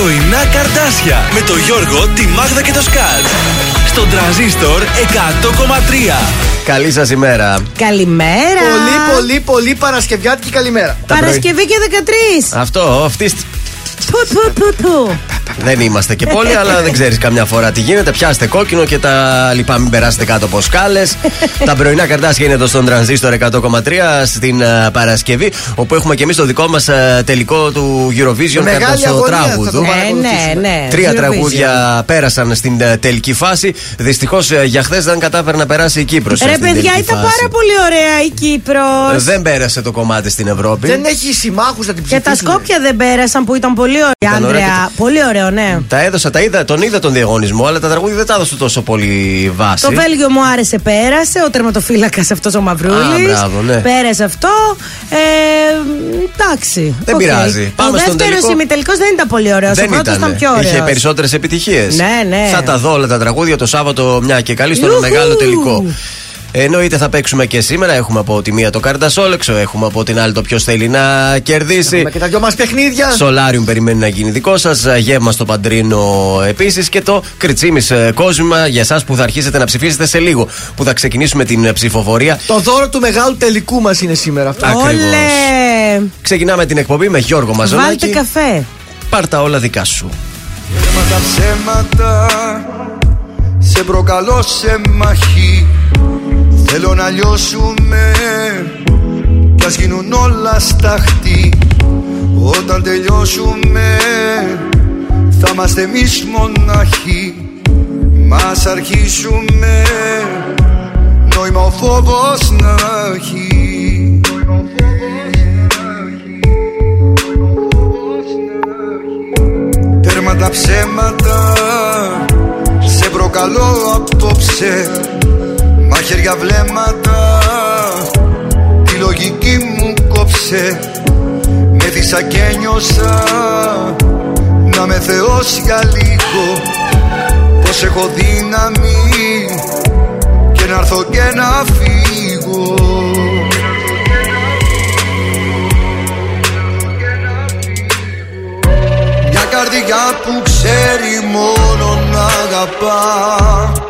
Πρωινά Καρτάσια με το Γιώργο, τη Μάγδα και το Σκάτ. Στον τραζίστορ 100,3. Καλή σας ημέρα. Καλημέρα. Πολύ, πολύ, πολύ Παρασκευιάτικη καλημέρα. Παρασκευή και 13. Αυτό, αυτή. Που, που, που, που. Δεν είμαστε και πολύ, αλλά δεν ξέρεις καμιά φορά τι γίνεται. Πιάστε κόκκινο και τα λοιπά. Μην περάσετε κάτω από σκάλες. τα πρωινά καρτάσια είναι εδώ στον τρανζίστορ 100,3 στην ε, Παρασκευή, όπου έχουμε και εμείς το δικό μας τελικό του Eurovision Μεγάλη κάτω στο αγωνία θα τράγουδο. το Ναι, παρακολουθήσουμε. ναι, ναι. Τρία Eurovision. τραγούδια πέρασαν στην ε, τελική φάση. Δυστυχώς για χθες δεν κατάφερε να περάσει η Κύπρος. Ρε παιδιά, ήταν πάρα πολύ ωραία η Κύπρος Δεν πέρασε το κομμάτι στην Ευρώπη. Δεν έχει συμμάχους να την Και ψηφίσουν. τα Σκόπια δεν πέρασαν που ήταν πολύ ωραία. Ήταν ωραία Άντρεα. και Πολύ ωραίο, ναι. Τα έδωσα, τα είδα, τον είδα τον διαγωνισμό, αλλά τα τραγούδια δεν τα έδωσε τόσο πολύ βάση. Το Βέλγιο μου άρεσε, πέρασε. Ο τερματοφύλακας αυτός ο Μαυρούλης. Α, μπράβο, ναι. Πέρασε αυτό. Ε, εντάξει. Δεν οκ. πειράζει. Πάμε ο στον δεύτερος τελικό. ημιτελικός δεν ήταν πολύ ωραίος. Ο Δεν πρώτο ήταν πιο ωραίος. Είχε περισσότερες επιτυχίες. Ναι, ναι. Θα τα δω όλα τα τραγούδια το Σάββατο μια και καλή στον Ιουχου. μεγάλο τελικό. Εννοείται θα παίξουμε και σήμερα. Έχουμε από τη μία το Καρντασόλεξο, έχουμε από την άλλη το ποιος θέλει να κερδίσει. Έχουμε και τα δυο μας παιχνίδια. Σολάριουμ περιμένει να γίνει δικό σας. Γεύμα στο Παντρίνο επίσης. Και το κριτσίμι κόσμημα για εσάς που θα αρχίσετε να ψηφίσετε σε λίγο. Που θα ξεκινήσουμε την ε, ψηφοφορία. Το δώρο του μεγάλου τελικού μας είναι σήμερα αυτό. Α, ακριβώς. Όλε. Ξεκινάμε την εκπομπή με Γιώργο Βάλτε Μαζονάκη. καφέ. Πάρτα όλα δικά σου. Μα τα ψέματα Σε προκαλώ σε μαχή Θέλω να λιώσουμε Κι ας γίνουν όλα σταχτή Όταν τελειώσουμε Θα είμαστε εμείς μοναχοί Μας αρχίσουμε Νόημα ο φόβος να έχει. Τέρμα τα ψέματα Σε προκαλώ απόψε Μαχαίρια βλέμματα Τη λογική μου κόψε. Με δίσα και νιώσα Να με θεός για λίγο. Πως έχω δύναμη Και να έρθω και να φύγω. Μια καρδιά που ξέρει μόνο να αγαπά. Και έχει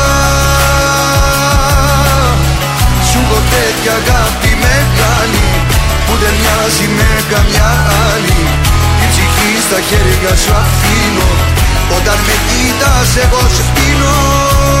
Σου έχω τέτοια αγάπη μεγάλη Που δεν μοιάζει με καμιά άλλη. Την ψυχή στα χέρια σου αφήνω Όταν με κοίτας εγώ σε πίνω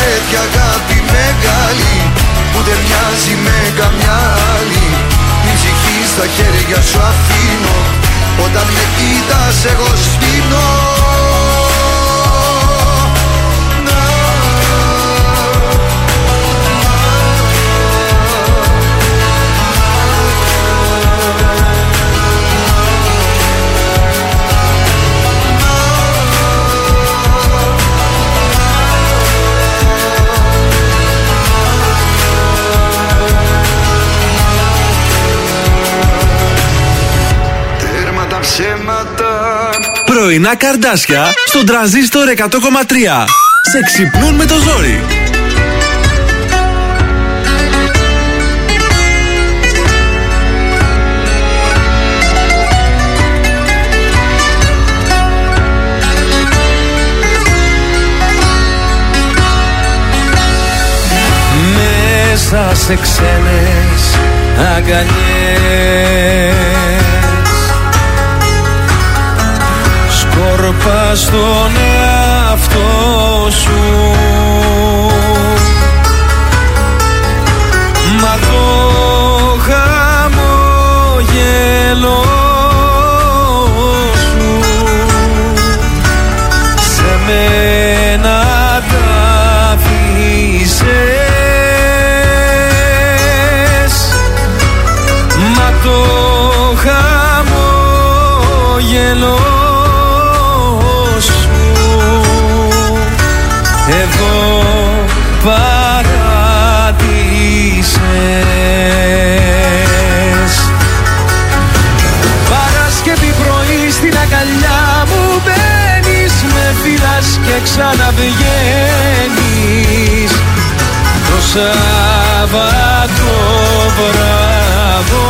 τέτοια αγάπη μεγάλη Που δεν μοιάζει με καμιά άλλη. Την ψυχή στα χέρια σου αφήνω Όταν με κοίτας εγώ σβήνω πρωινά καρδάσια στον τραζίστορ 100,3. Σε ξυπνούν με το ζόρι. Μέσα σε ξένες αγκαλιές Σκόρπα στον εαυτό σου. Μα ξαναβγαίνεις. Το Σάββατο βράδο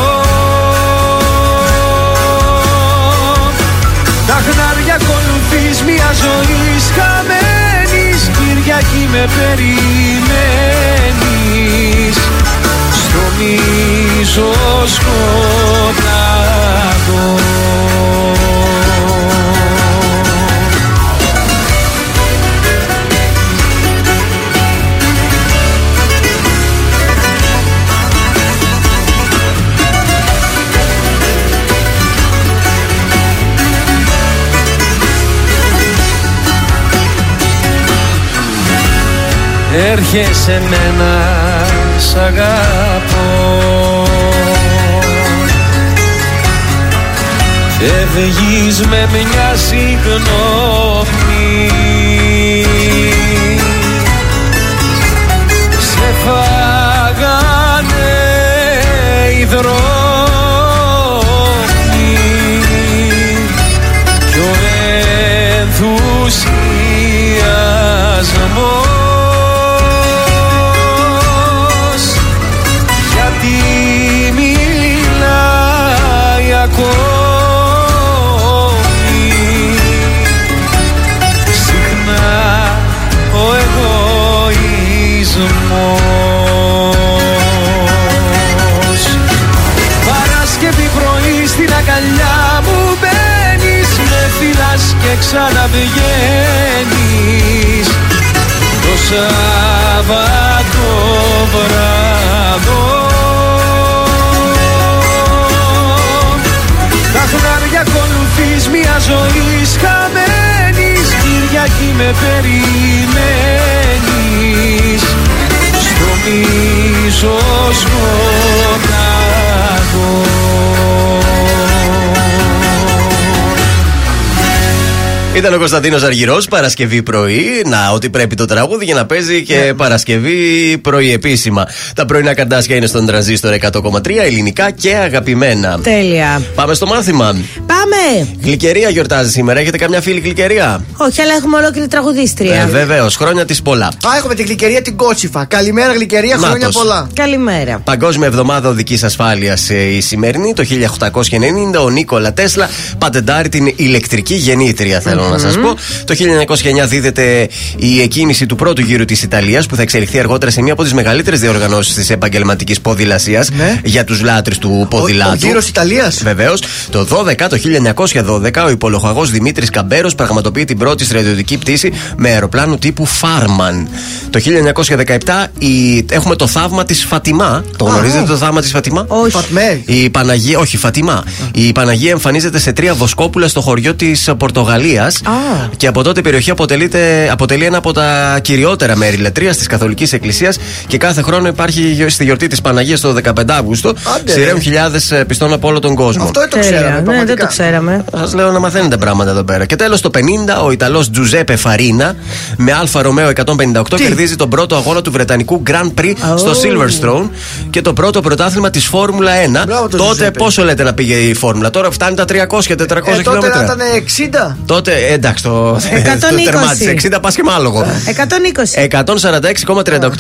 Τα χνάρια ακολουθείς μια ζωή χαμένης Κυριακή με περιμένεις. Στο μίσο σκοτάδο Έρχεσαι μένα σ' αγαπώ. Φεύγεις με μια συγγνώμη. Σε φάγανε οι δρόμοι. Κι ο ενθουσιασμός εγωισμός Παρασκευή πρωί στην αγκαλιά μου μπαίνεις Με φυλάς και ξαναβγαίνεις. Το Σάββατο βράδο. Τα χνάρια ακολουθείς μια ζωή χαμένης Κυριακή με περιμένεις Στο μίσο Ήταν ο Κωνσταντίνος Αργυρός Παρασκευή πρωί. Να, ότι πρέπει το τραγούδι για να παίζει και Παρασκευή πρωί επίσημα. Τα πρωινά καρτάσια είναι στον τραζίστορ 100,3 ελληνικά και αγαπημένα. Τέλεια. Πάμε στο μάθημα. Πάμε! Γλυκερία γιορτάζει σήμερα. Έχετε καμιά φίλη γλυκερία; Όχι, αλλά έχουμε ολόκληρη τραγουδίστρια. Ε, Βεβαίως, χρόνια της πολλά. Α, έχουμε την γλυκερία την Κότσιφα. Καλημέρα, γλυκερία, χρόνια Νάτος. πολλά. Καλημέρα. Παγκόσμια Εβδομάδα Οδικής Ασφάλειας η σημερινή. Το 1890 ο Νίκολα Τέσλα πατεντάρει την ηλεκτρική γεννήτρια, θέλω να σας πω. Το 1909 δίδεται η εκκίνηση του πρώτου γύρου της Ιταλίας που θα εξελιχθεί αργότερα σε μία από τις μεγαλύτερες διοργανώσεις της επαγγελματικής ποδηλασίας Ναι. για τους λάτρε του ποδηλάτου. Ο, ο γύρος Ιταλίας. Βεβαίως. Το 12, το 1912, ο υπολογαγός Δημήτρης Καμπέρος πραγματοποιεί την πρώτη στρατιωτική πτήση με αεροπλάνο τύπου Φάρμαν. Το 1917 η... έχουμε το θαύμα της Φατιμά. Το γνωρίζετε το θαύμα της Φατιμά; Όχι. Φατμέ. Η Παναγία, όχι, Φατιμά. Η Παναγία εμφανίζεται σε τρία βοσκόπουλα στο χωριό της Πορτογαλίας Και από τότε η περιοχή αποτελείται, αποτελεί ένα από τα κυριότερα μέρη λατρείας της Καθολικής Εκκλησίας και κάθε χρόνο υπάρχει στη γιορτή της Παναγίας το 15 Αύγουστο. Άντε, Συρρέουν ρε. χιλιάδες πιστών από όλο τον κόσμο. Αυτό δεν το Τέλεια. ξέραμε. Ναι, δεν πραγματικά. το ξέραμε. Σας λέω να μαθαίνετε πράγματα εδώ πέρα. Και τέλος το 50, ο Ιταλός Τζουζέπε Φαρίνα με Alfa Romeo 158 κερδίζει τον πρώτο αγώνα του Βρετανικού Grand Prix στο Oh. Silverstone και το πρώτο πρωτάθλημα της Φόρμουλα 1. Μπράβο, το Τότε Τζουζέπε. πόσο λέτε να πήγε η Φόρμουλα, τώρα φτάνει τα 300-400 Ε, τότε να χιλιόμετρα. ήταν 60. Τότε, ε, εντάξει, το, το 120. τερμάτισε. 60 πας και μάλογο. 120.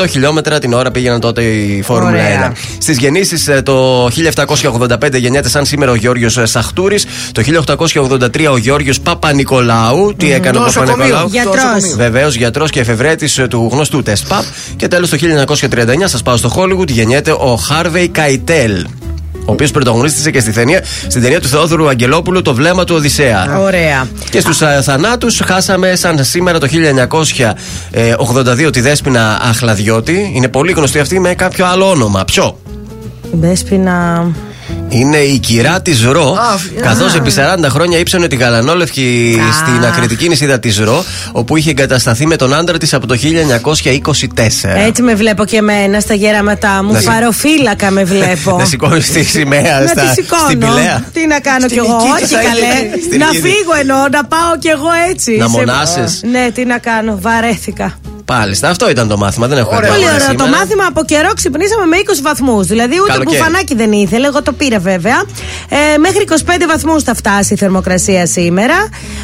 146,38 χιλιόμετρα την ώρα πήγαιναν τότε η Φόρμουλα Ωραία. 1. Στις γεννήσεις το 1785 γεννιέται σαν σήμερα ο Γιώργιος Σαχτούρης. Το 1883 ο Γιώργιος Παπα-Νικολάου. Τι έκανε ο Νοσοκομείο. Παπα-Νικολάου; Γιατρός. νοσοκομείο. Βεβαίως γιατρός και εφευρέτης του γνωστού τεστ παπ. Και τέλος το 1939, σας πάω στο Hollywood, γεννιέται ο Χάρβεϊ Καϊτέλ. Ο οποίος πρωταγωνίστησε και στη ταινία, στην ταινία του Θεόδωρου Αγγελόπουλου Το βλέμμα του Οδυσσέα. Ωραία. Και στους θανάτους χάσαμε σαν σήμερα το 1982 τη Δέσποινα Αχλαδιώτη. Είναι πολύ γνωστή αυτή με κάποιο άλλο όνομα. Ποιο; Δέσποινα. Είναι η κυρά της Ρο. Α, Καθώς α. επί 40 χρόνια ύψωνε την γαλανόλευκη Α. στην ακριτική νησίδα της Ρο, όπου είχε εγκατασταθεί με τον άντρα της από το 1924. Έτσι με βλέπω και εμένα στα γέραματά μου. Να σι- Φαροφύλακα με βλέπω. Να σηκώνεις τη σημαία Να στα, τη σηκώνω. στην Πηλαία. Τι να κάνω κι εγώ. Νικήτα Όχι θα καλέ. είναι. Στην Να Νικήτα. φύγω εννοώ, να πάω κι εγώ έτσι. Να Σε- μονάσεις. Ναι, τι να κάνω. Βαρέθηκα. Πάλιστα, αυτό ήταν το μάθημα. Δεν έχω Ωραία, κάτι Πολύ άλλο ωραίο. Το σήμερα. μάθημα από καιρό ξυπνήσαμε με 20 βαθμούς. Δηλαδή ούτε Καλοκαίρι. μπουφανάκι δεν ήθελε. Εγώ το πήρα βέβαια. Ε, μέχρι 25 βαθμούς θα φτάσει η θερμοκρασία σήμερα.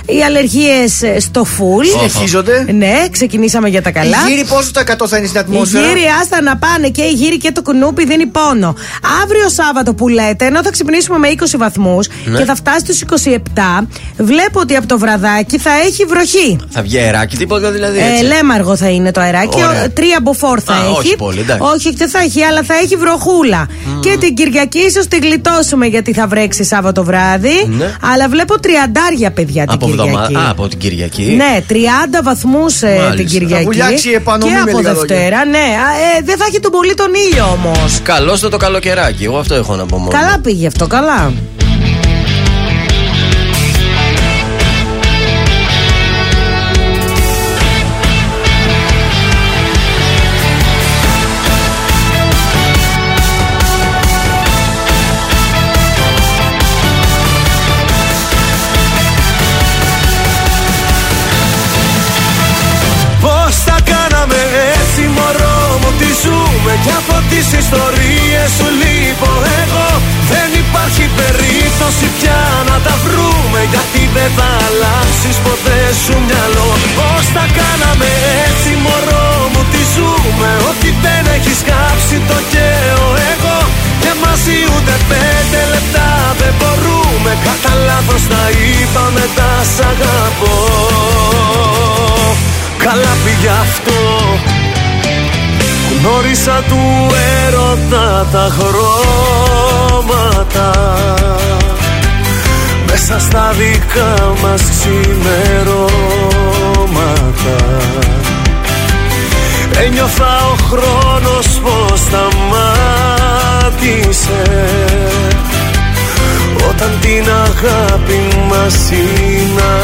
Οι αλλεργίες στο φουλ. Συνεχίζονται. Ναι, ξεκινήσαμε για τα καλά. Η γύρι πόσο τα 100 θα είναι στην Οι ατμόσφαιρα; γύρι άστα να πάνε και η γύρι και το κουνούπι δίνει πόνο. Αύριο Σάββατο που λέτε, ενώ θα ξυπνήσουμε με 20 βαθμούς Ναι. και θα φτάσει στους 27, βλέπω ότι από το βραδάκι θα έχει βροχή. Θα βγει αεράκι, τίποτα δηλαδή. Ε, Έτσι. λέμαργο θα είναι το αεράκι. Ωραία. Ο- Τρία μποφόρ θα Α, έχει. όχι πολύ, εντάξει. Όχι, δεν θα έχει, αλλά θα έχει βροχούλα. Και την Κυριακή ίσως τη γλιτώσουμε γιατί θα βρέξει Σάββατο βράδυ. Ναι. Αλλά βλέπω τριαντάρια παιδιά την από Κυριακή. εβδομάδα. Α, από την Κυριακή. Ναι, 30 βαθμούς Μάλιστα. την Κυριακή. Θα βουλιάξει η επανομή και με από λίγα Δευτέρα, ναι. Α, ε, δεν θα έχει τον πολύ τον ήλιο όμως. Καλώς το, το καλοκαιράκι. Εγώ αυτό έχω να πω μόνο. Καλά πήγε αυτό, καλά. Ιστορίες σου λείπω εγώ. Δεν υπάρχει περίπτωση πια να τα βρούμε Γιατί δεν θα αλλάξεις ποτέ σου μυαλό. Πώς τα κάναμε έτσι μωρό μου τι ζούμε Ότι δεν έχεις κάψει το καίω εγώ. Και μαζί ούτε πέντε λεπτά δεν μπορούμε Κατά λάθος τα είπαμε τα σ' αγαπώ. Καλά πήγε αυτό Γνώρισα του έρωτα τα χρώματα. Μέσα στα δικά μας ξημερώματα. Ένιωθα ο χρόνος πως σταμάτησε. Όταν την αγάπη μας συνάντησε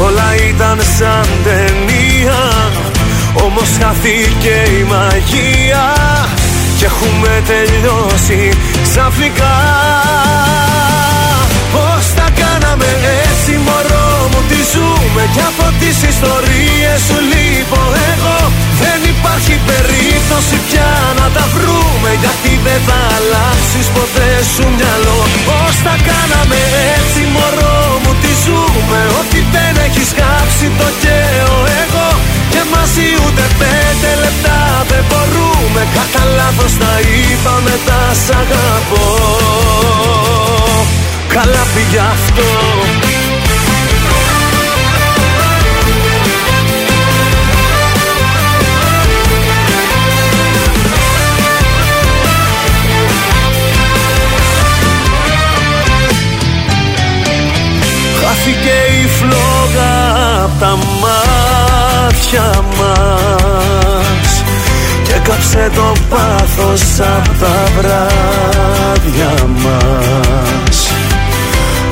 Όλα ήταν σαν ταινία Όμως χάθηκε η μαγεία Και έχουμε τελειώσει ξαφνικά. Πώς τα κάναμε έτσι μωρό μου τι ζούμε Κι από τις ιστορίες σου λείπω εγώ. Δεν υπάρχει περίπτωση πια να τα βρούμε Γιατί δεν θα αλλάξεις ποτέ σου μυαλό. Πώς τα κάναμε έτσι μωρό μου τι ζούμε Ότι δεν έχεις κάψει το καίω εγώ. Και μαζί ούτε πέντε λεπτά δεν μπορούμε. Κατά λάθος τα είπαμε τα σ' αγαπώ. Καλά πήγε αυτό απ' τα μάτια μας Και κάψε το πάθος απ' τα βράδια μας.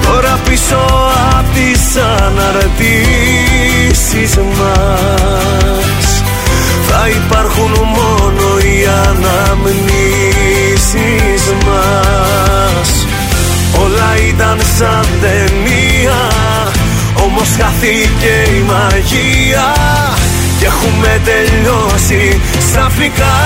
Τώρα πίσω απ' τις αναρτήσεις μας Θα υπάρχουν μόνο οι αναμνήσεις μας. Όλα ήταν σαν ταινία Όμως χάθηκε η μαγεία. Και έχουμε τελειώσει ξαφνικά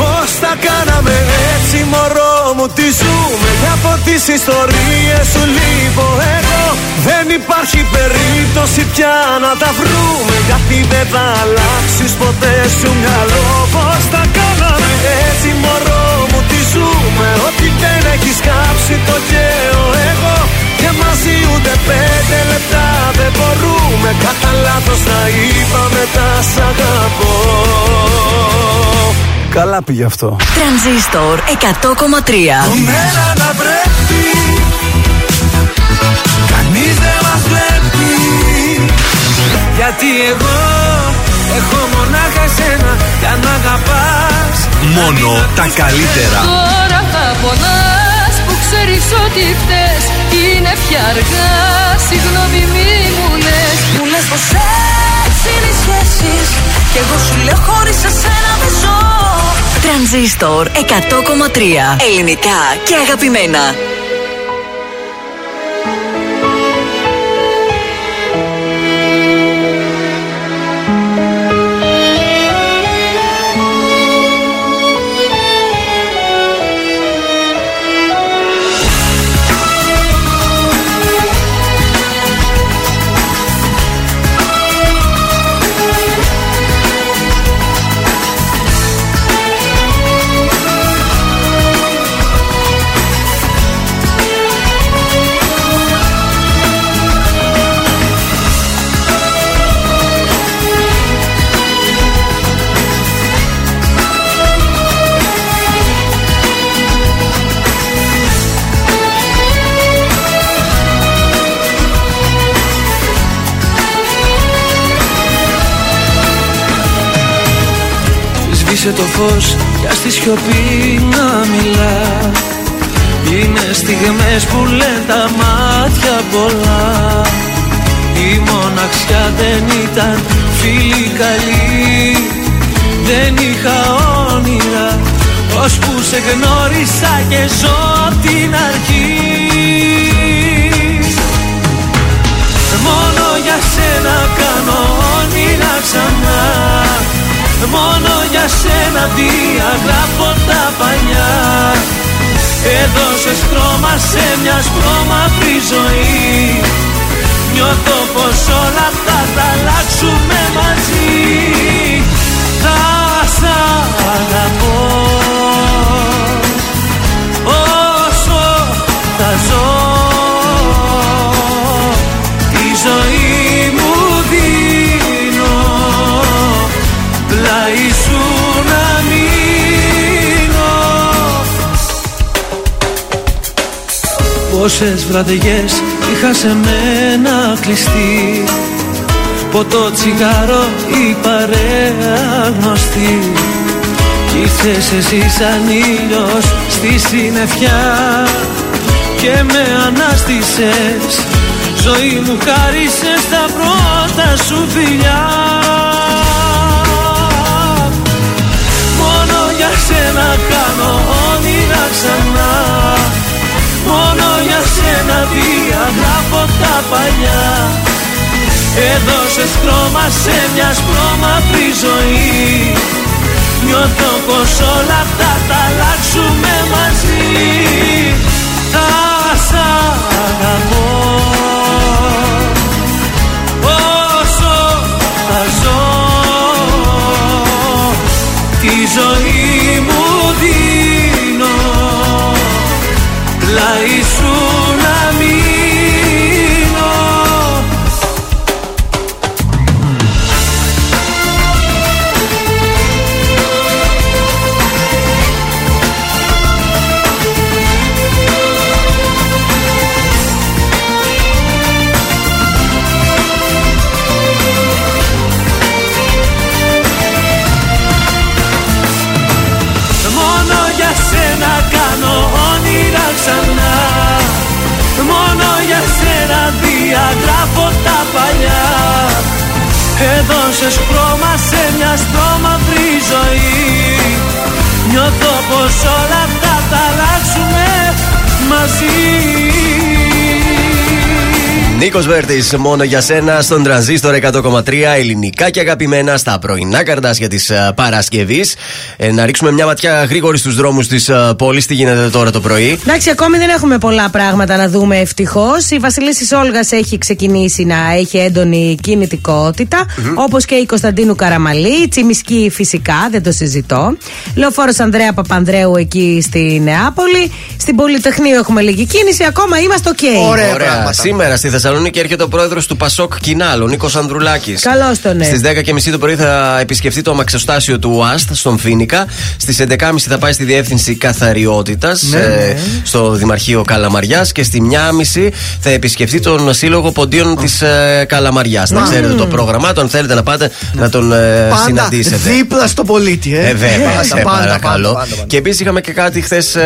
Πώς τα κάναμε έτσι μωρό μου τι ζούμε. Και από τις ιστορίες σου λείπω εγώ. Δεν υπάρχει περίπτωση πια να τα βρούμε. Γιατί δεν θα αλλάξεις ποτέ σου μυαλό. Πώς τα κάναμε έτσι μωρό μου τι ζούμε. Ότι δεν έχεις κάψει το καίω εγώ Και μαζί ούτε πέντε λεπτά δεν μπορούμε Κατά λάθος να είπαμε τα σ' αγαπώ Καλά πήγε αυτό. Τρανζίστορ 100,3. Μέρα να πρέπει Κανείς δεν μας βλέπει Γιατί εγώ έχω μονάχα εσένα Για να αγαπάς Μόνο τα καλύτερα. Τώρα θα πονάς που ξέρεις ότι φταίς Είναι πια αργά, συγγνώμη μη μου λες Μου λες πως έτσι είναι οι σχέσεις Κι εγώ σου λέω χωρίς εσένα δεν ζω Τρανζίστορ 100,3. Ελληνικά και αγαπημένα. Σβήσε το φως για στη σιωπή να μιλά. Είναι στιγμές που λένε τα μάτια πολλά. Η μοναξιά δεν ήταν φίλη καλή. Δεν είχα όνειρα Ώσπου σε γνώρισα και ζω απ' την αρχή. Μόνο για σένα κάνω όνειρα ξανά Μόνο για σένα διαγράφω τα παλιά. Έδωσες χρώμα σε μια σπρώμαυρη ζωή. Νιώθω πως όλα αυτά θα αλλάξουμε μαζί Πόσες βραδιές είχα σε μένα κλειστεί Ποτό τσιγάρο η παρέα γνωστή. Κι ήρθες εσύ σαν ήλιος στη συννεφιά Και με ανάστησες. Ζωή μου χάρισες τα πρώτα σου φιλιά. Μόνο για σένα κάνω όνειρα ξανά Μόνο για σένα διαγράφω τα παλιά. Έδωσες χρώμα σε μια σπρώμαυρη ζωή. Νιώθω πως όλα αυτά θα αλλάξουμε μαζί. Θα σ' αγαπώ γράφω τα παλιά. Έδωσες χρώμα σε μια στρώμαυρη ζωή. Νιώθω πως όλα αυτά θα τα αλλάξουμε μαζί. Νίκος Βέρτης, μόνο για σένα στον τρανζίστορ 100,3 ελληνικά και αγαπημένα στα πρωινά καρτάσια της Παρασκευής. Ε, να ρίξουμε μια ματιά γρήγορη στους δρόμους της πόλης. Τι γίνεται τώρα το πρωί; Εντάξει, ακόμη δεν έχουμε πολλά πράγματα να δούμε ευτυχώς. Η Βασιλίση Όλγας έχει ξεκινήσει να έχει έντονη κινητικότητα. Mm-hmm. Όπως και η Κωνσταντίνου Καραμαλή. Η Τσιμισκή φυσικά, δεν το συζητώ. Λεωφόρος Ανδρέα Παπανδρέου εκεί στη Νεάπολη. Στην Πολυτεχνείο έχουμε λίγη κίνηση. Ακόμα είμαστε ok. Okay. Ωραία, Ωραία. Σήμερα στη Θεσσαλονίκη έρχεται ο πρόεδρος του Πασόκ Κινάλ, ο Νίκος Ανδρουλάκης. Καλώς τον ναι. Στις 10.30 το πρωί θα επισκεφτεί το αμαξοστάσιο του ΟΑΣΘ στον Φοίνικα. Στις 11.30 θα πάει στη διεύθυνση καθαριότητας Ναι, ε, ναι. στο Δημαρχείο Καλαμαριάς και στη 1.30 θα επισκεφτεί τον Σύλλογο Ποντίων της ε, Καλαμαριάς. Να ξέρετε το πρόγραμμά του, αν θέλετε να πάτε να τον ε, Πάντα συναντήσετε. δίπλα στο πολίτη, ε. Ε, βέβαια, Πάντα, σε πάντα, παρακαλώ. πάντα, πάντα, πάντα. Και επίσης είχαμε και κάτι χθες.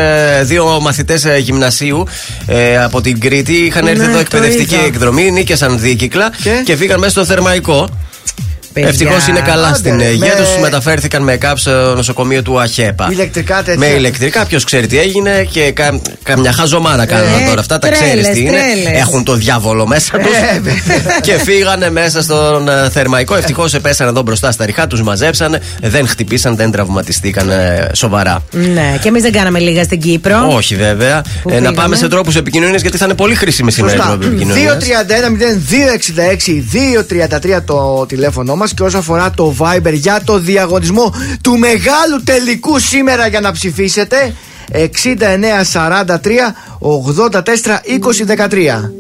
Δύο μαθητές γυμνασίου ε, από την Κρήτη είχαν έρθει Ναι, εδώ το εκπαιδευτική είδα. Εκδρομή, νίκιασαν δίκυκλα Και; και, φύγαν μέσα στο θερμαϊκό. Παιδιά. Ευτυχώς είναι καλά Άντε, στην ρε, υγεία με- τους. Μεταφέρθηκαν με κάπ στο νοσοκομείο του Αχέπα. Ηλεκτρικά τέτοια. Με ηλεκτρικά, ποιο ξέρει τι έγινε και κα, καμιά χαζομάρα κάνανε Ε, τώρα. Αυτά τα τρέλες, ξέρεις τι είναι. τρέλες. Έχουν το διάβολο μέσα τους. και φύγανε μέσα στον ε, θερμαϊκό. Ευτυχώς επέσαν εδώ μπροστά στα ριχά, τους μαζέψανε. Δεν χτυπήσαν, δεν τραυματιστήκαν ε, σοβαρά. Ναι, και εμείς δεν κάναμε λίγα στην Κύπρο. Όχι βέβαια. Πού Ε, να πήγαμε; πάμε σε τρόπους επικοινωνίας γιατί θα είναι πολύ χρήσιμη σήμερα η Σωστά. τρόπη επικοινωνίας. 231-0266-233 το τηλέφωνο μας και όσο αφορά το Viber για το διαγωνισμό του μεγάλου τελικού σήμερα για να ψηφίσετε 6943 84 20 13.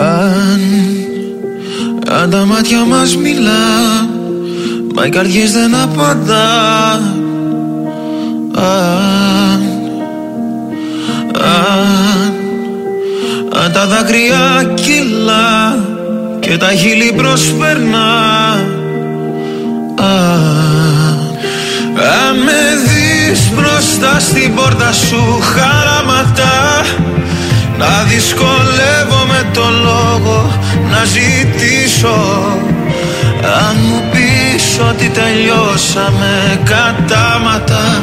Αν, αν τα μάτια μας μιλά Μα οι καρδιές δεν απαντά Αν, αν, αν τα δάκρυα κυλά Και τα χείλη προσπερνά Αν, αν με δεις μπροστά στην πόρτα σου χαραματά να δυσκολεύομαι το λόγο να ζητήσω. Αν μου πεις ότι τελειώσαμε κατάματα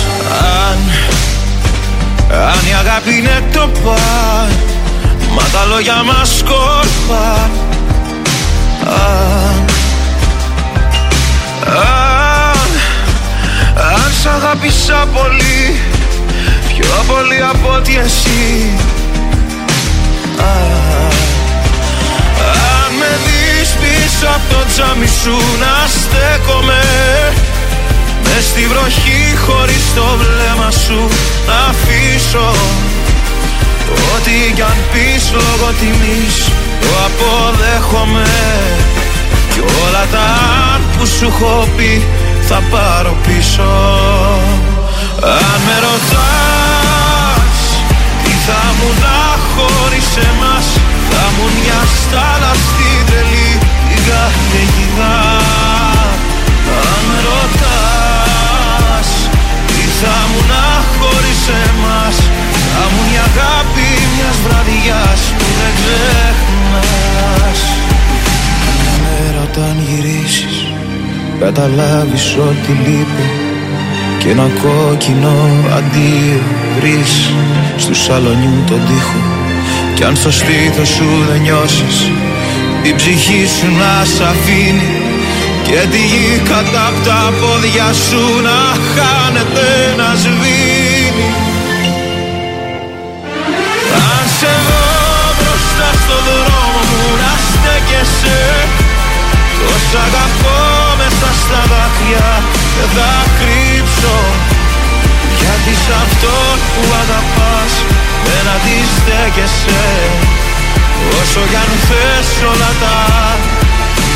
Αν, αν η αγάπη είναι το παν Μα τα λόγια μας σκόρπαν Αν, αν, αν σ' αγάπησα πολύ Πιο πολύ από ότι εσύ. Αν, αν με δεις πίσω από το τζάμι σου να στέκομαι Μες στη βροχή χωρίς το βλέμμα σου να αφήσω. Ό,τι κι αν πεις λόγω τιμής το αποδέχομαι. Κι όλα τα αν που σου έχω πει θα πάρω πίσω. Αν με ρωτάς τι θα μου να χωρίς εμάς Θα μου μια στάλα στην τρελή την καταιγίδα Αν με ρωτάς τι θα μου να χωρίς εμάς Θα μου η αγάπη μιας βραδιάς που δεν ξεχνάς. Μια μέρα όταν γυρίσεις καταλάβεις ότι λείπει και ένα κόκκινο αντίο βρεις στου σαλονιού τον τοίχο. Κι αν στο στήθος σου δεν νιώσεις η ψυχή σου να σ' αφήνει και τη γη κατά απ' τα πόδια σου να χάνεται να σβήνει. Αν σε δω μπροστά στο δρόμο μου να στέκεσαι. Τόσα αγαπώ μέσα στα δάκρυα δεν θα κρύψω. Γιατί σ' αυτόν που αγαπάς δεν αντιστέκεσαι. Όσο κι αν θες όλα τα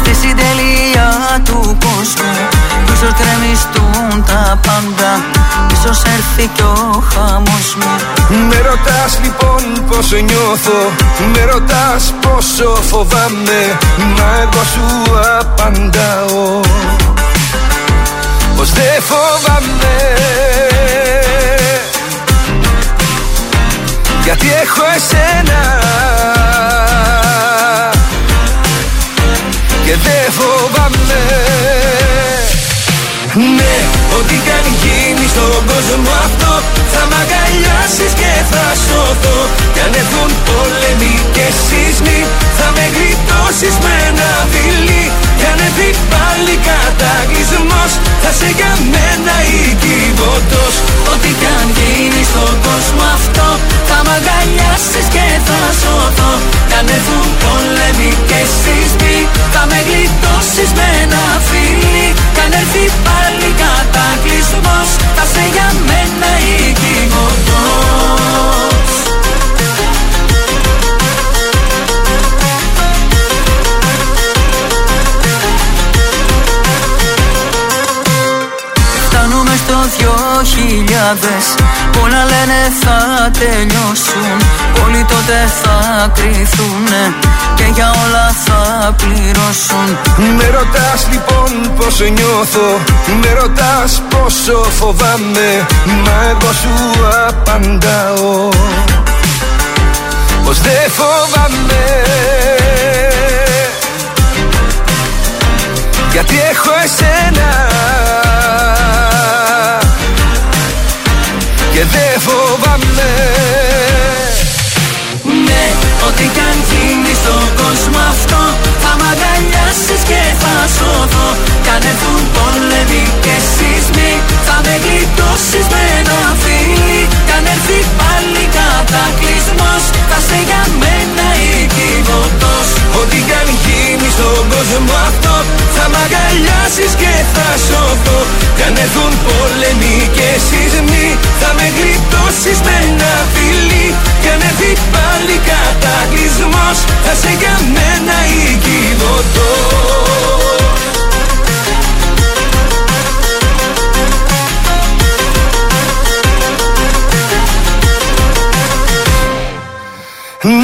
Στη συντελεία του κόσμου. Ίσως γκρεμιστούν τα πάντα Ίσως έρθει κι ο χαμός μου. Με ρωτάς λοιπόν πως νιώθω Με ρωτάς πόσο φοβάμαι Μα εγώ σου απαντάω. Πως δεν φοβάμαι. Γιατί έχω εσένα Και δεν φοβάμαι. Ναι, ό,τι κι αν γίνει στον κόσμο αυτό Θα μ' αγκαλιάσεις και θα σωθώ. Κι αν έρθουν πόλεμοι και σεισμοί Θα με γλιτώσεις με ένα φιλί Κι αν έρθει πάλι κατακλυσμός Θα σε για μένα οικειβωτός Ό,τι κι αν γίνει στον κόσμο αυτό Θα μ' αγκαλιάσεις και θα σωθώ. Κι αν έρθουν πόλεμοι και σεισμοί Θα με γλιτώσεις με ένα φιλί Κι αν έρθει πάλι κατακλυσμός. Θα σε για μένα οικειβωτός δυο χιλιάδες. Πολλά λένε θα τελειώσουν. Όλοι τότε θα κρυθούνε Και για όλα θα πληρώσουν. Με ρωτάς λοιπόν πως νιώθω Με ρωτάς πόσο φοβάμαι Μα εγώ σου απαντάω. Πως δεν φοβάμαι. Γιατί έχω εσένα Και δεν φοβάμαι. Ναι, ό,τι κι αν γίνει στον κόσμο αυτό Θα μ' αγκαλιάσεις και θα σωθώ. Κι αν έρθουν πόλεμοι και σεισμοί Θα με γλιτώσεις με ένα φιλί. Κι αν έρθει πάλι κατακλυσμός Θα σε για μένα. οικειβωτός Ό,τι κι αν γίνει στον κόσμο αυτό Θα μ' αγκαλιάσεις και θα σωθώ. Κι αν έρθουν πόλεμοι και σεισμοί Θα με γλιτώσεις με ένα φιλί. Κι αν έρθει πάλι κατακλυσμός Θα σε για μένα οικειβωτός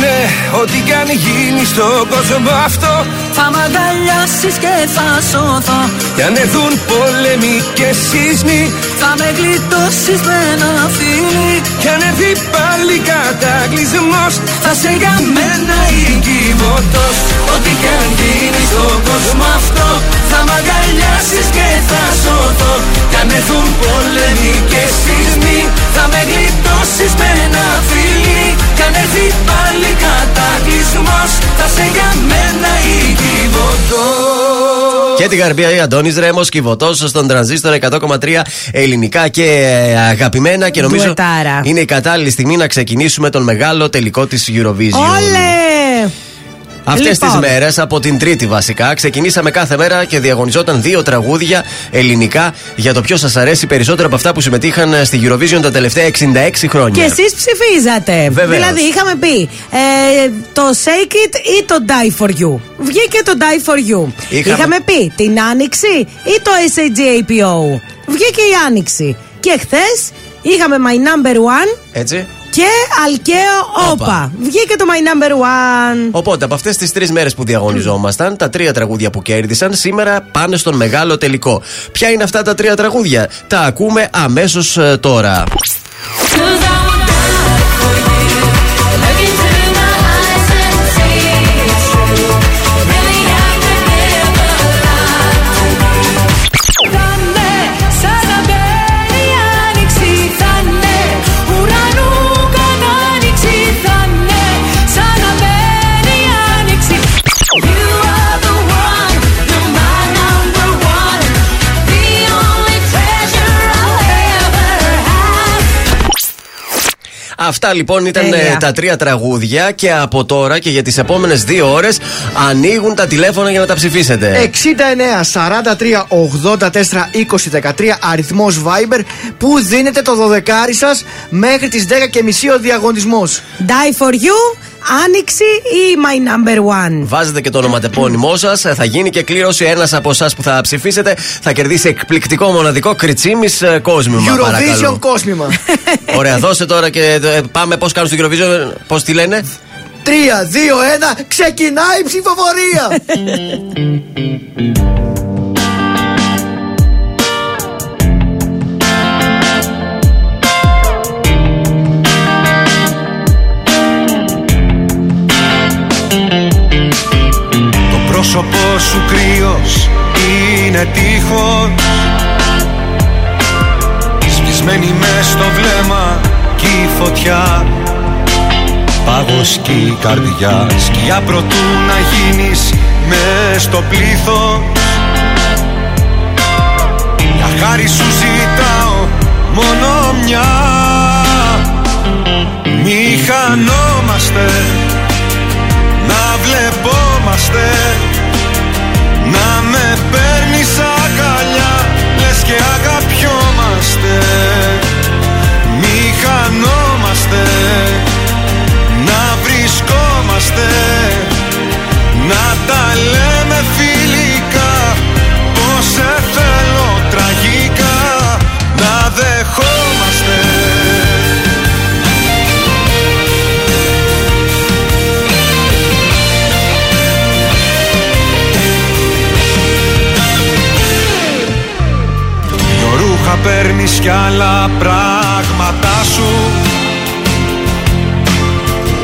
Ναι, ό,τι κι αν γίνει στον κόσμο αυτό Θα μ' αγκαλιάσεις και θα σωθώ. Κι αν έρθουν πόλεμοι και σεισμοί Θα με γλιτώσεις με ένα φιλί Κι αν έρθει πάλι κατακλυσμός Θα σε για μένα οικειβωτός Ό,τι κι αν γίνει στον κόσμο αυτό Θα μ' αγκαλιάσεις και θα σωθώ. Κι αν έρθουν πόλεμοι και σεισμοί Θα με γλιτώσεις με ένα φιλί Κι αν έρθει πάλι κατακλυσμός Θα σε για μένα οικειβωτός Και την Γαρμπία η Αντώνης Ρέμος, κυβωτός στον τρανζίστορ 100,3 ελληνικά και ε, αγαπημένα. Και νομίζω Ντουετάρα. είναι η κατάλληλη στιγμή να ξεκινήσουμε τον μεγάλο τελικό της Eurovision. Όλε! Αυτές Λοιπόν. τι μέρες, από την Τρίτη βασικά, ξεκινήσαμε κάθε μέρα και διαγωνιζόταν δύο τραγούδια ελληνικά για το ποιο σας αρέσει περισσότερο από αυτά που συμμετείχαν στη Eurovision τα τελευταία 66 χρόνια. Και εσείς ψηφίζατε. Βεβαίως. Δηλαδή, είχαμε πει ε, το Shake It ή το Die for You. Βγήκε το Die for You. Είχαμε- Είχαμε πει την Άνοιξη ή το SAGAPO. Βγήκε η Άνοιξη. Και χθες είχαμε My Number One Έτσι. Και Αλκαίο Όπα. Βγήκε το My Number One. Οπότε από αυτές τις τρεις μέρες που διαγωνιζόμασταν, τα τρία τραγούδια που κέρδισαν σήμερα πάνε στον μεγάλο τελικό. Ποια είναι αυτά τα τρία τραγούδια, τα ακούμε αμέσως τώρα. Αυτά λοιπόν ήταν Τέλεια. ε, τα τρία τραγούδια και από τώρα και για τις επόμενες δύο ώρες ανοίγουν τα τηλέφωνα για να τα ψηφίσετε. 69 43 84 20 13 αριθμός Viber που δίνετε το 12 σας μέχρι τις 10 και μισή ο διαγωνισμός. Die for you, Άνοιξη ή My Number One; Βάζετε και το ονοματεπώνυμό σας. Θα γίνει και κλήρωση. Ένας από εσάς που θα ψηφίσετε θα κερδίσει εκπληκτικό μοναδικό κριτσίμις κόσμημα. Eurovision παρακαλώ. κόσμημα. Ωραία, δώσε τώρα και ε, πάμε πώς κάνουν στο Eurovision. Πώς τη λένε; 3, 2, 1, ξεκινάει η ψηφοφορία! πρόσωπό σου κρύος είναι τείχος. Σβησμένη μες στο βλέμμα κι η φωτιά. Πάγος κι η καρδιά. Σκιά προτού να γίνεις μες στο πλήθος. Για χάρη σου ζητάω μόνο μια. Μη χανόμαστε να βλεπόμαστε Να με παίρνεις αγκαλιά Λες και αγαπιόμαστε παίρνεις κι άλλα πράγματά σου.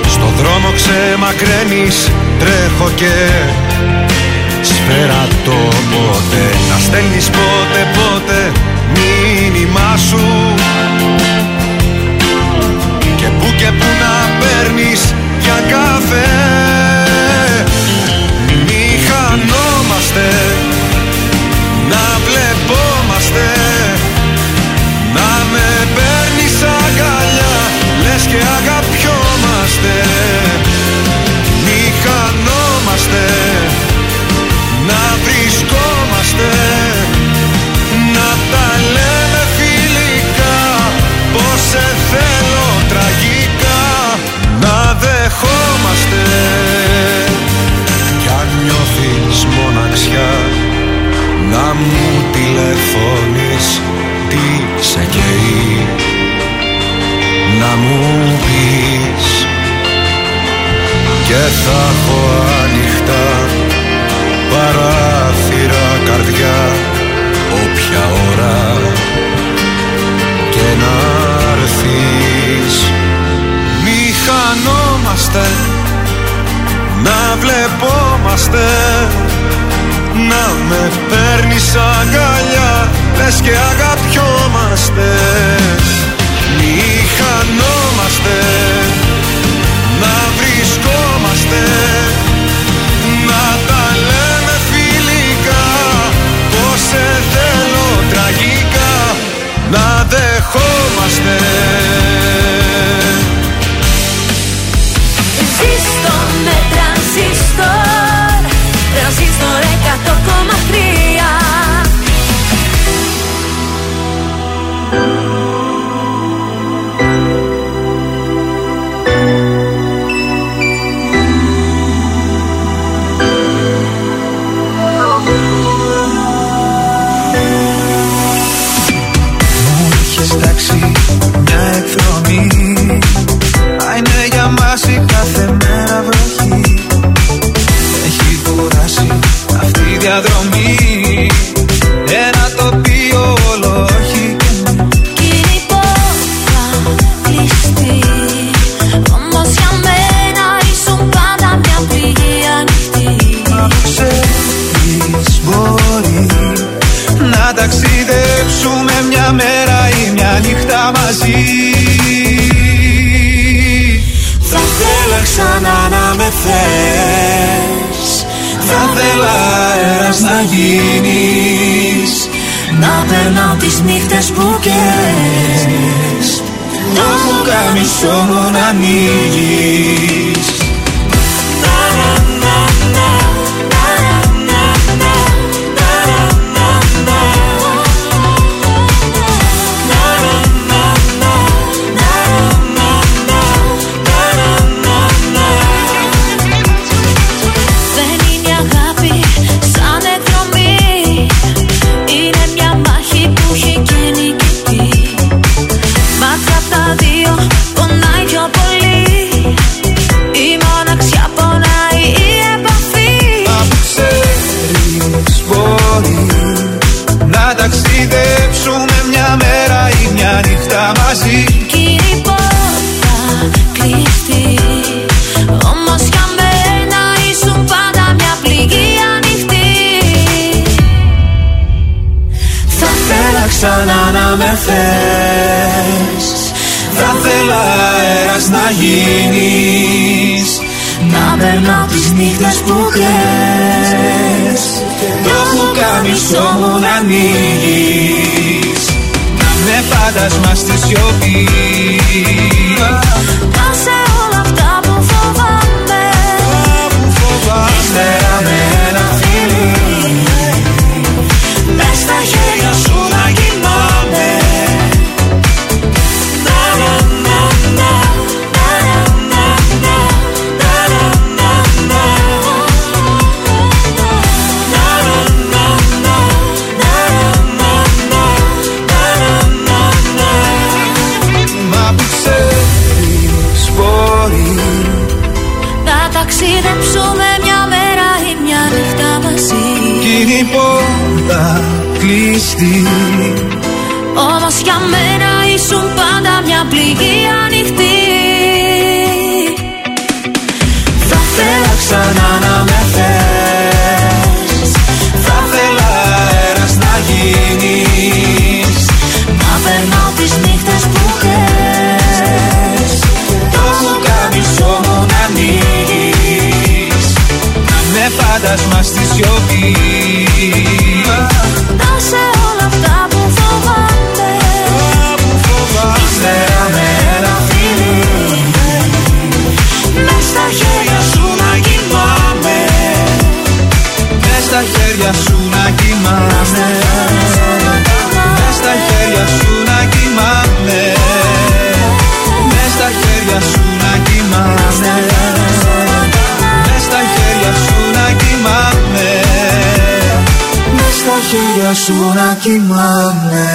Στο δρόμο ξεμακραίνεις τρέχω και σφαίρα το πότε. Να στέλνεις πότε πότε μήνυμά σου. Και που και που να παίρνεις για καφέ Μη χανόμαστε. Να βλεπόμαστε και αγαπιόμαστε. Μη χανόμαστε. Να βρισκόμαστε. Να τα λέμε φιλικά. Πως σε θέλω τραγικά. Να δεχόμαστε. Κι αν νιώθεις μοναξιά να μου τηλεφωνείς τι σε καίει Να μου πεις. Και θα έχω ανοιχτά παράθυρα καρδιά Όποια ώρα και να έρθεις. Μη χανόμαστε να βλεπόμαστε να με παίρνεις αγκαλιά Λες και αγαπιόμαστε. Μη χανόμαστε Να βρισκόμαστε. Να τα λέμε φιλικά Πως σε θέλω τραγικά Να δεχόμαστε με θες. Θα θέλα αέρας να γίνεις Να περνάω τις νύχτες που καίες Το πουκάμισο μου να ανοίγεις με θες. Θα θέλα αέρας να γίνεις. Να περνάω τις νύχτες που κλαις. Το πουκάμισο μου να ανοίγεις. Να με φάντασμα στη σιωπή κλειστή Όμως για μένα ήσουν πάντα μια πληγή ανοιχτή. Θα θέλα ξανά να με θες. Θα θέλα αέρας να γίνεις. Να περνάω τις νύχτες που χες Το πουκάμισο μου να ανοίγεις. Να με φάντασμα στη σιωπή χέρια σου να κοιμάμαι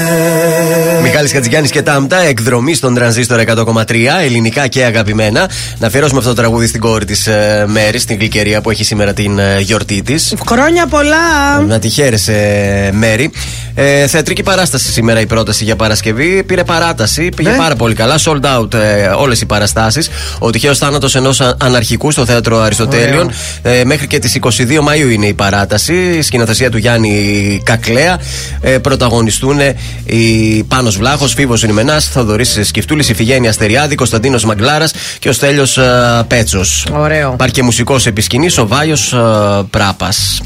Μιχάλης Χατζηγιάννη και Τάμτα, εκδρομή στον τρανζίστορ 100,3, ελληνικά και αγαπημένα. Να αφιερώσουμε αυτό το τραγούδι στην κόρη της ε, Μέρης, στην Γλυκερία που έχει σήμερα την ε, γιορτή της. Χρόνια πολλά! Να τη χαίρεσαι, Μέρη. Ε, θεατρική παράσταση σήμερα η πρόταση για Παρασκευή. Πήρε παράταση, πήγε Ναι. πάρα πολύ καλά. Sold out ε, όλες οι παραστάσεις. Ο τυχαίος θάνατος ενός αναρχικού στο θέατρο Αριστοτέλειων. Ε, μέχρι και τις 22 Μαου είναι η παράταση. Σκηνοθεσία του Γιάννη Κακλέα. Ε, πρωταγωνιστούν η Πάνος Βλάχος, Φίβος Ρημενάς, Θοδωρής Σκυφτούλης, Ιφηγένεια Αστεριάδη, Κωνσταντίνος Μαγκλάρας και ο Στέλιος Πέτσος. Ωραίο. Υπάρχει και μουσικός επισκηνής, ο Βάιος Πράπας.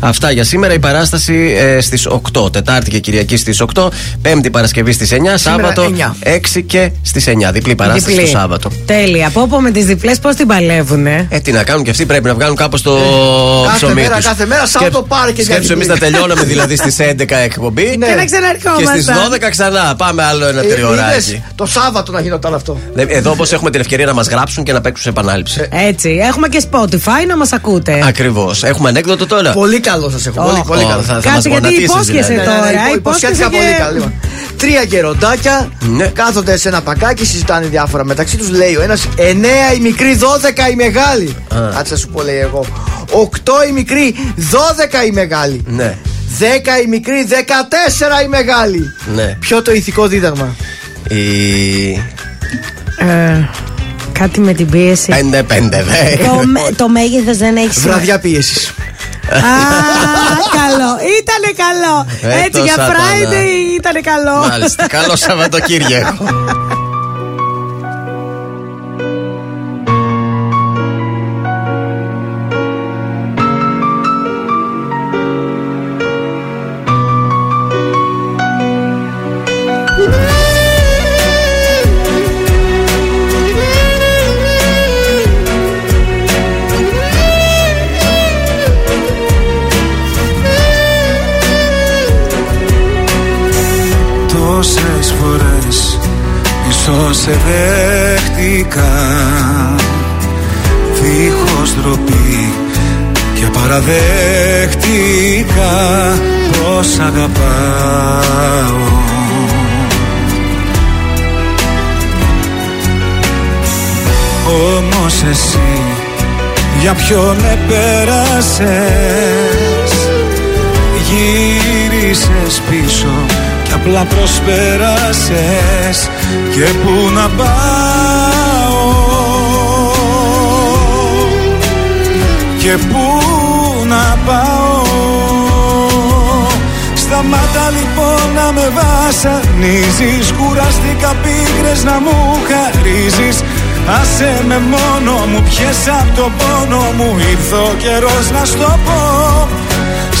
Αυτά για σήμερα. Η παράσταση ε, στις 8. Τετάρτη και Κυριακή στις 8. Πέμπτη Παρασκευή στις 9. Σάββατο 9. 6 και στις 9. Διπλή παράσταση Διπλή. το Σάββατο. Τέλεια. Από όπου με τις διπλές πώς την παλεύουνε; Ε, τι να κάνουν και αυτοί πρέπει να βγάλουν κάπως το Κάθε ψωμί μέρα, τους. κάθε μέρα, Σάββατο πάρε και μια Σκέψου εμείς διπλή. να τελειώναμε δηλαδή στις 11 εκπομπή. Ναι. Και να Και ξαναρχόμαστε. στις 12 ξανά. Πάμε άλλο ένα Ε, τριωράκι. είδες, το Σάββατο να γινόταν αυτό. Ε, Εδώ όμω έχουμε την ευκαιρία να μας γράψουν και να παίξουν σε επανάληψη. Έτσι. Έχουμε και Spotify να μας ακούτε. Ακριβώς. Έχουμε ανέκδοτο τώρα. Πολύ καλό σας έχω. Πολύ, Ω, πολύ Ω, καλό. θα- θα Κάτσε, μας γιατί γονατίσεις, υπόσχεσαι δηλαδή. τώρα. Ναι, ναι, υπο- υπόσχεσαι υποσχέθηκα και- πολύ καλά. Λοιπόν, Τρία γεροντάκια Ναι. κάθονται σε ένα πακάκι, συζητάνε διάφορα μεταξύ τους. Λέει ο ένας 9 η μικρή, 12 η μεγάλη. Κάτσε να σου πω, λέει εγώ. 8 η μικρή, 12 η μεγάλη. Ναι. 10 η μικρή, 14 η μεγάλη. Ναι. Ποιο το ηθικό δίδαγμα; Η. Ε, κάτι με την πίεση. 5-5, το, με- το μέγεθος δεν έχει σημασία. Βραδιά πίεσης. Α, καλό. Ήτανε καλό. Ε, Έτσι το για σατανά. Friday ήτανε καλό. Μάλιστα. Καλό Σαββατοκύριακο. Σε δέχτηκα Δίχως ντροπή και παραδέχτηκα Πως αγαπάω. Όμως εσύ για ποιον επέρασες Γύρισες πίσω και απλά προσπέρασες Και πού να πάω. Και πού να πάω. Σταμάτα λοιπόν να με βασανίζεις Κουραστήκα πίκρες να μου χαρίζεις. Άσε με μόνο μου, πιες απ' το πόνο μου Ήρθε ο καιρός να στο πω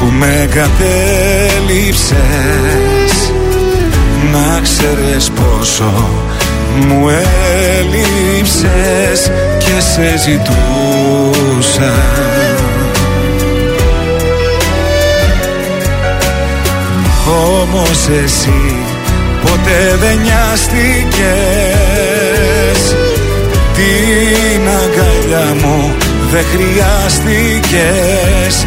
που με κατέληψες Να ξέρεις πόσο μου έλειψες και σε ζητούσα. Όμως εσύ ποτέ δεν νοιάστηκες. Την αγκαλιά μου δεν χρειάστηκες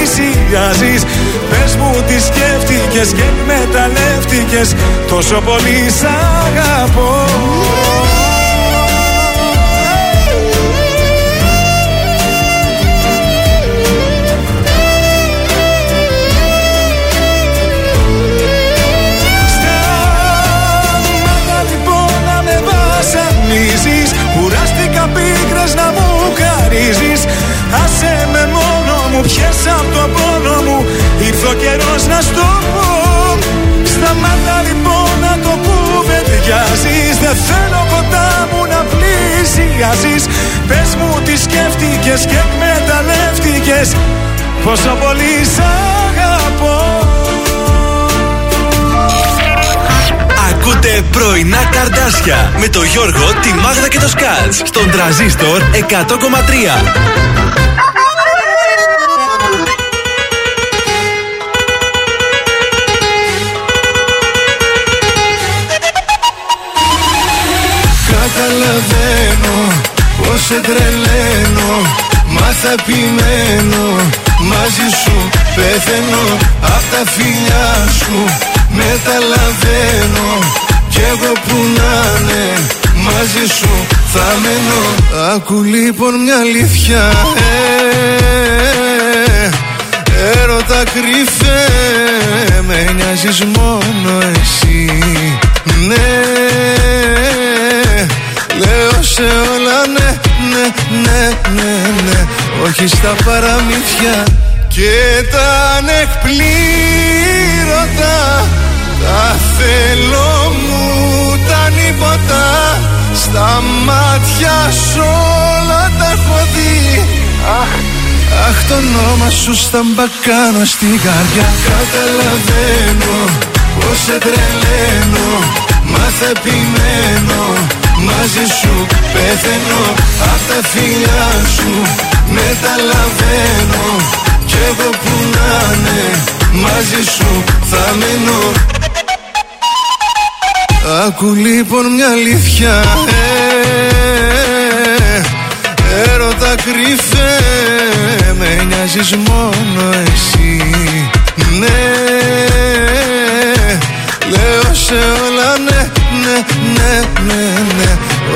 πλησιάζεις. Πες μου τι σκέφτηκες και εκμεταλλεύτηκες Τόσο πολύ σ' αγαπώ. Σταμάτα λοιπόν να με βασανίζεις. Κουράστηκα πίκρες να μου χαρίζεις. Άσε με μόνο μου, πιες απ' το πόνο μου. Ήρθε ο καιρός να στο πω. Σταμάτα λοιπόν να το κουβεντιάζεις Δεν θέλω κοντά μου να πλησιάζεις. Πες μου τι σκέφτηκες και εκμεταλλεύτηκες. Πόσο πολύ σ' αγαπώ. Ακούτε πρωινά καρδάσια με το Γιώργο, τη Μάγδα και το Σκάτ στον τραζίστορ 100,3. Σε τρελαίνω Μα θα επιμένω Μαζί σου πεθαίνω Απ' τα φιλιά σου Μεταλαβαίνω. Κι εγώ που να είναι Μαζί σου θα μένω. Άκου λοιπόν μια αλήθεια ε, Έρωτα κρυφέ Με νοιάζεις μόνο εσύ. Ναι Λέω σε όλα ναι, ναι, ναι, ναι, ναι. Όχι στα παραμύθια και τα ανεκπλήρωτα. Τα θέλω μου τα νύποτα Στα μάτια σου όλα τα έχω δει. Αχ, αχ το όνομα σου στα μπακάνω στην καρδιά Καταλαβαίνω Πως σε τρελαίνω Μα θα επιμένω Μαζί σου πεθαίνω Απ' τα φιλιά σου Μεταλαβαίνω. Κι εγώ που να είναι Μαζί σου θα μένω Άκου λοιπόν μια αλήθεια ε, Έρωτα κρυφέ Με νοιάζεις μόνο εσύ. Ναι Λέω σε όλα ναι, ναι, ναι, ναι, ναι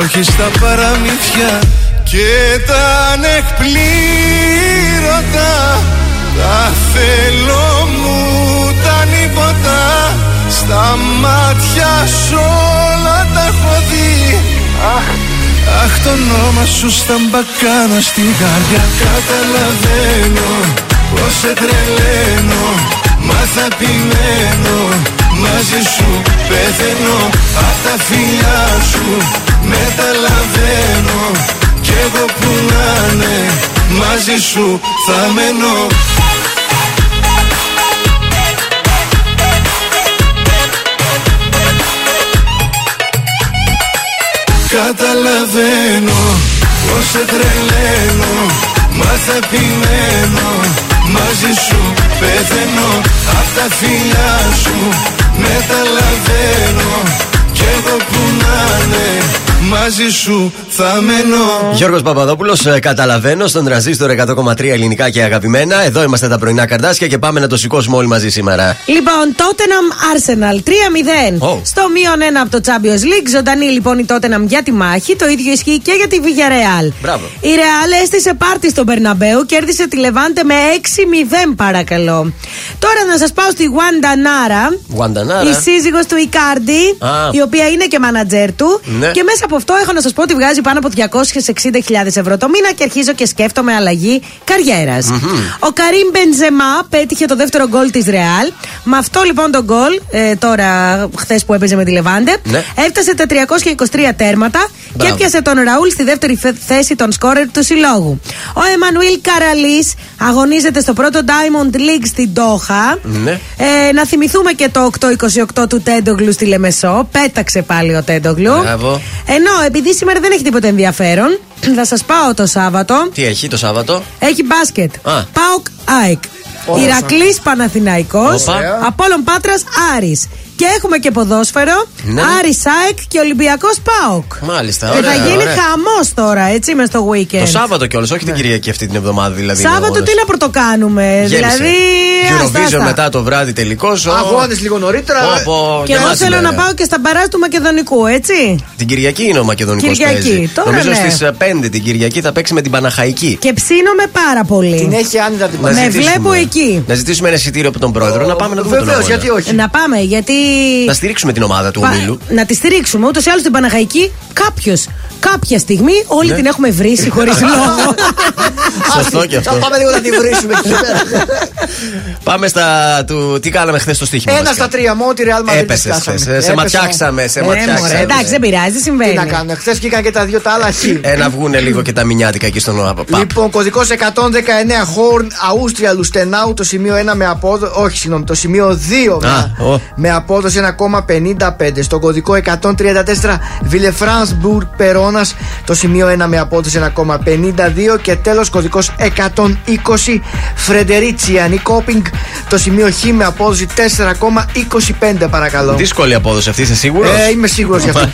Όχι στα παραμύθια και τα ανεκπλήρωτα. Τα θέλω μου τα νύποτα. Στα μάτια σου όλα τα έχω δει. Αχ, αχ το όνομα σου στα μπακάνα στη καρδιά Καταλαβαίνω πως σε τρελαίνω. Μα θα επιμένω Μαζί σου πεθαίνω Απ' τα φιλιά σου Μεταλαβαίνω Κι εγώ που να είναι Μαζί σου θα μένω. Καταλαβαίνω πως σε τρελαίνω Μα θα επιμένω Μαζί σου πεθαίνω. Απ' τα φιλιά σου Μεταλαβαίνω Κι εγώ που να είναι Μαζί σου θα μένω Γιώργος Παπαδόπουλος, καταλαβαίνω στον τραζίστορ 100,3 ελληνικά και αγαπημένα. Εδώ είμαστε τα πρωινά καρδάσια και πάμε να το σηκώσουμε όλοι μαζί σήμερα. Λοιπόν, Tottenham Arsenal 3-0. Oh. Στο μείον 1 από το Champions League. Ζωντανή λοιπόν η Tottenham για τη μάχη. Το ίδιο ισχύει και για τη Villarreal. Μπράβο. Η Real έστησε πάρτι στον Περναμπέου, κέρδισε τη Λεβάντε με 6-0 παρακαλώ. Τώρα να σας πάω στη Wanda Nara. Γουαντανάρα. Η σύζυγος του Ικάρντι, Α. η οποία είναι και μάνατζέρ του. Ναι. Και μέσα από αυτό έχω να σας πω ότι βγάζει πάνω από 260.000 ευρώ το μήνα και αρχίζω και σκέφτομαι αλλαγή καριέρας. Ο Καρύμ Μπενζεμά πέτυχε το δεύτερο γκολ της Ρεάλ. Με αυτό λοιπόν το γκολ, ε, τώρα χθες που έπαιζε με τη Λεβάντε, Ναι. έφτασε τα 323 τέρματα και Μπράβο. έπιασε τον Ραούλ στη δεύτερη φε- θέση των σκόρερ του συλλόγου. Ο Εμμανουήλ Καραλής αγωνίζεται στο πρώτο Diamond League στην Τόχα. Ναι. Ε, να θυμηθούμε και το 8-28 του Τέντογλου στη Λεμεσό. Πέταξε πάλι ο Τέντογλου. Μπράβο. Ενώ επειδή σήμερα δεν έχει τίποτα ενδιαφέρον, θα σας πάω το Σάββατο. Τι έχει το Σάββατο; Έχει μπάσκετ. Α. Πάοκ ΑΕΚ. Ωραία. Ηρακλής Παναθηναϊκός Όπα. Απόλων Πάτρας Άρης. Και έχουμε και ποδόσφαιρο. Ναι. Άρης ΑΕΚ και Ολυμπιακός ΠΑΟΚ. Μάλιστα, Και ωραία. θα γίνει ωραία. χαμός τώρα, έτσι, μες στο weekend. Το Σάββατο κιόλας, όχι την Κυριακή αυτή την εβδομάδα δηλαδή. είναι Σάββατο αγώνας. τι να πρωτοκάνουμε. Γέμισε. Δηλαδή. άστα, Eurovision άστα. μετά το βράδυ τελικός. Αγώνες λίγο νωρίτερα. Και εγώ θέλω να πάω και στα μπαρά του Μακεδονικού, έτσι. Την Κυριακή είναι ο Μακεδονικός Κυριακή, παίζει. τώρα Νομίζω ναι. στις 5 την Κυριακή θα παίξει με την Παναχαϊκή. Και ψήνομαι πάρα πολύ. Την έχει άνετα την Να Με ζητήσουμε- βλέπω εκεί. Να ζητήσουμε ένα εισιτήριο από τον πρόεδρο να πάμε να δούμε τον Βεβαίως, αγώνα. γιατί όχι. Να πάμε, γιατί. Να στηρίξουμε την ομάδα του Πα- ομίλου. Να τη στηρίξουμε. Ούτως ή άλλως την Παναχαϊκή κάποιος, κάποια στιγμή, όλοι Ναι. την έχουμε βρήσει χωρίς λόγο. Σωστό και αυτό. Θα πάμε λίγο να τη βρίσουμε εκεί πέρα. Πάμε στα του. Τι κάναμε χθες στο στοίχημα. Ένα βασικά. στα τρία μου, τη Real Madrid. Έπεσες της χάσαμε. χθες, ε, σε Έπεσα. ματιάξαμε, σε Ε, μωρέ, ματιάξαμε. εντάξει, δεν πειράζει, δεν Τι συμβαίνει. να κάνουμε. Χθες βγήκαν και τα δύο τα άλλα χ. Ε, να βγούνε λίγο και τα μηνιάτικα εκεί στον ΠΑΠ. Λοιπόν, κωδικός 119 Horn, Αούστρια, Λουστενάου, το σημείο 1 με απόδοση. Όχι, συγγνώμη, το σημείο 2 με, Α, ω. με απόδοση 1,55. Στο κωδικό 134 Villefranche-Bourg Περόνα, το σημείο 1 με απόδοση 1,52. Και τέλος, κωδικός 120 Φρεντερίτσια Νικόπινγκ, το σημείο χ με απόδοση 4,25 παρακαλώ. Δύσκολη απόδοση αυτή, είσαι σίγουρος; Ε, είμαι σίγουρος γι' αυτό.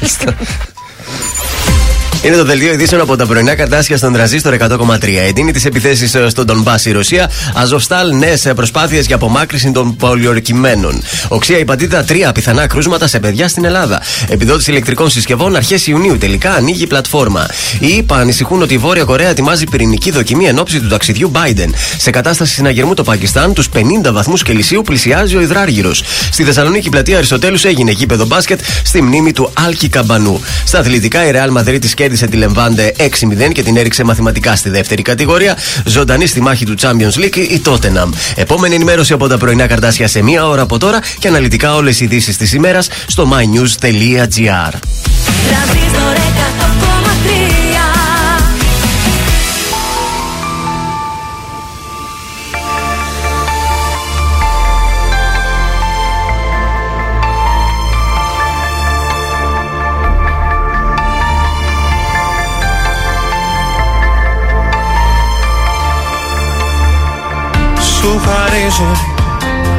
Είναι το δελτίο ειδήσεων από τα πρωινά καρτάσια στον τραζίστορ 100,3. Εντείνει τι επιθέσει στον Ντομπά η Ρωσία. Αζοφστάλ νέες προσπάθειες για απομάκρυση των πολιορκημένων. Οξία υπατήτα 3 πιθανά κρούσματα σε παιδιά στην Ελλάδα. Επιδότηση ηλεκτρικών συσκευών αρχές Ιουνίου τελικά ανοίγει η πλατφόρμα. Οι ΗΠΑ ανησυχούν ότι η Βόρεια Κορέα ετοιμάζει πυρηνική δοκιμή εν ώψη του ταξιδιού Biden. Σε κατάσταση συναγερμού το Πακιστάν, τους 50 βαθμούς Κελσίου πλησιάζει ο υδράργυρος. Στη Θεσσαλονίκη η πλατεία Αριστοτέλους έγινε γήπεδο μπάσκετ στη μνήμη του Άλκη Καμπανού. Στα αθλητικά η Real Madrid κέρδισε τη Λεμβάντε 6-0 και την έριξε μαθηματικά στη δεύτερη κατηγορία. Ζωντανή στη μάχη του Champions League η Tottenham. Επόμενη ενημέρωση από τα πρωινά καρτάσια σε μία ώρα από τώρα και αναλυτικά όλες οι ειδήσεις της ημέρας στο mynews.gr.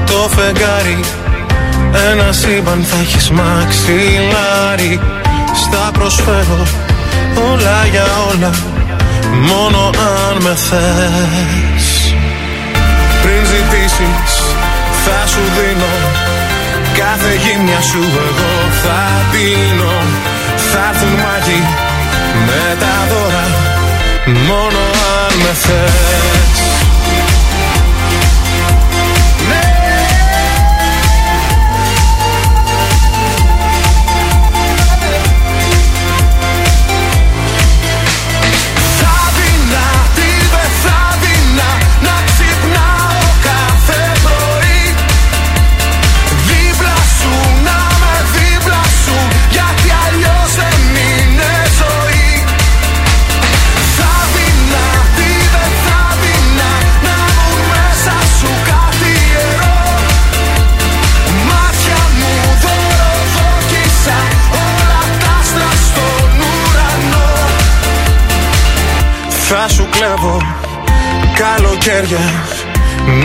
Το φεγγάρι Ένα σύμπαν θα έχεις μαξιλάρι. Στα προσφέρω όλα για όλα Μόνο αν με θες. Πριν ζητήσεις θα σου δίνω. Κάθε γύμνια σου εγώ θα πίνω. Θα έρθουν μάγοι με τα δώρα Μόνο αν με θες.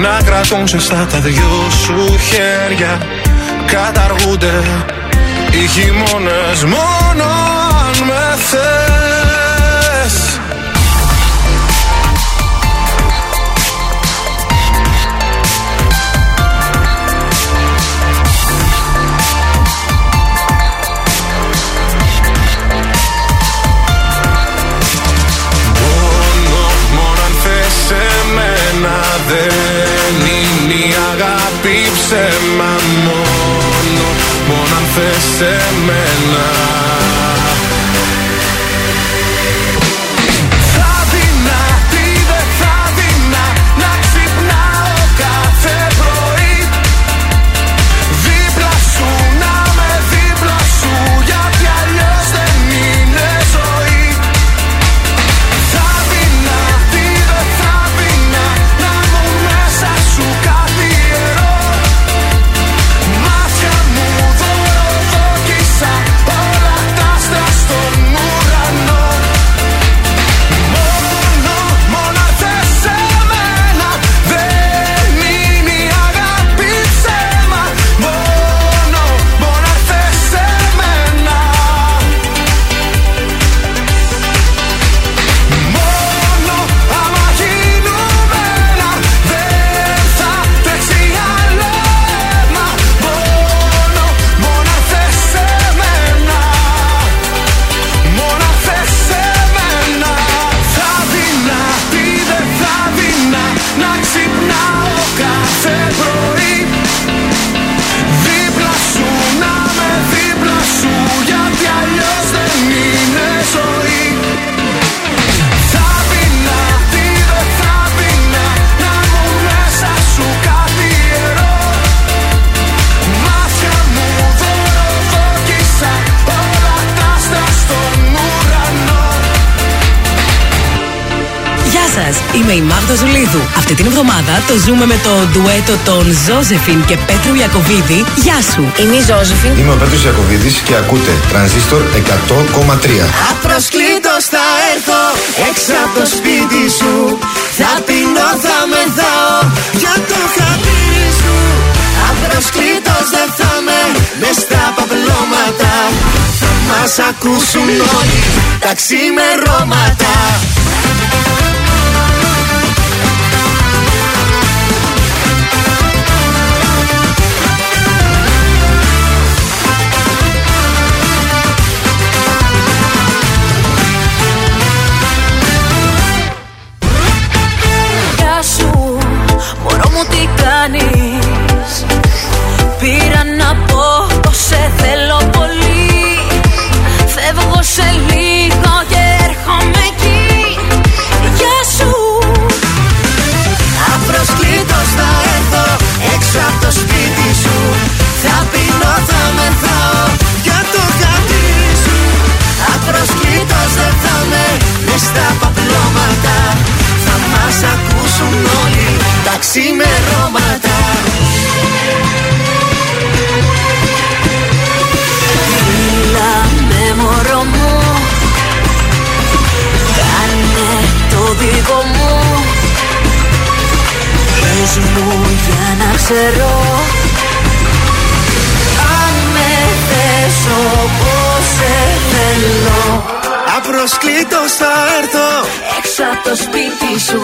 Να κρατούν αυτά τα δυο σου χέρια. Καταργούνται οι χειμώνες μόνο αν με θες. ήρθε σε μένα. ακούμε με το ντουέτο των Ζώζεφιν και Πέτρου Ιακοβίδη. Γεια σου. Είμαι η Ζώζεφιν. Είμαι ο Πέτρος Ιακοβίδης και ακούτε τρανζίστορ 100,3. Απροσκλήτως θα έρθω έξω από το σπίτι σου. Θα πεινώ, θα μεθάω για το χαπίρι σου. Απροσκλήτως δεν θα με μες στα παπλώματα. Θα μας ακούσουν όλοι τα ξημερώματα. Ξέρω. Αν με θες όπως σε θέλω. Απροσκλήτως θα έρθω. Έξω από το σπίτι σου.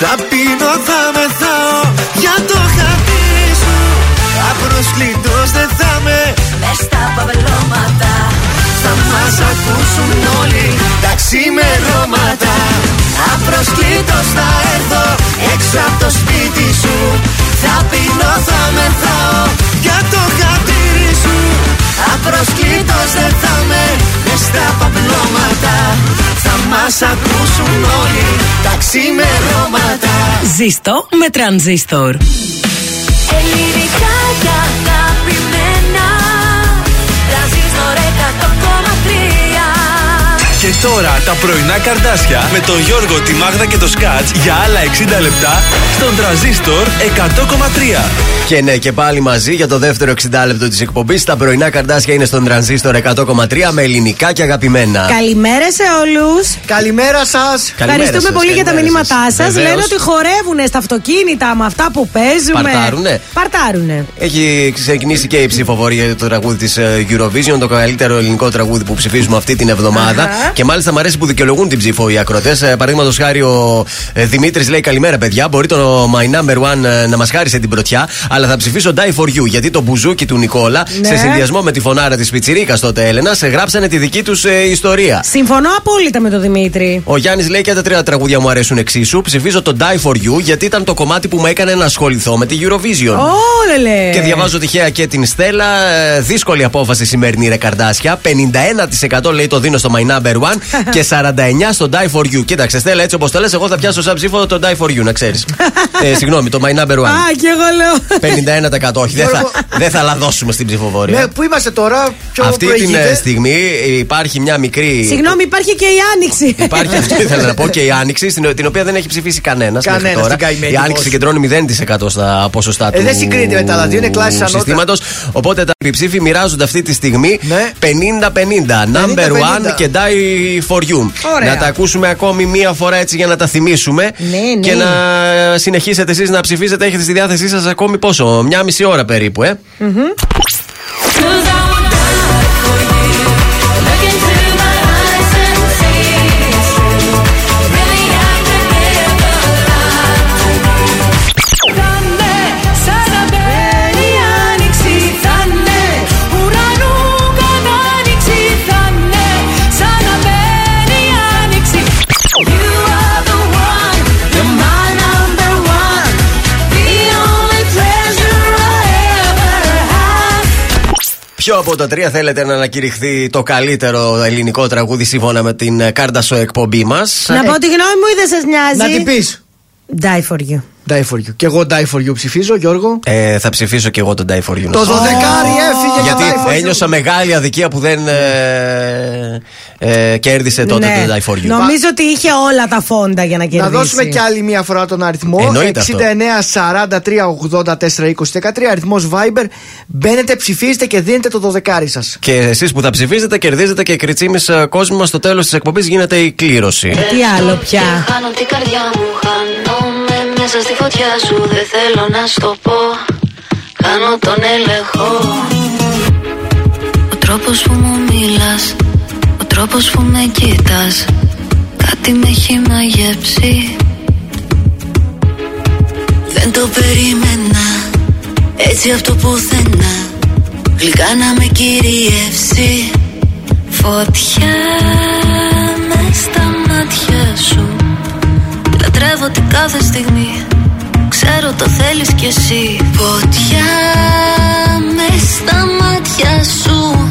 Θα πίνω, θα μεθάω Για το χατήρι σου. Απροσκλήτως δεν θα με. Μες στα παυλώματα Θα μας ακούσουν όλοι Τα ξημερώματα. Απροσκλήτως θα έρθω Έξω από το σπίτι σου Θα πίνω, θα μεθάω Για το χατήρι σου. Απροσκλήτως δεν θα με Μες στα παπλώματα. Θα μας ακούσουν όλοι Τα ξημερώματα. Ζήστο με τρανζίστορ. Τώρα τα πρωινά καρδάσια με τον Γιώργο, τη Μάγδα και το Σκάτς για άλλα 60 λεπτά στον τραζίστορ 100,3. Και ναι, και πάλι μαζί για το δεύτερο 60 λεπτό της εκπομπής. Τα πρωινά καρδάσια είναι στον τρανζίστορ 100,3 με ελληνικά και αγαπημένα. Καλημέρα σε όλους. Καλημέρα σας. Ευχαριστούμε πολύ για τα μηνύματά σας. Βεβαίως. Λένε ότι χορεύουν στα αυτοκίνητα με αυτά που παίζουμε. Παρτάρουνε. Παρτάρουνε. Έχει ξεκινήσει και η ψηφοφορία για το τραγούδι της Eurovision, το καλύτερο ελληνικό τραγούδι που ψηφίζουμε αυτή την εβδομάδα. Αχα. Και μάλιστα μου αρέσει που δικαιολογούν την ψήφο οι ακροτές. Παραδείγματος χάρη, ο Δημήτρης λέει: Καλημέρα, παιδιά. Μπορεί το My Number One ε, να μας χάρισε την πρωτιά, αλλά θα ψηφίσω Die for You. Γιατί το μπουζούκι του Νικόλα, Ναι. σε συνδυασμό με τη φωνάρα της Πιτσυρίκα τότε Έλενα, γράψανε τη δική τους ιστορία. Συμφωνώ απόλυτα με τον Δημήτρη. Ο Γιάννης λέει και τα τρία τραγούδια μου αρέσουν εξίσου. Ψηφίζω το Die for You γιατί ήταν το κομμάτι που με έκανε να ασχοληθώ με τη Eurovision. Όλε. Και διαβάζω τυχαία και την Στέλλα. ε, Δύσκολη απόφαση σημερινή ρε καρδάσια. 51% λέει το δίνω στο My Number One και 49% στο Die for You. Κοίταξε, Στέλλα, έτσι όπως το λες, εγώ θα πιάσω σαν ψήφο το Die for You, να ξέρεις. ε, συγγνώμη, το My Number Α, One. και εγώ λέω. 51%. Όχι, δεν θα, δεν θα λαδώσουμε στην ψηφοφορία. Ναι, πού είμαστε τώρα, ποιο Αυτή την προηγείται; ε, στιγμή υπάρχει μια μικρή. Συγγνώμη, υπάρχει και η άνοιξη. Υπάρχει αυτό ήθελα να πω και η Άνοιξη, στην- την οποία δεν έχει ψηφίσει κανένας. Κανένας, την καημένη Η Άνοιξη πώς. συγκεντρώνει 0% στα ποσοστά Ε, του. Δεν συγκρίνεται με τα άλλα δύο, είναι κλάση ανώτερα. συστήματος. Οπότε τα επιψήφοι μοιράζονται αυτή τη στιγμή Ναι. 50-50. Number 50-50. one και die for you. Ωραία. Να τα ακούσουμε ακόμη μία φορά έτσι για να τα θυμίσουμε. Ναι, ναι. Και να συνεχίσετε εσείς να ψηφίσετε. Έχετε στη διάθεσή σας ακόμη πόσο, μια μισή ώρα περίπου, ε. Θα'ναι Ποιο από τα τρία θέλετε να ανακηρυχθεί το καλύτερο ελληνικό τραγούδι σύμφωνα με την ε, κάρτα στο εκπομπή μας; Να πω τη γνώμη μου ή δεν σας νοιάζει; Να την πεις. Die for you. Die for you. Και εγώ die for you ψηφίζω, Γιώργο. Ε, θα ψηφίσω και εγώ τον Die for You. Το δωδεκάρι έφυγε Γιατί για die for you. ένιωσα μεγάλη αδικία που δεν ε, ε, κέρδισε τότε Ναι. το Die for You. Νομίζω ότι είχε όλα τα φόντα για να κερδίσει. Να δώσουμε κι άλλη μία φορά τον αριθμό. Εννοείται αυτό. 69 43 84 20 13 αριθμός Viber. Μπαίνετε, ψηφίζετε και δίνετε το δωδεκάρι σας. Και εσείς που θα ψηφίσετε, κερδίζετε και κριτσίμι κόσμο μα. Στο τέλος της εκπομπής γίνεται η κλήρωση. Τι άλλο πια. Χάνω την καρδιά μου, χάνομαι μέσα στη φωτιά σου Δεν θέλω να στο πω, κάνω τον έλεγχο Ο τρόπος που μου μιλάς, ο τρόπος που με κοίτας Κάτι με έχει μαγεύσει Δεν το περίμενα, έτσι αυτό πουθενά. Γλυκά να με κυριεύσει. Φωτιά με στα μάτια σου. Λατρεύω την κάθε στιγμή. Ξέρω το θέλεις κι εσύ. Φωτιά με στα μάτια σου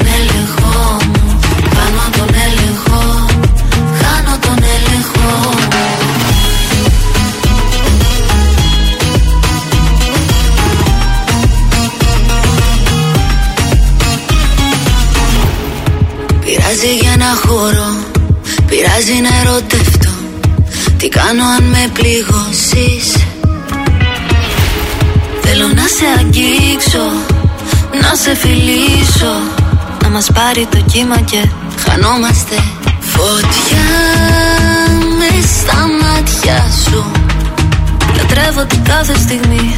να χωρώ Πειράζει να ερωτευτώ. Τι κάνω αν με πληγώσεις; Θέλω να σε αγγίξω Να σε φιλήσω Να μας πάρει το κύμα και χανόμαστε Φωτιά με στα μάτια σου. Λατρεύω την κάθε στιγμή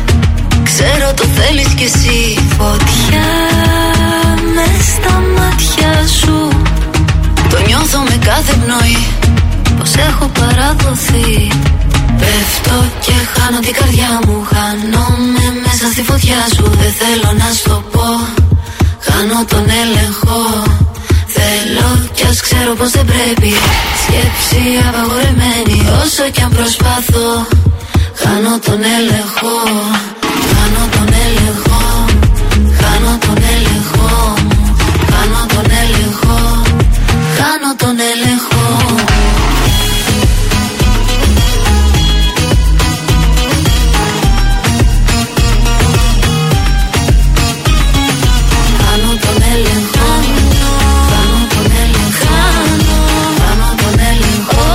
Ξέρω το θέλεις κι εσύ. Φωτιά με στα μάτια σου Το νιώθω με κάθε πνοή. Πως έχω παραδοθεί. Πέφτω και χάνω την καρδιά μου. Χάνομαι μέσα στη φωτιά σου. Δεν θέλω να στο πω. Χάνω τον έλεγχο. Θέλω κι ας ξέρω πως δεν πρέπει. Σκέψη απαγορεμένη Όσο κι αν προσπάθω Χάνω τον έλεγχο. Χάνω τον έλεγχο. Χάνω τον έλεγχο Χάνω τον έλεγχο. Χάνω τον έλεγχο. Χάνω τον έλεγχο. Χάνω τον έλεγχο.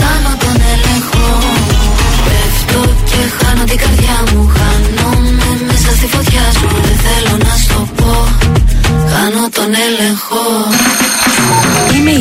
Χάνω τον έλεγχο. Πέφτω και χάνω την καρδιά μου. Χάνομαι μέσα στη φωτιά σου. Δεν θέλω να στο πω. Χάνω τον έλεγχο. Είμαι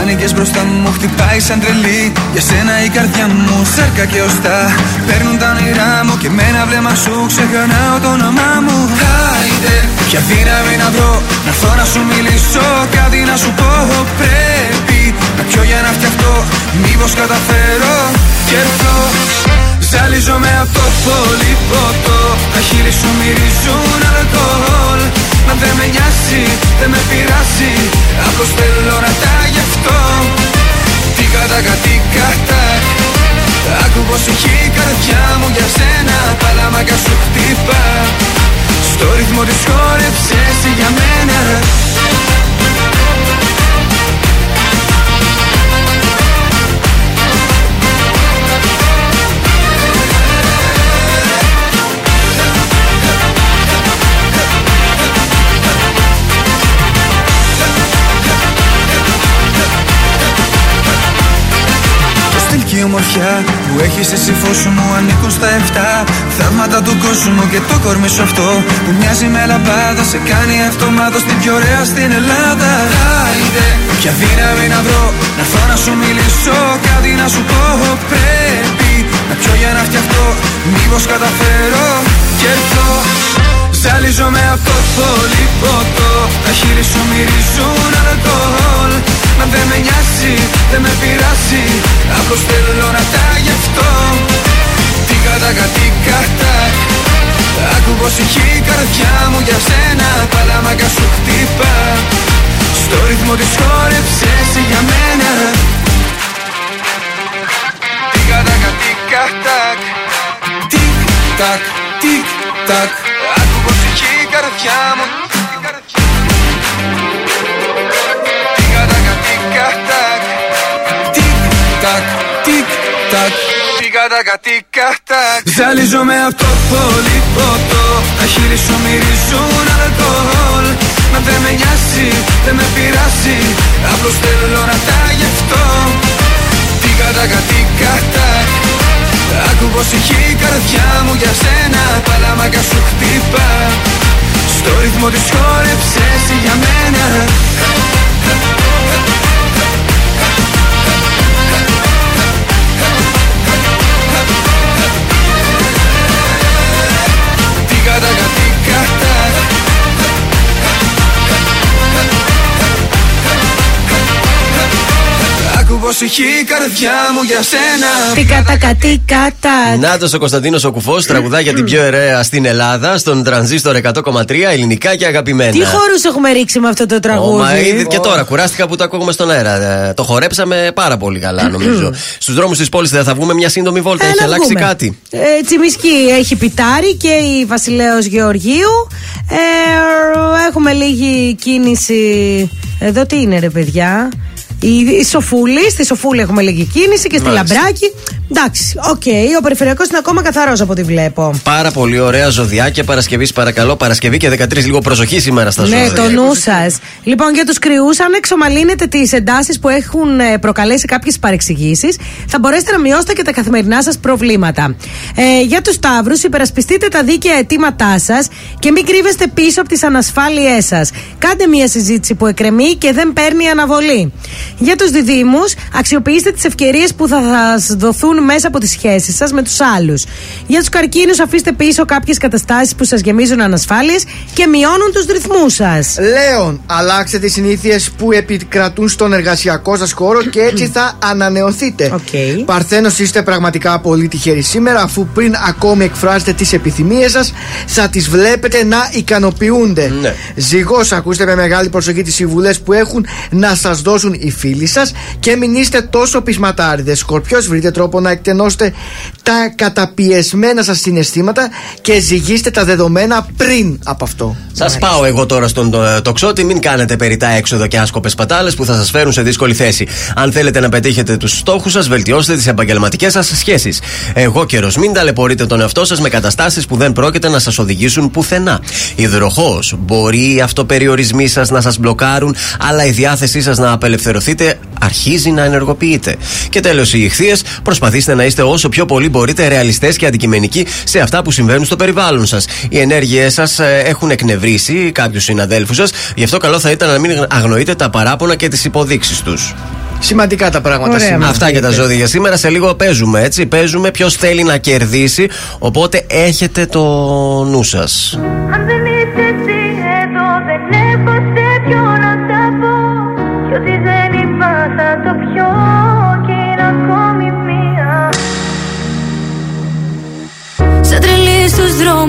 Φάνηκες μπροστά μου χτυπάει σαν τρελή. Για σένα η καρδιά μου σάρκα και οστά. Παίρνουν τα όνειρά μου και με ένα βλέμμα σου ξεχνάω το όνομά μου. Άιντε, ποια δύναμη να βρω Να έρθω να σου μιλήσω. Κάτι να σου πω Πρέπει να πιω για να φτιαχτώ. Μήπως καταφέρω και έρθω. Ζαλίζομαι από το πολύ ποτό Τα χείλη σου μυρίζουν αλκοόλ Μα δεν με νοιάζει, δεν με πειράζει. Απλώς θέλω να τα γευτώ Τι κατάκα, τι κατά. Άκου πως έχει η καρδιά μου για σένα Παλαμάκα σου χτύπα. Στο ρυθμό της χόρεψες εσύ για μένα και η ομορφιά που έχεις εσύ φως μου ανήκουν στα 7 Θαύματα του κόσμου και το κορμί σου αυτό που μοιάζει με λαμπάδα. Σε κάνει αυτομάτως την πιο ωραία στην Ελλάδα. Άιντε, ποια δύναμη να βρω να έρθω να σου μιλήσω. Κάτι να σου πω πρέπει να πιω για να φτιαχτώ. Μήπως καταφέρω και έρθω. Ζαλίζομαι από το πολύ ποτό Τα χείλη σου μυρίζουν αλκοόλ Μα δεν με νοιάζει, δεν με πειράζει. Απλώς θέλω να τα γευτώ Τι κατάκα, τι κατά Άκου πως έχει η καρδιά μου για σένα Παλαμάκα σου χτύπα. Στο ρυθμό της χόρεψες εσύ για μένα. Τι κατάκα, τι κατά Τικ τακ, τικ τακ. Άκου πως έχει η καρδιά μου Τι κατάκα, τι κατάκ Ζαλίζομαι από το πολύ ποτό Τα χείλη σου μυρίζουν αλκοόλ. Μα δεν με νοιάζει, δεν με πειράζει. Απλώς θέλω να τα γευτώ Τι κατάκα, τι κατάκ Άκου πως έχει η καρδιά μου για σένα. Παλαμάκα σου χτύπα. Στο ρυθμό της χόρεψες εσύ για μένα ψυχή, η καρδιά μου για σένα. Τι κατά κατή κατά. Νάτο ο Κωνσταντίνος ο Κουφός τραγουδά για την πιο ωραία στην Ελλάδα, στον τρανζίστορ 100,3 ελληνικά και αγαπημένα. Τι χώρου έχουμε ρίξει με αυτό το Ω, τραγούδι; Μα ήδη και τώρα κουράστηκα που το ακούγουμε στον αέρα. Ε, Το χορέψαμε πάρα πολύ καλά, νομίζω. Στους δρόμους της πόλης δεν θα βγούμε μια σύντομη βόλτα. Ε, Έχει να αλλάξει βγούμε. κάτι; Ε, Τσιμισκή έχει πιτάρι και η Βασιλέως Γεωργίου. Ε, έχουμε λίγη κίνηση. Εδώ τι είναι ρε παιδιά; Η, η Σοφούλη, στη Σοφούλη έχουμε λίγη κίνηση και στη Μάλιστα. Λαμπράκη. Εντάξει, οκ. Ο περιφερειακός είναι ακόμα καθαρός από ό,τι βλέπω. Πάρα πολύ ωραία ζωδιά και Παρασκευή, παρακαλώ. Παρασκευή και 13 λίγο προσοχή σήμερα στα Ναι, ζώδια. το νου σας. Λοιπόν, για τους κριούς, αν εξομαλύνετε τις εντάσεις που έχουν ε, προκαλέσει κάποιες παρεξηγήσεις, θα μπορέσετε να μειώσετε και τα καθημερινά σας προβλήματα. Ε, για τους Ταύρους, υπερασπιστείτε τα δίκαια αιτήματά σας και μην κρύβεστε πίσω από τις ανασφάλειές σας. Κάντε μια συζήτηση που εκκρεμεί και δεν παίρνει αναβολή. Για τους Διδήμου, αξιοποιήστε τις ευκαιρίες που θα σας δοθούν μέσα από τις σχέσεις σας με τους άλλους. Για τους Καρκίνους, αφήστε πίσω κάποιες καταστάσεις που σας γεμίζουν ανασφάλειες και μειώνουν τους ρυθμούς σας. Λέων, αλλάξτε τις συνήθειες που επικρατούν στον εργασιακό σας χώρο και έτσι θα ανανεωθείτε. Okay. Παρθένος, είστε πραγματικά πολύ τυχεροί σήμερα, αφού πριν ακόμη εκφράζετε τις επιθυμίες σας, θα τις βλέπετε να ικανοποιούνται. Ναι. Ζυγός, ακούστε με μεγάλη προσοχή τις συμβουλές που έχουν να σας δώσουν οι φίλοι σας και μην είστε τόσο πεισματάριδες. Σκορπιός, βρείτε τρόπο να εκτενώσετε τα καταπιεσμένα σας συναισθήματα και ζυγίστε τα δεδομένα πριν από αυτό. Σας πάω εγώ τώρα στον ε, τοξότη. Μην κάνετε περιτά έξοδο και άσκοπες πατάλες που θα σας φέρουν σε δύσκολη θέση. Αν θέλετε να πετύχετε τους στόχους σας, βελτιώστε τις επαγγελματικές σας σχέσεις. Εγώ καιρός, μην ταλαιπωρείτε τον εαυτό σας με καταστάσεις που δεν πρόκειται να σας οδηγήσουν πουθενά. Υδροχός, μπορεί οι αυτοπεριορισμοί σας να σας μπλοκάρουν, αλλά η διάθεσή σας να απελευθερωθείτε αρχίζει να ενεργοποιείται. Και τέλος, οι ηχθείες, προσπαθήστε να είστε όσο πιο πολύ μπορείτε ρεαλιστές και αντικειμενικοί σε αυτά που συμβαίνουν στο περιβάλλον σας. Οι ενέργειές σας έχουν εκνευρίσει κάποιους συναδέλφους σας, γι' αυτό καλό θα ήταν να μην αγνοείτε τα παράπονα και τις υποδείξεις τους. Σημαντικά τα πράγματα Ωραία, σήμερα. Αυτά για τα ζώδια για σήμερα. Σε λίγο παίζουμε, έτσι. Παίζουμε ποιος θέλει να κερδίσει. Οπότε έχετε το νου σας.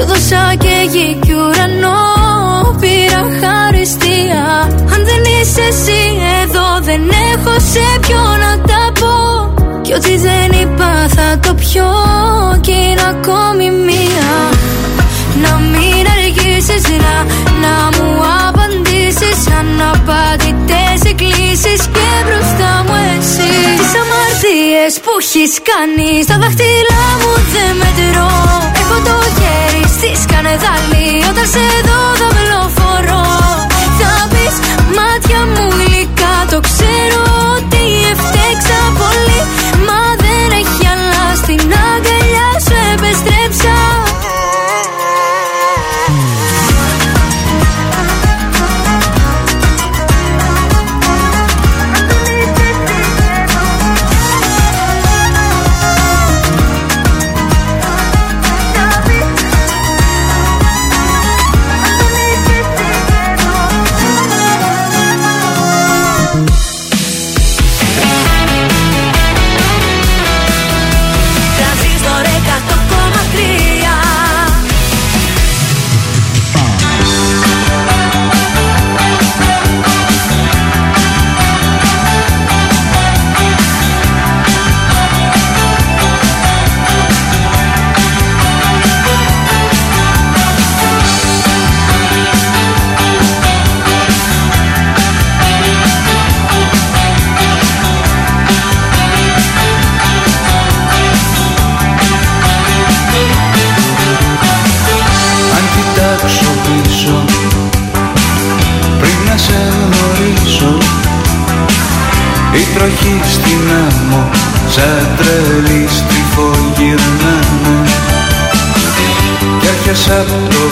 Σου δώσα και γη κι ουρανό. Πήρα χαριστία. Αν δεν είσαι εσύ εδώ Δεν έχω σε ποιο να τα πω. Κι ό,τι δεν είπα θα το πιω Κι είναι ακόμη μία. Να μην αργήσεις να, να μου απαντήσεις. Αναπαντητές εκκλήσεις Και μπροστά μου εσύ. Τις αμαρτίες που έχεις κάνει Στα δάχτυλά μου δεν στη σκανεδάλη Όταν σε δω θα βλοφορώ Θα πεις μάτια μου γλυκά Το ξέρω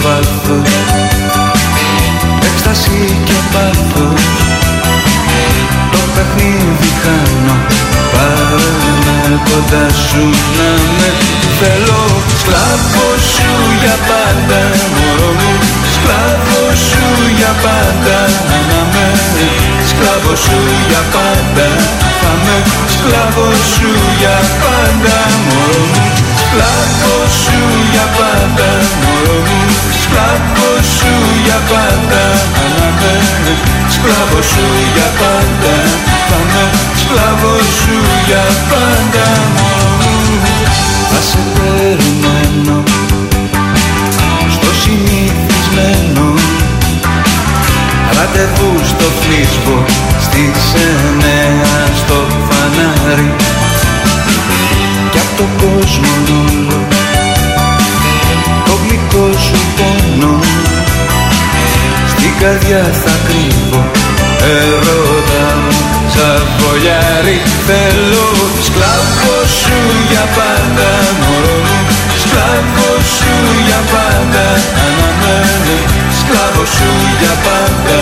βάθος. Έκσταση και πάθος. Το παιχνίδι χάνω. Πάρε με κοντά σου να με Θέλω. Σκλάβο σου για πάντα Μωρό μου. Σκλάβο σου για πάντα Να με. Σκλάβο σου για πάντα Θα με. Σκλάβο σου για πάντα Μωρό μου. Σκλάβο σου για πάντα για πάντα. Να με Σκλάβος σου για πάντα. Θα με σκλάβος σου για πάντα Μωρό μου Θα σε περιμένω Στο συνηθισμένο Ραντεβού στο φλίσβο Στις εννέα στο φανάρι. Κι απ' το κόσμο καρδιά θα κρύβω. Ερώτα μου σαν φωλιάρι Θέλω. Σκλάβο σου για πάντα Μωρό μου. Σκλάβο σου για πάντα Αναμένω Σκλάβο σου για πάντα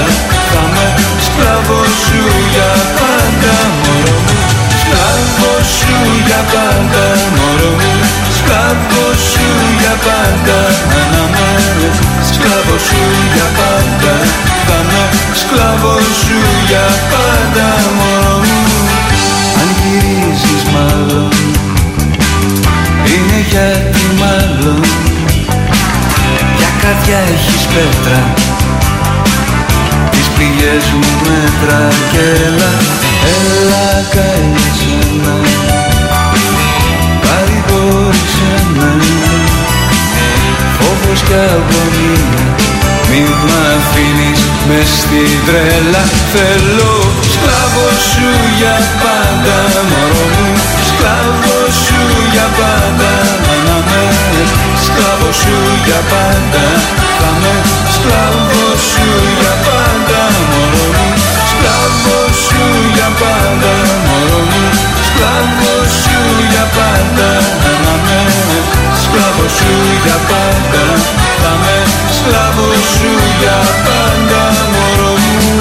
Θα με. Σκλάβο σου για πάντα Μωρό μου. Σκλάβο σου για πάντα Μωρό μου Σκλάβο σου για πάντα Αναμένω. Σκλάβο σου για πάντα Θα με σκλάβο σου για πάντα Μωρό μου. Αν γυρίζεις μάλλον είναι γιατί μάλλον. Για καρδιά έχεις πέτρα Τις πληγές μου μέτρα και έλα Έλα καίσαι Φόβος και αγωνία Μη μ' αφήνεις μες στην τρέλα Θέλω σκλάβο σου για πάντα Μωρό μου. Σκλάβο σου για πάντα Να με. Σκλάβο σου για πάντα Θα με. Σκλάβο σου για πάντα Μωρό μου. Σκλάβο σου για πάντα Μωρό μου. Σκλάβο σου για πάντα Να με σκλάβος σου για πάντα Θα με σκλάβος σου για πάντα Μωρό μου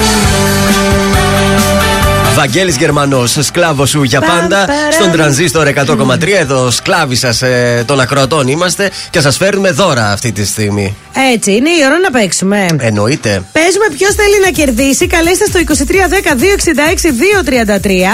Βαγγέλης Γερμανός, σκλάβος σου για πάντα. Στον τρανζίστορ 100,3. Εδώ σκλάβοι σας ε, των ακροατών είμαστε και σας φέρνουμε δώρα αυτή τη στιγμή. Έτσι, είναι η ώρα να παίξουμε. Εννοείται. Παίζουμε ποιος θέλει να κερδίσει. Καλέστε στο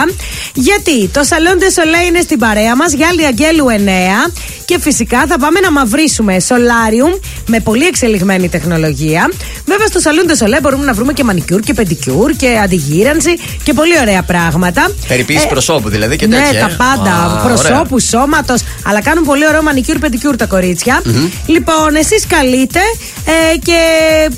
2310-266-233. Γιατί το Salon de Soleil είναι στην παρέα μας, Γιάλη Αγγέλου 9. Και φυσικά θα πάμε να μαυρίσουμε Solarium με πολύ εξελιγμένη τεχνολογία. Βέβαια στο Salon de Soleil μπορούμε να βρούμε και μανικιούρ και πεντικιούρ και αντιγήρανση και πολύ ωραία πράγματα. Περιποίηση Ε, προσώπου δηλαδή και ναι, τέτοια. τα ε. πάντα. Α, προσώπου, σώματος. Αλλά κάνουν πολύ ωραίο μανικιούρ, πεντικιούρ τα κορίτσια Λοιπόν, εσείς καλείτε ε, και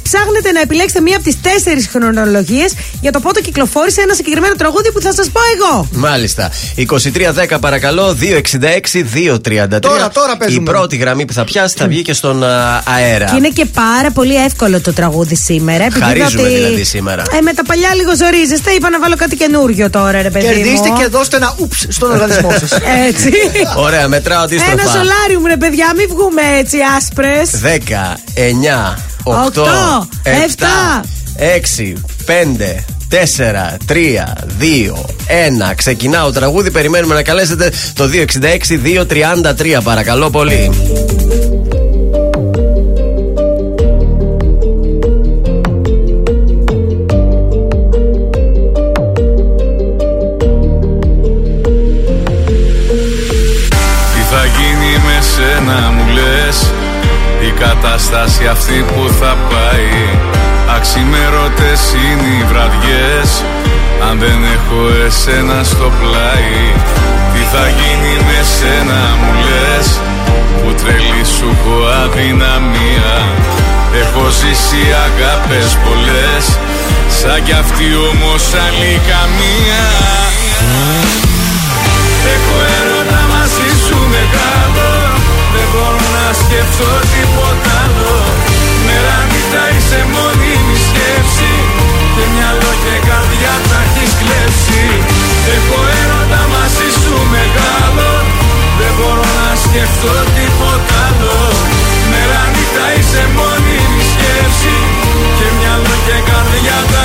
ψάχνετε να επιλέξετε μία από τις τέσσερις χρονολογίες για το πότε κυκλοφόρησε ένα συγκεκριμένο τραγούδι που θα σας πω εγώ. Μάλιστα. 2310 παρακαλώ, 266-233. Τώρα, τώρα παίζουμε. Η πρώτη γραμμή που θα πιάσει θα βγει και στον α, αέρα. Και είναι και πάρα πολύ εύκολο το τραγούδι σήμερα. επειδή είδα Χαρίζουμε δηλαδή σήμερα. Ε, με τα παλιά λίγο ζορίζεστε. Είπα να βάλω κάτι καινούριο τώρα, ρε παιδί. Κερδίστε μου. και δώστε ένα ούψ στον οργανισμό σας. Έτσι. Ωραία, μετράω αντίστροφα. Ένα σολάριου μου, ρε παιδιά, μην βγούμε έτσι άσπρες. 10, 9, 8, 7, 6, 5, 4, 3, 2, 1. Ξεκινάω τραγούδι. Περιμένουμε να καλέσετε το 266-233. Παρακαλώ πολύ. Τι θα γίνει με σένα μου λες; Η κατάσταση αυτή που θα πάει Αξιμέρωτες είναι οι βραδιές. Αν δεν έχω εσένα στο πλάι Τι θα γίνει με σένα μου λες. Που τρελή σου έχω αδυναμία. Έχω ζήσει αγάπες πολλές. Σαν κι αυτή όμως άλλη καμία. Έχω έρωτα μαζί σου μεγάλο Δεν μπορώ να σκεφτώ τίποτα άλλο. Μέρα νύχτα είσαι μόνιμη κλέψει. Και μυαλό και καρδιά τα έχεις κλέψει. Έχω έρωτα μαζί σου μεγάλο. Δεν μπορώ να σκεφτώ τίποτα άλλο. Μέρα νύχτα είσαι μόνη μου σκέψη. Και μυαλό και καρδιά τα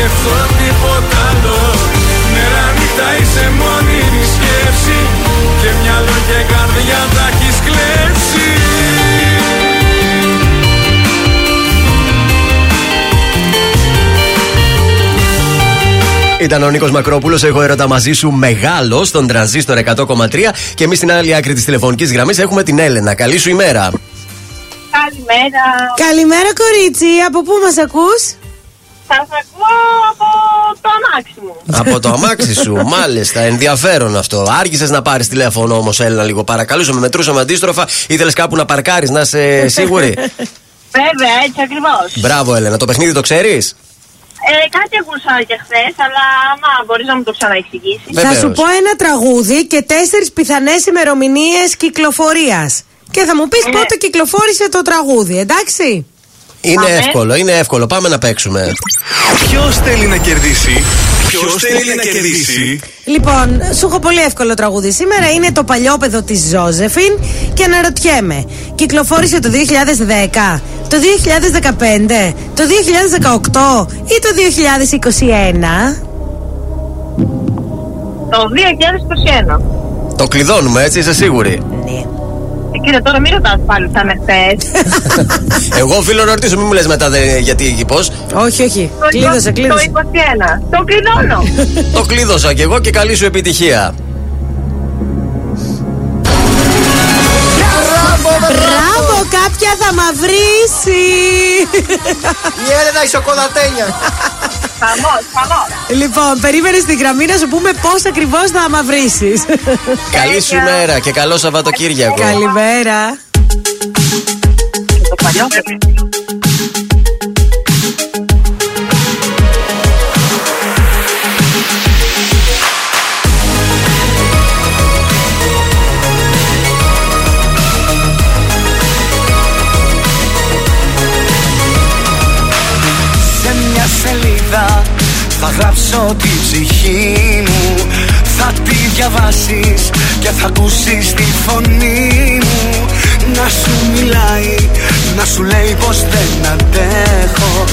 μπορώ να σκεφτώ τίποτα άλλο Μέρα νύχτα είσαι μόνιμη σκέψη Και μυαλό και καρδιά τα έχεις κλέψει Ήταν ο Νίκος Μακρόπουλος. Έχω έρωτα μαζί σου μεγάλο στον τρανζίστορ 100,3. Και εμείς στην άλλη άκρη της τηλεφωνικής γραμμής έχουμε την Έλενα. Καλή σου ημέρα. Καλημέρα. Καλημέρα, κορίτσι. Από πού μας ακούς; Σα ακούω από το αμάξι μου. Από το αμάξι σου, μάλιστα. Ενδιαφέρον αυτό. Άργησες να πάρεις τηλέφωνο όμως, Έλενα, λίγο. Παρακαλούσαμε, μετρούσαμε αντίστροφα. Ήθελες κάπου να παρκάρεις, να είσαι σίγουρη; Βέβαια, έτσι ακριβώς. Μπράβο, Έλενα. Το παιχνίδι το ξέρεις; Ε, κάτι ακούσα και χθες, αλλά άμα μπορείς να μου το ξαναεξηγήσεις. Θα σου πω ένα τραγούδι και τέσσερις πιθανές ημερομηνίες κυκλοφορίας. Και θα μου πεις Ναι. πότε κυκλοφόρησε το τραγούδι, εντάξει; Είναι εύκολο, είναι εύκολο. Πάμε να παίξουμε. Ποιος θέλει να κερδίσει; Ποιος θέλει να κερδίσει; Λοιπόν, σου έχω πολύ εύκολο τραγούδι σήμερα. Είναι το παλιόπεδο της Ζώζεφιν και αναρωτιέμαι. Κυκλοφόρησε το 2010, το 2015, το 2018 ή το 2021. Το 2021. Το κλειδώνουμε, έτσι, είσαι σίγουρη; Ε, κύριε, τώρα μην ρωτάς πάλι θα είναι χθε. Εγώ οφείλω να ρωτήσω, μην μου λες μετά δε, γιατί πώς. Όχι, όχι. Το Κλείδωσε, κλείδωσε. Το 21. Το κλειδώνω. Το κλείδωσα κι εγώ και καλή σου επιτυχία. Μπράβο, κάποια θα μαυρίσει. Η Έλενα η σοκολατένια. Χαμός, χαμός. Λοιπόν, περίμενε στην γραμμή να σου πούμε πώς ακριβώς θα μαυρίσεις. Καλή σου μέρα και καλό Σαββατοκύριακο. Καλημέρα. Το παλιό γράψω τη ψυχή μου. Θα τη διαβάσεις και θα ακούσεις τη φωνή μου. Να σου μιλάει, να σου λέει πως δεν αντέχω.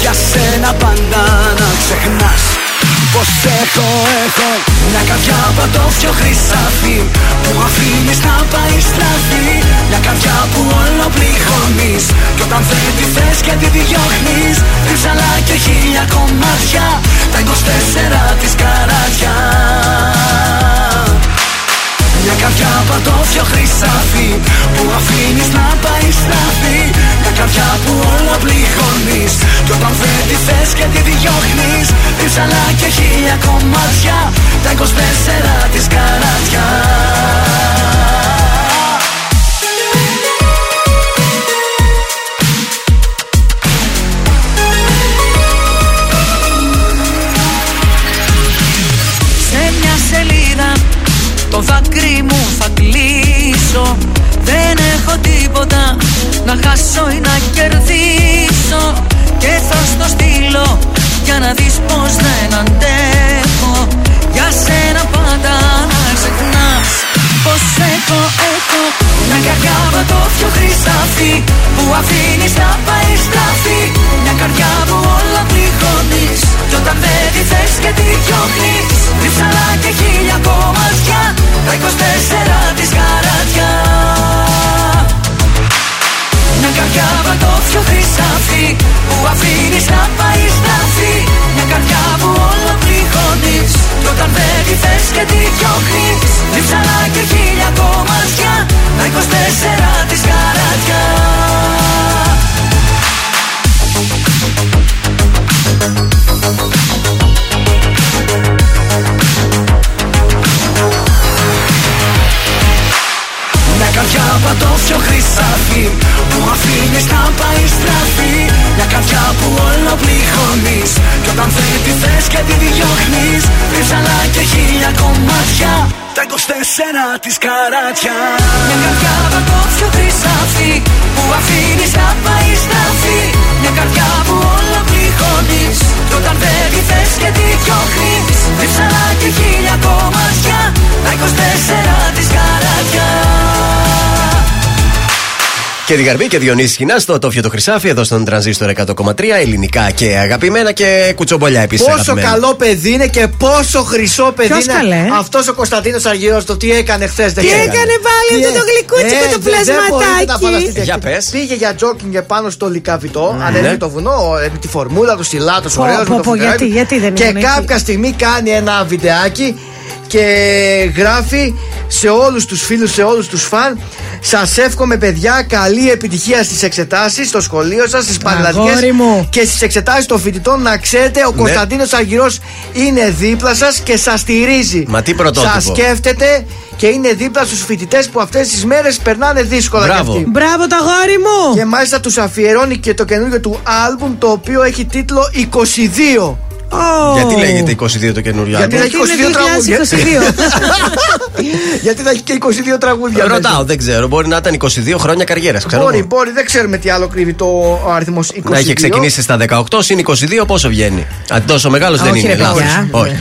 Για σένα πάντα να ξεχνάς Πως έχω, έχω Μια καρδιά πατώφιο χρυσάφι Που αφήνεις να πάει στραφή Μια καρδιά που όλο πληγώνεις Κι όταν δεν τη θες και τη διώχνεις Ρίψαλα και χίλια κομμάτια Τα 24 της καράτια μια καρδιά πατώφιο χρυσάφι Που αφήνεις να πάει στραφή Μια καρδιά που όλα πληγώνεις Κι όταν δεν τη θες και τη διώχνεις. Ρίψαλα και χίλια κομμάτια Τα 24 της καράτια έχω τίποτα. Να χάσω ή να κερδίσω Και θα στο στείλω για να δεις πως δεν αντέχω Για σένα πάντα να ξεχνάς πως έχω, έχω. Μια καρδιά πιο χρυσάφι που αφήνεις να πάει στραφή. Μια καρδιά που όλα πληγώνεις κι όταν δεν τη θες και τη διώχνεις. Ρίψαλα και χίλια κομμάτια τα 24 της καράτια Μια καρδιά πιο χρυσάφι που αφήνεις να πάει στραφή Μια καρδιά που όλα πληγώνεις κι όταν δεν τη θες και τη διώχνεις. Ρίψαλα και χίλια κομμάτια τα 24 της καράτια καρδιά πατώφιο χρυσάφι Που αφήνεις να πάει στραφή. Μια καρδιά που όλο πληγώνεις. Κι όταν θέλει τη θες και τη διώχνεις Ρίψαλα και χίλια κομμάτια. Τα 24 της καράτια. Μια καρδιά πατώφιο χρυσάφι Που αφήνεις να πάει στραφή. Μια καρδιά που όλο πληγώνεις. Κι όταν δεν τη θες και τη διώχνεις Ρίψαλα και χίλια κομμάτια. Τα 24 της καράτια Και την Γαρμπή και Διονύση Σχοινά στο Τόφιο το Χρυσάφι εδώ στον Τρανζίστορ 100,3 ελληνικά και αγαπημένα και κουτσομπολιά επίσης. Πόσο καλό παιδί είναι και πόσο χρυσό παιδί Ποιος είναι καλέ; αυτός ο Κωνσταντίνος Αργυρό. Το τι έκανε χθες. Τι έκανε πάλι αυτό το γλυκούτσικο το πλασματάκι; Για πες. Πήγε για τζόκινγκ πάνω στο λικαβιτό. Ναι. Ανέβηκε το βουνό ε, με τη φορμούλα του στυλάτο. Πω, Ωραίος πω, πω, γιατί, γιατί δεν Και ήμουν εκεί; κάποια στιγμή κάνει ένα βιντεάκι και γράφει σε όλους τους φίλους, σε όλους τους φαν Σας εύχομαι παιδιά καλή επιτυχία στις εξετάσεις στο σχολείο σας, στις πανελλαδικές Αγόρι μου. και στις εξετάσεις των φοιτητών να ξέρετε ο Κωνσταντίνος Αργυρός είναι δίπλα σας και σας στηρίζει Μα τι πρωτότυπο. Σας σκέφτεται και είναι δίπλα στους φοιτητές που αυτές τις μέρες περνάνε δύσκολα Μπράβο. κι αυτοί. Μπράβο το αγόρι μου! Και μάλιστα τους αφιερώνει και το καινούργιο του άλμπουμ το οποίο έχει τίτλο 22 Ω. Γιατί λέγεται 22 το καινούριο Γιατί άλμπουμ; θα έχει 22 τραγούδια. Γιατί θα έχει και 22 τραγούδια. μέσα. Ρωτάω, δεν ξέρω. Μπορεί να ήταν 22 χρόνια καριέρας. Μπορεί, μπορεί, δεν ξέρουμε τι άλλο κρύβει το αριθμός 22. Να είχε ξεκινήσει στα 18, συν 22, πόσο βγαίνει; Α, τόσο μεγάλος δεν όχι, είναι. ρε, Λάθος. παιδιά. Όχι.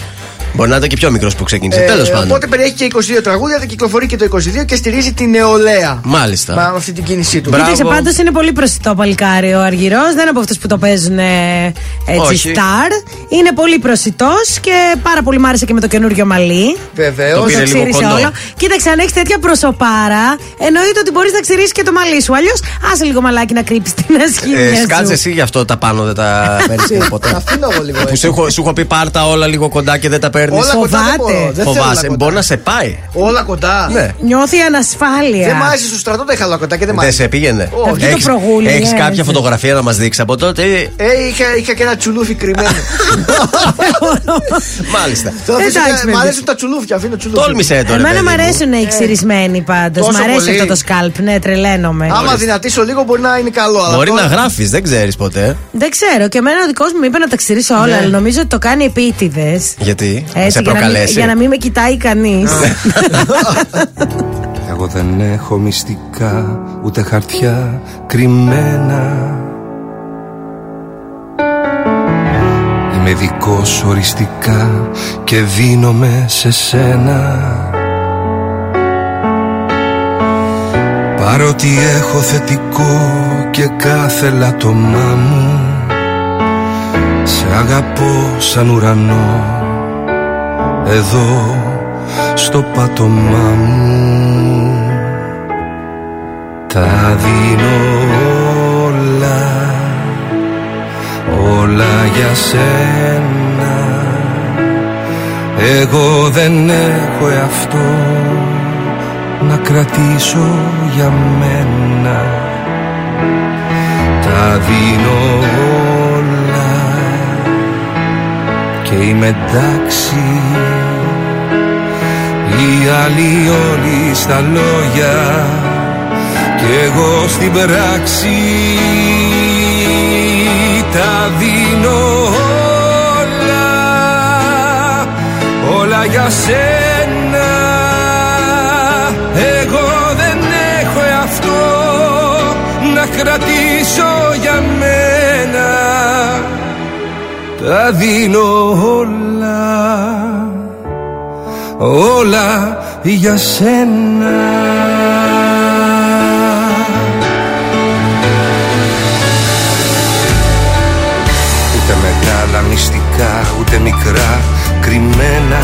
Μπορεί να ήταν και πιο μικρός που ξεκίνησε. Ε, Τέλος πάντων. Οπότε περιέχει και 22 τραγούδια, θα κυκλοφορεί και το 22 και στηρίζει τη νεολαία. Μάλιστα. Με αυτή την κίνησή του. Μπράβο. Κοίταξε, πάντως είναι πολύ προσιτό παλικάρι ο Αργυρός. Δεν είναι από αυτούς που το παίζουν ε, έτσι Όχι. star. Είναι πολύ προσιτός και πάρα πολύ μ' άρεσε και με το καινούριο μαλλί. Βεβαίως. Το πήρε λίγο ξύρισε κοντό. όλο. Κοίταξε, αν έχεις τέτοια προσωπάρα, εννοείται ότι μπορείς να ξυρίσει και το μαλλί σου. Αλλιώς, άσε λίγο μαλάκι να κρύψει την ασχήμια Ε, σου. σκάτσε εσύ γι' αυτό τα πάνω δεν τα παίρνεις ποτέ. Τα αφήνω εγώ λίγο. Που έτσι. σου έχω, σου έχω πει πάρτα όλα λίγο κοντά και δεν τα παίρνει. Όλα κοντά δεν Φοβάται. μπορώ. Δεν θέλω όλα Φοβάσαι, κοντά. μπορεί να σε πάει. Όλα κοντά. Ναι. Νιώθει ανασφάλεια. Δεν μ' άρεσε στο στρατό, δεν είχα όλα κοντά και δεν μ' Δεν άρεσε. σε πήγαινε. Όχι. Αυτό το προγούλι, Έχεις ε, κάποια δεν- φωτογραφία να μας δείξεις από τότε; Ε, είχα, είχα και ένα τσουλούφι κρυμμένο. Μάλιστα. Θέλω να αφήσω Εντάξει, και- Μ' παιδί. αρέσουν τα τσουλούφια, αφήνω τσουλούφι. Τόλμησε τώρα. Εμένα παιδί μου μου. αρέσουν οι ξυρισμένοι πάντως. Τόσο Μ' αρέσει πολύ. αυτό το σκάλπ. Ναι, τρελαίνομαι. Άμα δυνατήσω λίγο μπορεί να είναι καλό. αλλά Μπορεί τώρα- να γράφεις, δεν ξέρεις ποτέ. Δεν ξέρω. Και εμένα ο δικός μου είπε να τα ξυρίσω όλα, αλλά νομίζω ότι το κάνει επίτηδες. Γιατί; Έτσι, σε για, να μην, προκαλέσει. για να μην με κοιτάει κανείς. Εγώ δεν έχω μυστικά ούτε χαρτιά κρυμμένα Είμαι δικός οριστικά και δίνομαι σε σένα Παρότι έχω θετικό και κάθε λατωμά μου Σε αγαπώ σαν ουρανό Εδώ στο πάτωμά μου. Τα δίνω όλα Όλα για σένα. Εγώ δεν έχω εαυτό να κρατήσω για μένα. Τα δίνω όλα και είμαι εντάξει. Οι άλλοι όλοι στα λόγια. Και εγώ στην πράξη. Τα δίνω όλα. Όλα για σένα. Εγώ δεν έχω αυτό να κρατήσω. Τα δίνω όλα Όλα για σένα. Ούτε μεγάλα μυστικά ούτε μικρά κρυμμένα.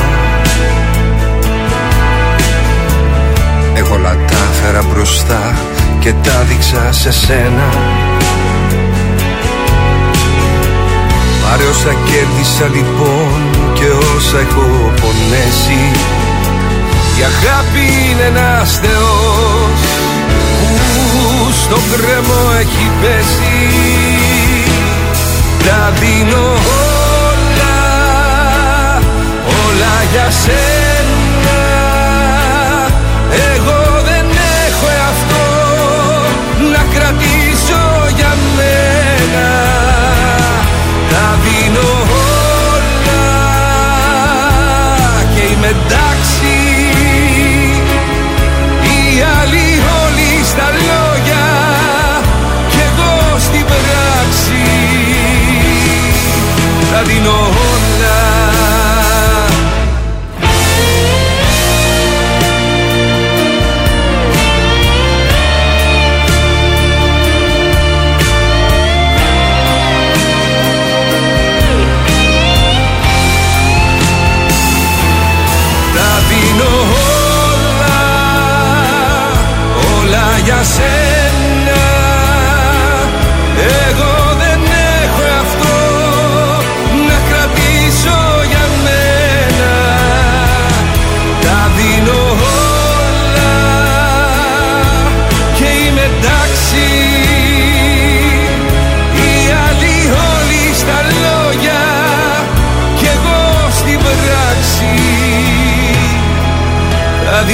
Εγώ όλα τα έφερα μπροστά και τα δείξα σε σένα Πάρε όσα κέρδισα λοιπόν και όσα έχω πονέσει. Η αγάπη είναι ένας θεός που στον κρεμό έχει πέσει. Τα δίνω όλα, όλα για σένα εντάξει Οι άλλοι όλοι στα λόγια κι εγώ στην πράξη Τα δίνω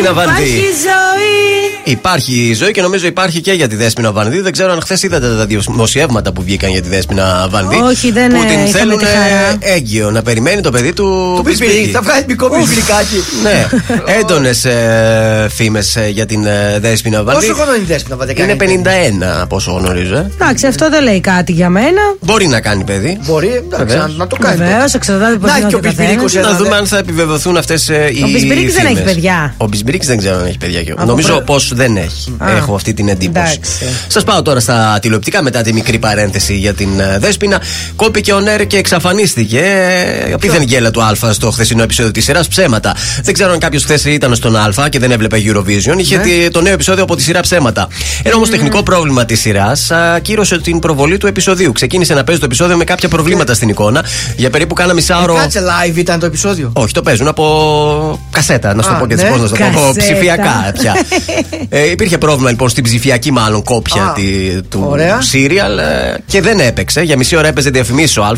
Espina Bandi. Υπάρχει ζωή. Υπάρχει ζωή και νομίζω υπάρχει και για τη Δέσποινα Βανδύ. Δεν ξέρω αν χθες είδατε τα δημοσιεύματα που βγήκαν για τη Δέσποινα Βανδύ. Όχι, δεν, Που ε, την είχαμε θέλουν τη χαρά. έγκυο να περιμένει το παιδί του. Το πισπυρί, θα βγάλει μικρό πισπυρικάκι. Ναι, έντονες ε, φήμες για την ε, Δέσποινα Βανδύ. Πόσο χρόνο είναι η Δέσποινα Βανδύ, Είναι κάνει 51 από όσο γνωρίζω. ε. Εντάξει, αυτό δεν λέει κάτι για μένα. Μπορεί να κάνει παιδί. Μπορεί, εντάξει, Βεβαίως. να- να το κάνει. Βεβαίως, εξαρτάται πώς Να έχει είναι και ο ο Πισπυρίκος καθένας. ένα, Να δούμε ναι. αν θα επιβεβαιωθούν αυτές οι. Ο Μπισμπρίκης δεν φήμες. έχει παιδιά. Ο Μπισμπρίκη δεν ξέρω αν έχει παιδιά. και εγώ. Από Νομίζω πρω- πως δεν έχει. Α. Έχω αυτή την εντύπωση. Εντάξει. Σας πάω τώρα στα τηλεοπτικά μετά τη μικρή παρένθεση για την ε, Δέσποινα. Κόπηκε ο Νέρ και εξαφανίστηκε. Ε, Απίθανη γέλα του Α στο χθεσινό επεισόδιο της σειράς Ψέματα. Δεν ξέρω αν κάποιος χθες ήταν στον Α και δεν έβλεπε Eurovision. Είχε Ναι. τη- το νέο επεισόδιο από τη σειρά Ψέματα. Ένα όμως τεχνικό πρόβλημα της σειράς ακύρωσε την προβολή του επεισοδίου. Ξεκίνησε να παίζει το επεισόδιο με κάποια προβλήματα στην εικόνα. Για περίπου κάνα μισάωρο. Ε, Κάτσε live ήταν το επεισόδιο. Όχι, το παίζουν από κασέτα, να σου το Α, πω και ναι. τι πώς να σου το πω. Από Κασέτα. ψηφιακά πια. ε, υπήρχε πρόβλημα λοιπόν στην ψηφιακή μάλλον κόπια Α, τη- του ωραία. serial ε, και δεν έπαιξε. Για μισή ώρα έπαιζε διαφημίσει ο Α.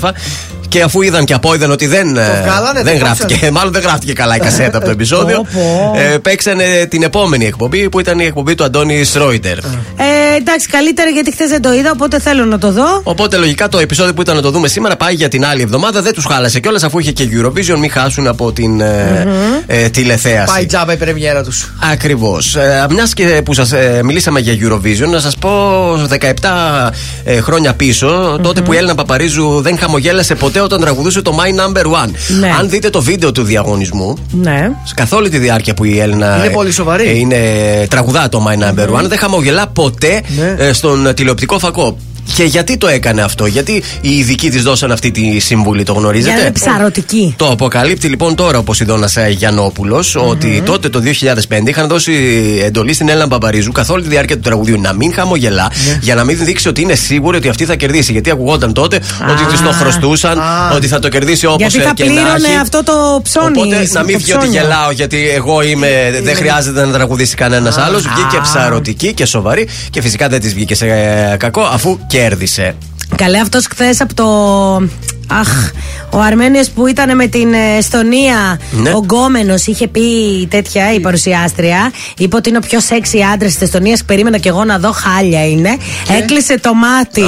Και αφού είδαν και απόειδαν ότι δεν, ε, βγάλανε, δεν το γράφτηκε, κόψανε. μάλλον δεν γράφτηκε καλά η κασέτα από το επεισόδιο, Πω, πω. ε, παίξανε την επόμενη εκπομπή που ήταν η εκπομπή του Αντώνη Σρόιντερ. Ε, εντάξει, καλύτερα γιατί χθες δεν το είδα, οπότε θέλω να το δω. Οπότε λογικά το επεισόδιο που ήταν να το δούμε σήμερα πάει για την άλλη εβδομάδα. Δεν τους χάλασε κιόλας αφού είχε και Eurovision, μην χάσουν από την ε, ε, τηλεθέαση. Πάει τζάμπα η πρεμιέρα τους. Ακριβώς. Ε, Μια και που σας μιλήσαμε για Eurovision, να σας πω 17 ε, χρόνια πίσω, τότε που η Έλληνα Παπαρίζου δεν χαμογέλασε ποτέ όταν τραγουδούσε το My Number One. Ναι. Αν δείτε το βίντεο του διαγωνισμού, Ναι. καθ' όλη τη διάρκεια που η Έλληνα. Είναι πολύ σοβαρή. ε, είναι τραγουδά το My Number One, δεν χαμογελά ποτέ Ναι. ε, στον τηλεοπτικό φακό. Και γιατί το έκανε αυτό, γιατί οι ειδικοί της δώσαν αυτή τη συμβουλή, το Για γνωρίζετε; να είναι ψαρωτική. Το αποκαλύπτει λοιπόν τώρα ο Ποσειδώνας Γιαννόπουλος ότι τότε το 2005 είχαν δώσει εντολή στην Έλληνα Μπαμπαρίζου καθ' όλη τη διάρκεια του τραγουδίου να μην χαμογελά για να μην δείξει ότι είναι σίγουρη ότι αυτή θα κερδίσει. Γιατί ακουγόταν τότε ότι της το χρωστούσαν, Α. ότι θα το κερδίσει όπως Γιατί θα και να πλήρωνε έχει. αυτό το ψώνι. Οπότε να μην το βγει ότι ψώνιο. γελάω γιατί εγώ είμαι, δεν χρειάζεται να τραγουδήσει κανένας άλλος. Βγήκε ψαρωτική και σοβαρή και φυσικά δεν της βγήκε σε ε, κακό αφού κέρδισε. Καλέ αυτός χθες από το. Αχ, ο Αρμένιος που ήταν με την ε, Εστονία, Ναι. ο Γκόμενος, είχε πει τέτοια η παρουσιάστρια. Είπε ότι είναι ο πιο σεξι άντρας της Εστονίας. Περίμενα και εγώ να δω χάλια είναι. Έκλεισε το μάτι.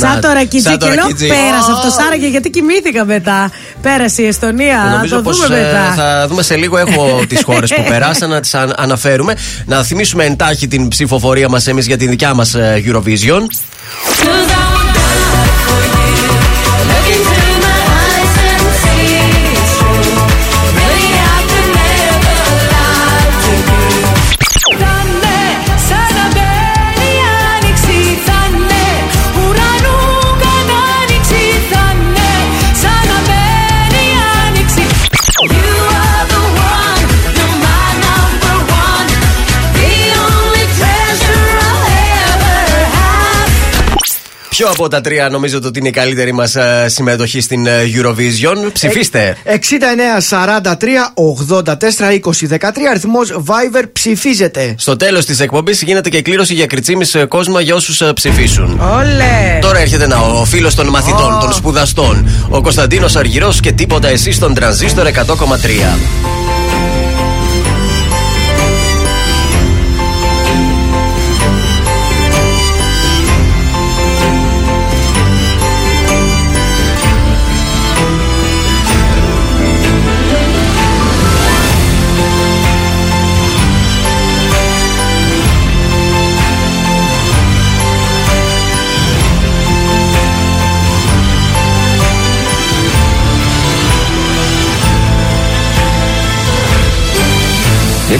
σαν να- το ρακιτζί. σαν το Και λέω ρακιτζί. πέρασε αυτό. Άραγε γιατί κοιμήθηκα μετά. Πέρασε η Εστονία. Να Νομίζω το πως δούμε ε, μετά. θα δούμε σε λίγο. Έχω τις χώρες που περάσαν να τις αναφέρουμε. Να θυμίσουμε εντάχει την ψηφοφορία μας εμείς για την δικιά μας Eurovision. Ποιο από τα τρία νομίζετε ότι είναι η καλύτερη μας συμμετοχή στην ε, Eurovision. Ψηφίστε. 69, 43, 84, 20, 13 αριθμός Viber ψηφίζετε. Στο τέλος της εκπομπής γίνεται και κλήρωση για κριτσίμι κόσμο για όσους ψηφίσουν. Όλε. Τώρα έρχεται να, ο φίλος των μαθητών, των σπουδαστών, ο Κωνσταντίνος Αργυρός και τίποτα εσύ στον τρανζίστορ 100,3.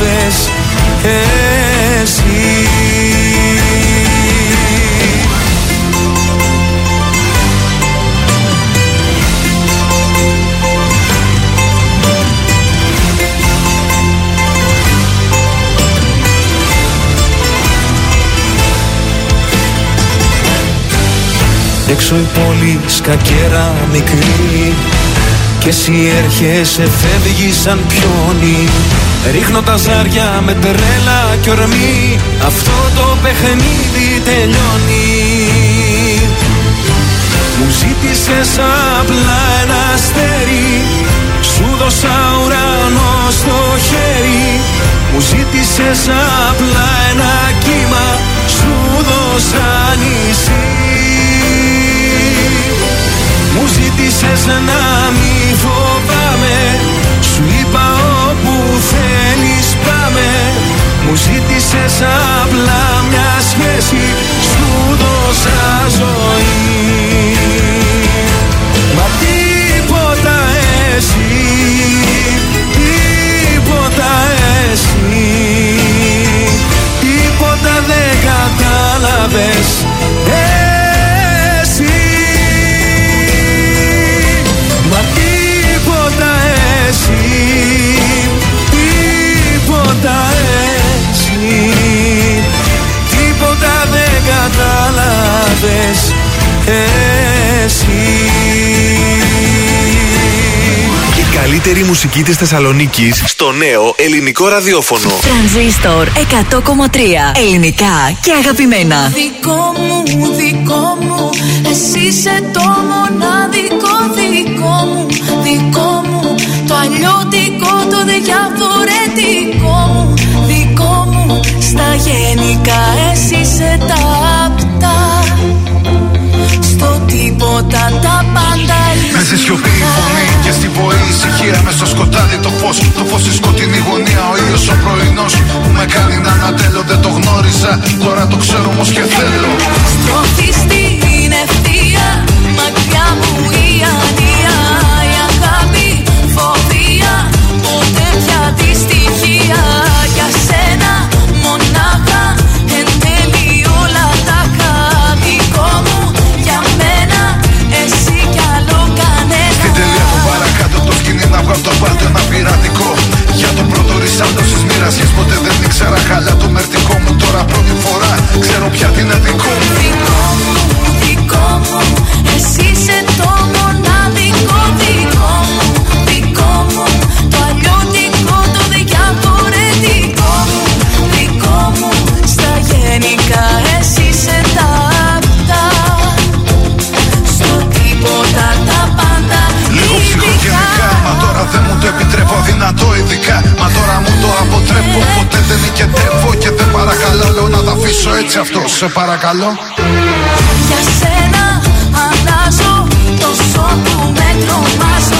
κατάλαβες Εσύ. Έξω η πόλη σκακέρα μικρή Κι εσύ έρχεσαι φεύγεις σαν πιόνι Ρίχνω τα ζάρια με τρέλα και ορμή Αυτό το παιχνίδι τελειώνει. Μου ζήτησες απλά ένα αστέρι. Σου δώσα ουρανό στο χέρι. Μου ζήτησες απλά ένα κύμα. Σου δώσα νησί. Μου ζήτησες να μη φοβάμαι ζήτησες απλά μια σχέση Σου δώσα ζωή. Μα τίποτα εσύ Τίποτα εσύ Τίποτα δεν κατάλαβες Εσύ. Μα τίποτα εσύ Τίποτα κατάλαβες Εσύ Η καλύτερη μουσική της Θεσσαλονίκης στο νέο ελληνικό ραδιόφωνο. Τρανζίστορ 100,3 ελληνικά και αγαπημένα. Δικό μου, δικό μου, εσύ είσαι το μοναδικό δικό μου, δικό μου Το αλλιώτικο, το διαφορετικό μου, δικό μου Στα γενικά εσύ είσαι τα τίποτα τα πάντα Με στη σιωπή η φωνή και στη βοή ησυχία με στο σκοτάδι το φως. Το φως στη σκοτεινή γωνία ο ήλιος ο πρωινός Που με κάνει να ανατέλω δεν το γνώριζα. Τώρα το ξέρω όμως και θέλω. Στροφή στην ευθεία Μακριά μου ένα πειρατικό. Για το πρώτο ρισάλτο στις μοιρασίες ποτέ δεν ήξερα καλά το μερτικό μου Τώρα πρώτη φορά. Ξέρω πια τι είναι δικό μου. Δικό μου, δικό μου Εσύ είσαι το μοναδικό επιτρέπω αδυνατό ειδικά. Μα τώρα μου το αποτρέπω, ποτέ δεν νικετεύω Και δεν παρακαλώ, λέω να τα αφήσω έτσι αυτό, σε παρακαλώ. Για σένα αλλάζω τόσο που με τρομάζω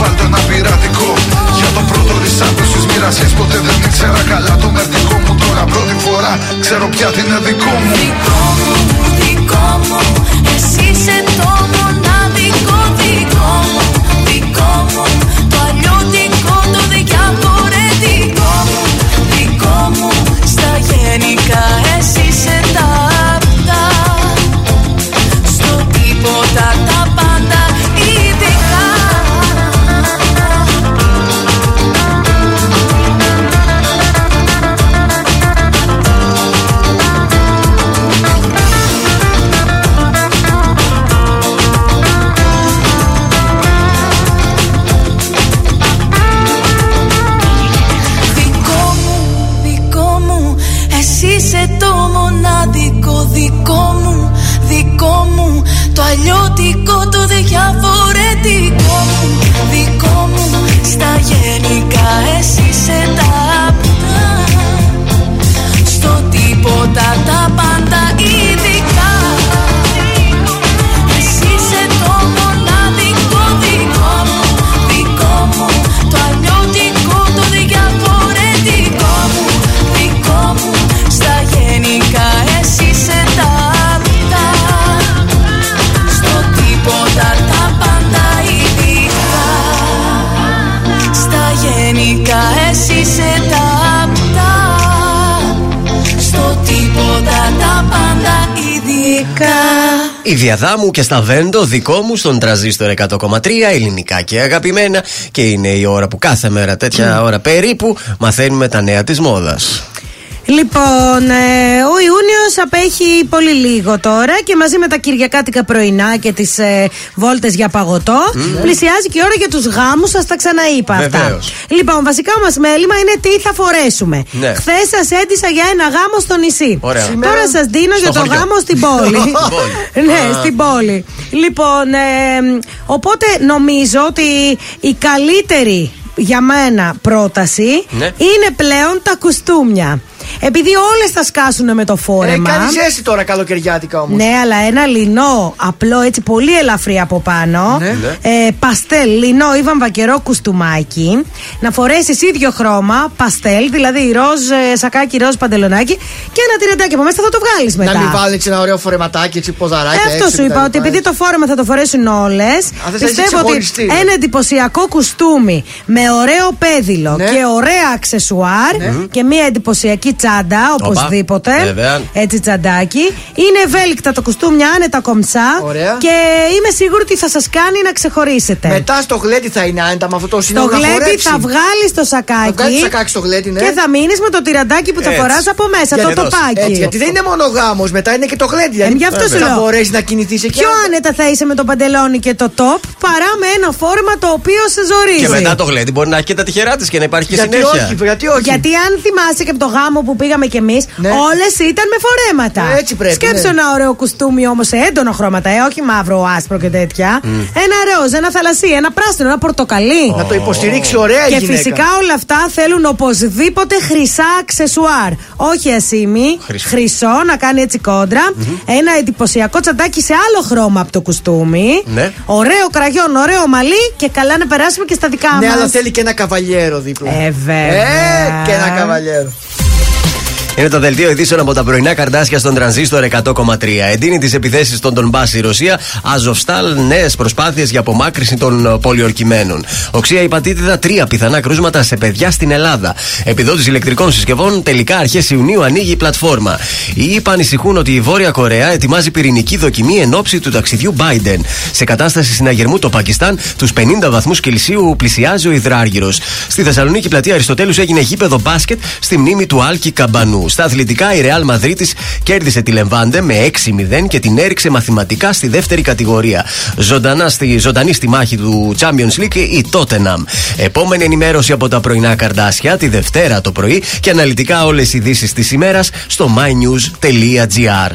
βάλτο ένα πειρατικό. Για το πρώτο ρισάτο στις μοιρασίες ποτέ δεν ήξερα καλά. Το μερτικό μου Τώρα πρώτη φορά ξέρω πια τι είναι δικό μου. Δικό μου, δικό μου Εσύ είσαι το μοναδικό Η διαδάμου και στα βέντο δικό μου στον τραζίστορ 100,3 ελληνικά και αγαπημένα και είναι η ώρα που κάθε μέρα τέτοια ώρα περίπου μαθαίνουμε τα νέα της μόδας. Λοιπόν, ε, ο Ιούνιος απέχει πολύ λίγο τώρα και μαζί με τα Κυριακάτικα πρωινά και τις ε, βόλτες για παγωτό πλησιάζει και η ώρα για τους γάμους. Σας τα ξαναείπα αυτά. Βεβαίως. Λοιπόν, βασικά μας μέλημα είναι τι θα φορέσουμε. Ναι. Χθες σας έντυσα για ένα γάμο στο νησί. Ωραία. Σήμερα Τώρα σας δίνω στο για το χωριό. γάμο στην πόλη. Στην πόλη. ναι, Α. στην πόλη. Λοιπόν, ε, οπότε νομίζω ότι η καλύτερη για μένα πρόταση Ναι. είναι πλέον τα κουστούμια. Επειδή όλες θα σκάσουν με το Ε, φόρεμα. κάνεις ζέστη τώρα καλοκαιριάτικα όμως. Ναι, αλλά ένα λινό απλό, έτσι πολύ ελαφρύ από πάνω. Ναι. Ε, παστέλ, λινό ή βαμβακερό κουστούμάκι. Να φορέσεις ίδιο χρώμα, παστέλ, δηλαδή ροζ ε, σακάκι, ροζ παντελονάκι και ένα τυρεντάκι από μέσα θα το βγάλεις μετά. Να μην βάλεις έτσι ένα ωραίο φορεματάκι, έτσι ποδαράκι. Ε, αυτό σου είπα, ότι επειδή το φόρεμα θα το φορέσουν όλες. θες Πιστεύω έτσι ότι ξεχωριστή, ναι. ένα εντυπωσιακό κουστούμι με ωραίο πέδιλο Ναι. και ωραία αξεσουάρ και μια εντυπωσιακή τσάντα, Οπα, οπωσδήποτε. βέβαια. Έτσι τσαντάκι. Είναι ευέλικτα το κουστούμια, άνετα κομψά. Ωραία. Και είμαι σίγουρη ότι θα σας κάνει να ξεχωρίσετε. Μετά στο γλέντι θα είναι άνετα με αυτό το Το σύνολο να γλέντι χορέψει. θα βγάλεις το Θα σακάκι. βγάλεις το σακάκι στο γλέντι, ναι. Και θα μείνεις με το τυραντάκι που θα Έτσι. φοράς από μέσα, Γιατί το εδώ- τοπάκι. Έτσι, γιατί δεν είναι μόνο γάμος, μετά είναι και το γλέντι. Δηλαδή Ε, γι' αυτό σου θα λέω. μπορέσεις να κινηθείς εκεί. Πιο άνετα θα είσαι με το παντελόνι και το top παρά με ένα φόρμα το οποίο σε ζορίζει. Και μετά το γλέντι μπορεί να έχει και τα τυχερά της και να υπάρχει και Γιατί συνέχεια. όχι, γιατί όχι. Γιατί αν θυμάσαι και από το γάμο που πήγαμε κι εμείς, Ναι. όλες ήταν με φορέματα. Ε, έτσι πρέπει, Σκέψου ναι. ένα ωραίο κουστούμι όμως σε έντονα χρώματα, ε, όχι μαύρο, άσπρο και τέτοια. Ένα ροζ, ένα θαλασσί, ένα πράσινο, ένα πορτοκαλί. Να το υποστηρίξει ωραία η Και γυναίκα. φυσικά όλα αυτά θέλουν οπωσδήποτε χρυσά αξεσουάρ. Όχι ασήμι, Χρυσό. χρυσό, να κάνει έτσι κόντρα. Ένα εντυπωσιακό τσαντάκι σε άλλο χρώμα από το κουστούμι. Ναι. Ωραίο κραγιόν, ωραίο μαλλί και καλά να περάσουμε και στα δικά Ναι, μας. αλλά θέλει και ένα καβαλιέρο δίπλα. Ε, βέβαια. Ε, και ένα καβαλιέρο. Είναι το δελτίο ειδήσεων από τα πρωινά καρδάσια στον τρανζίστορ 100,3. Εντείνει τις επιθέσεις στον Ντομπά η Ρωσία. Αζοφστάλ, νέες προσπάθειες για απομάκρυση των ε, πολιορκημένων. Οξία υπατήτηδα, τρία πιθανά κρούσματα σε παιδιά στην Ελλάδα. Επιδότηση ηλεκτρικών συσκευών, τελικά αρχές Ιουνίου ανοίγει η πλατφόρμα. Οι ΙΠΑ ανησυχούν ότι η Βόρεια Κορέα ετοιμάζει πυρηνική δοκιμή εν ώψη του ταξιδιού Biden. Σε κατάσταση συναγερμού το Πακιστάν, τους 50 βαθμούς Κελσίου πλησιάζει ο υδράργυρος. Στη Θεσσαλονίκη πλατεία Αριστοτέλους έγινε γήπεδο μπάσκετ στη μνήμη του Άλκη Καμπανού. Στα αθλητικά, η Ρεάλ Μαδρίτη κέρδισε τη Λεμβάντε με 6-0 και την έριξε μαθηματικά στη δεύτερη κατηγορία. Ζωντανά στη, ζωντανή στη μάχη του Champions League η Tottenham. Επόμενη ενημέρωση από τα πρωινά καρδάσια τη Δευτέρα το πρωί και αναλυτικά όλες οι ειδήσεις της ημέρας στο mynews.gr.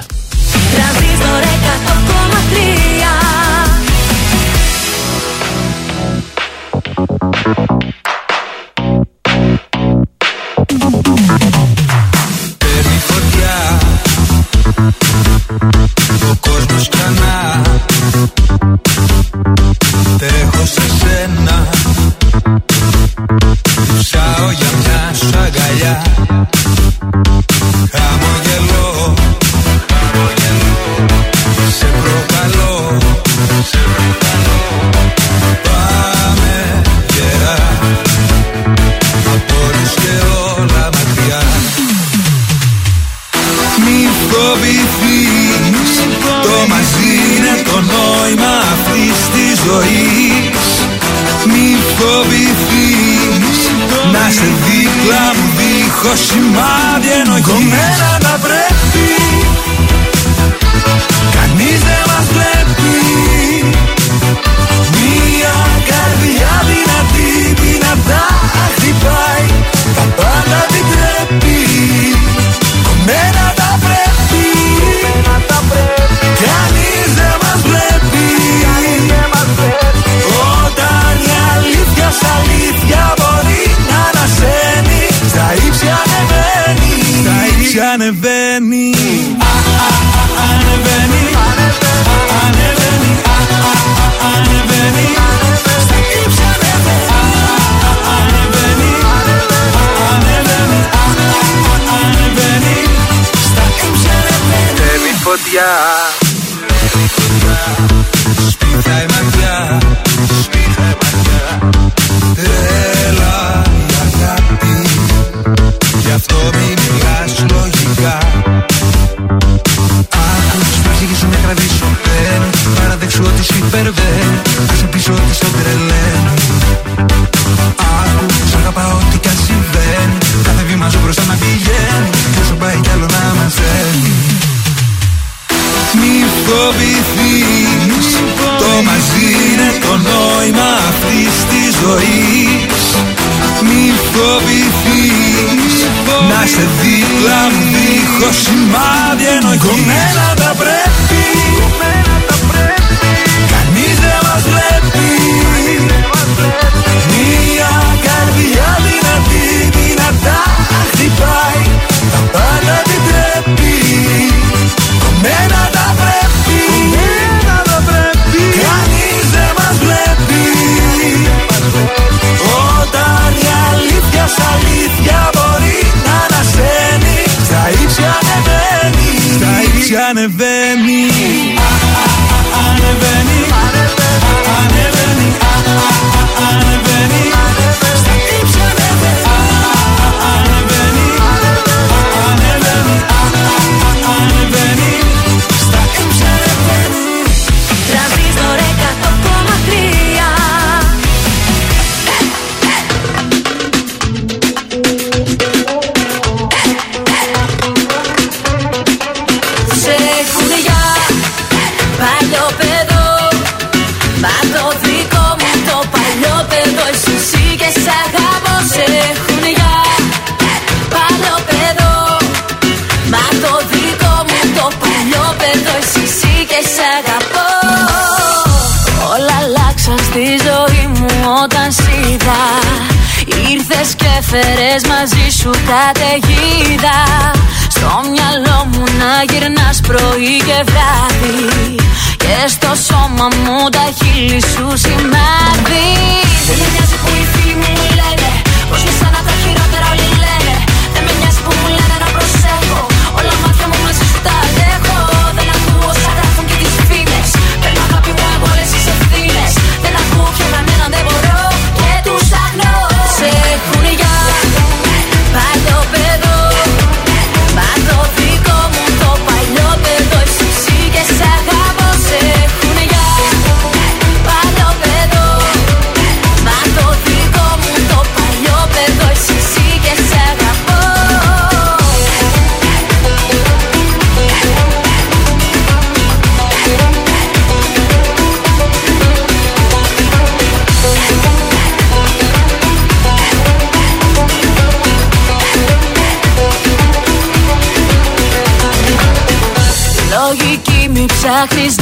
Λογική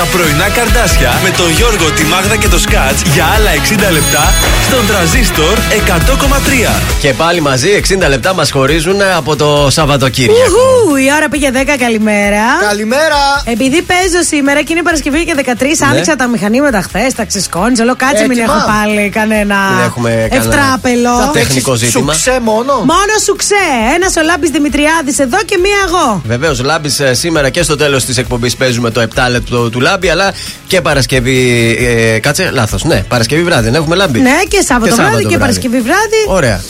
τα πρωινά καρδάσια με τον Γιώργο, τη Μάγδα και το Σκάτς για άλλα 60 λεπτά στον τραζίστορ 100,3. Και πάλι μαζί 60 λεπτά μας χωρίζουν από το Σαββατοκύριακο. Ουχού, η ώρα πήγε 10, καλημέρα. Καλημέρα. Επειδή παίζω σήμερα και είναι Παρασκευή και 13, Ναι. άνοιξα τα μηχανήματα χθες, τα ξεσκόνησα. Όλο κάτσε μην Έτοιμα. έχω πάλι κανένα Δεν έχουμε κανένα ευτράπελο. τεχνικό ζήτημα. Σουξέ μόνο. Μόνο σου ξέ. Ένας ο Λάμπης Δημητριάδης εδώ και μία εγώ. Βεβαίως, Λάμπης σήμερα και στο τέλος της εκπομπής παίζουμε το 7 λεπτό του Λάμπη, αλλά και Παρασκευή. Ε, κάτσε, λάθος. Ναι, Παρασκευή βράδυ. Δεν έχουμε Λάμπη. Ναι, και Σάββατο βράδυ και Παρασκευή βράδυ. Ωραία.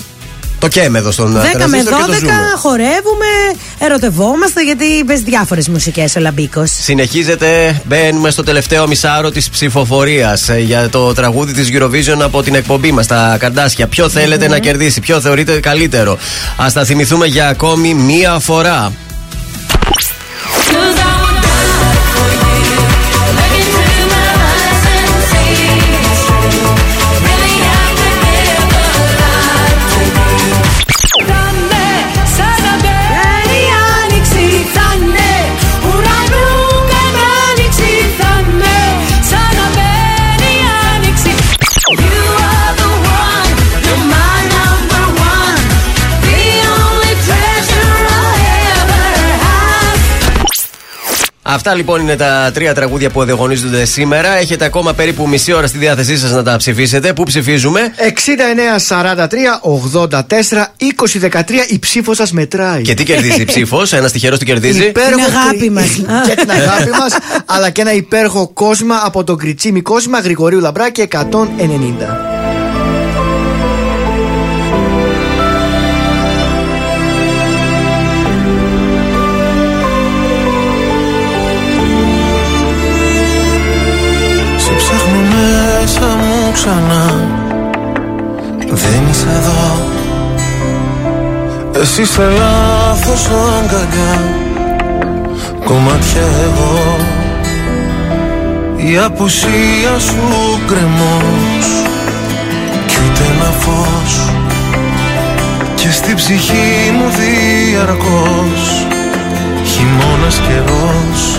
Το καίμε εδώ στον 10 με 12 τρανζίστορ και το ζούμε. χορεύουμε, ερωτευόμαστε γιατί παίζει διάφορες μουσικές ο Λαμπίκος. Συνεχίζεται, μπαίνουμε στο τελευταίο μισάρο της ψηφοφορίας για το τραγούδι της Eurovision από την εκπομπή μας, τα καρδάσια. Ποιο θέλετε να κερδίσει, ποιο θεωρείτε καλύτερο. Α τα θυμηθούμε για ακόμη μία φορά. Αυτά λοιπόν είναι τα τρία τραγούδια που διαγωνίζονται σήμερα. Έχετε ακόμα περίπου μισή ώρα στη διάθεσή σας να τα ψηφίσετε. Πού ψηφίζουμε; 69, 43, 84, 20, 13. Η ψήφος σας μετράει. Και τι κερδίζει η ψήφος, ένας τυχερός τι κερδίζει. Υπέροχο Την αγάπη κρι- μας. Και την αγάπη μας, αλλά και ένα υπέροχο κόσμημα από το Κριτσίμι Κόσμημα Γρηγορίου Λαμπράκη 190. Μου ξανά. Δεν είσαι εδώ. Εσύ είσαι λάθος αγκαλιά. Κομμάτια εγώ. Η απουσία σου κρεμός Κι ούτε ένα φως. Και στην ψυχή μου διαρκώς. Χειμώνας καιρός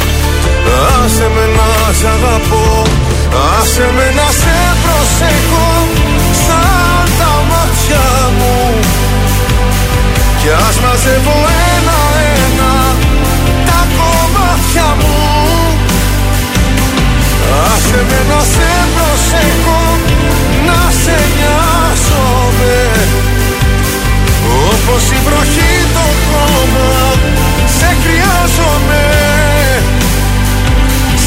Άσε με να σ' αγαπώ Άσε με να σε προσέχω Σαν τα μάτια μου. Κι ας μαζεύω ένα-ένα Τα κομμάτια μου. Άσε με να σε προσέχω Να σε νοιάζομαι. Όπως η βροχή το χώμα Σε χρειάζομαι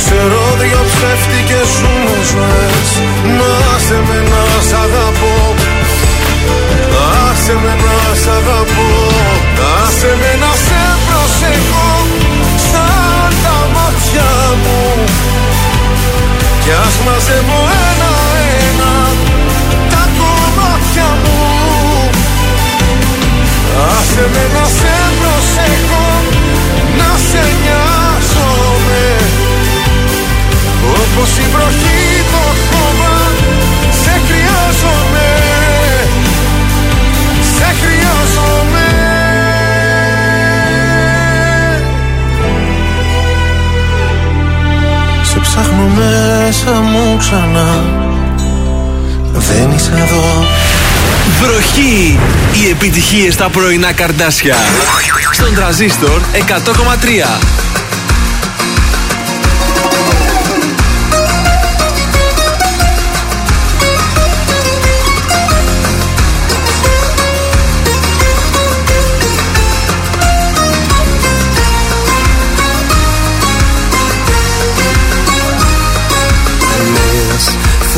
ξέρω δυο ψεύτικες ζουμες Να σε με να σ' αγαπώ. Άσε με να σ' αγαπώ. Άσε με να σε προσεχώ Σαν τα μάτια μου. Κι ας μαζεύω ένα-ένα Τα κομμάτια μου. Άσε με να σε Πως η βροχή το χώμα Σε χρειάζομαι. Σε χρειάζομαι. Σε ψάχνω μέσα μου ξανά. Δεν είσαι εδώ. Βροχή! Οι επιτυχίες στα πρωινά καρδάσια. Στον τραζίστορ 100,3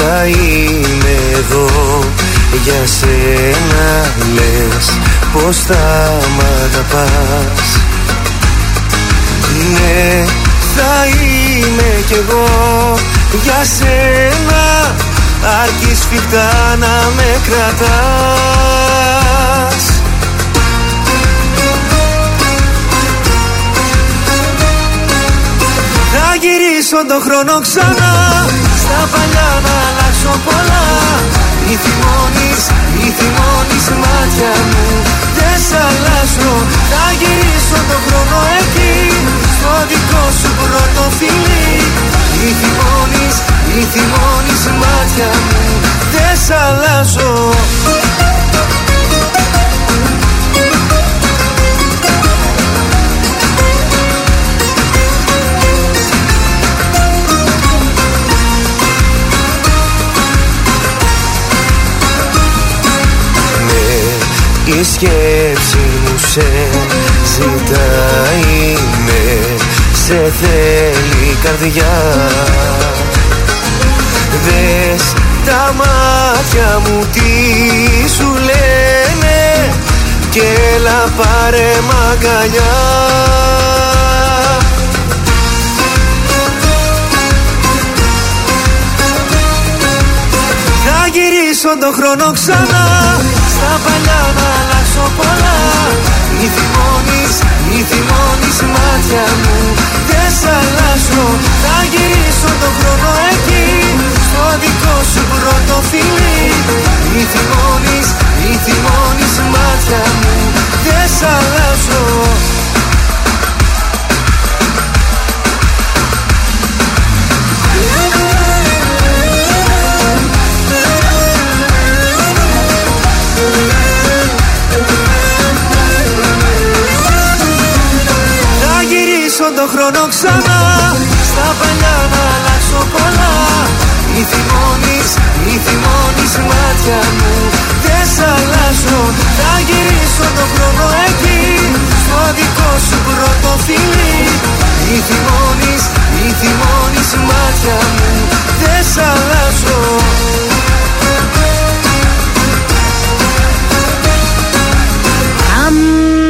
θα είμαι εδώ για σένα Λες πως θα μ' αγαπάς. Ναι θα είμαι κι εγώ για σένα Αρκεί σφιχτά να με κρατάς. Θα γυρίσω τον χρόνο ξανά Στα παλιά να αλλάξω πολλά. Μη θυμώνεις, μη θυμώνεις μάτια μου η σκέψη μου σε ζητάει Ναι, σε θέλει η καρδιά. Δες τα μάτια μου τι σου λένε Και έλα πάρε μ' αγκαλιά Θα γυρίσω τον χρόνο ξανά Στα παλιά να αλλάξω πολλά. Μη θυμώνεις, μη θυμώνεις μάτια μου. Δεν σ' αλλάζω. Θα γυρίσω τον χρόνο εκεί Στο δικό σου πρώτο φιλί. Μη θυμώνεις, μη θυμώνεις μάτια μου. Δεν σ' αλλάζω γυρίσω τον χρόνο ξανά. Στα παλιά να αλλάξω πολλά. Μη θυμώνεις, μη θυμώνεις μάτια μου. Δεν σ' αλλάζω. Θα γυρίσω τον χρόνο εκεί. Στο δικό σου πρώτο φιλί. Μη θυμώνεις, μη θυμώνεις μάτια μου. Δεν σ' αλλάζω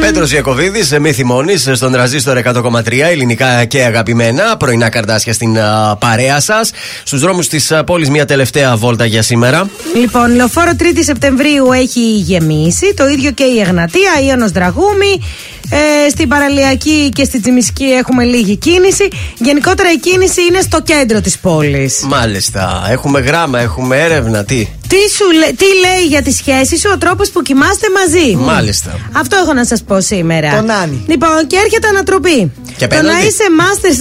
Πέτρος Ιακοβίδη, μη θυμώνεις, στον τραζίστορ 100,3 ελληνικά και αγαπημένα. Πρωινά καρδάσια στην α, παρέα σας. Στους δρόμους της πόλης, μια τελευταία βόλτα για σήμερα. Λοιπόν, λεωφόρο 3η Σεπτεμβρίου έχει γεμίσει. Το ίδιο και η Εγνατία, Ιωνος Δραγούμη. Ε, στην Παραλιακή και στη Τσιμισκή έχουμε λίγη κίνηση. Γενικότερα η κίνηση είναι στο κέντρο της πόλης. Μάλιστα. Έχουμε γράμμα, έχουμε έρευνα. Τι; Τι, σου, λέ- τι λέει για τη σχέση σου ο τρόπος που κοιμάστε μαζί; Μάλιστα. Αυτό έχω να σας πω σήμερα. Τον Άννη. Λοιπόν, και έρχεται ανατροπή. Και το να απέναντι. είσαι μάστερ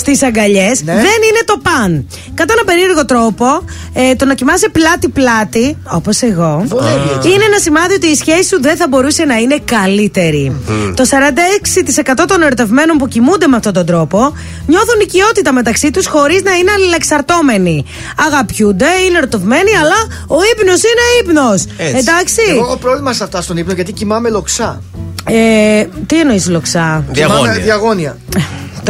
στις αγκαλιές Ναι. δεν είναι το παν. Κατά ένα περίεργο τρόπο, ε, το να κοιμάσαι πλάτη-πλάτη, όπως εγώ, Βολεύει έτσι. είναι ένα σημάδι ότι η σχέση σου δεν θα μπορούσε να είναι καλύτερη. Το 46% των ερωτευμένων που κοιμούνται με αυτόν τον τρόπο νιώθουν οικειότητα μεταξύ τους χωρίς να είναι αλληλεξαρτώμενοι. Αγαπιούνται, είναι ερωτευμένοι, αλλά ο ύπνος είναι ύπνος. Έτσι. Εντάξει. Εγώ έχω πρόβλημα σε αυτά στον ύπνο γιατί κοιμάμαι λοξά. Ε, τι εννοείς λοξά; Διαγώνια. Κοιμάμαι διαγώνια.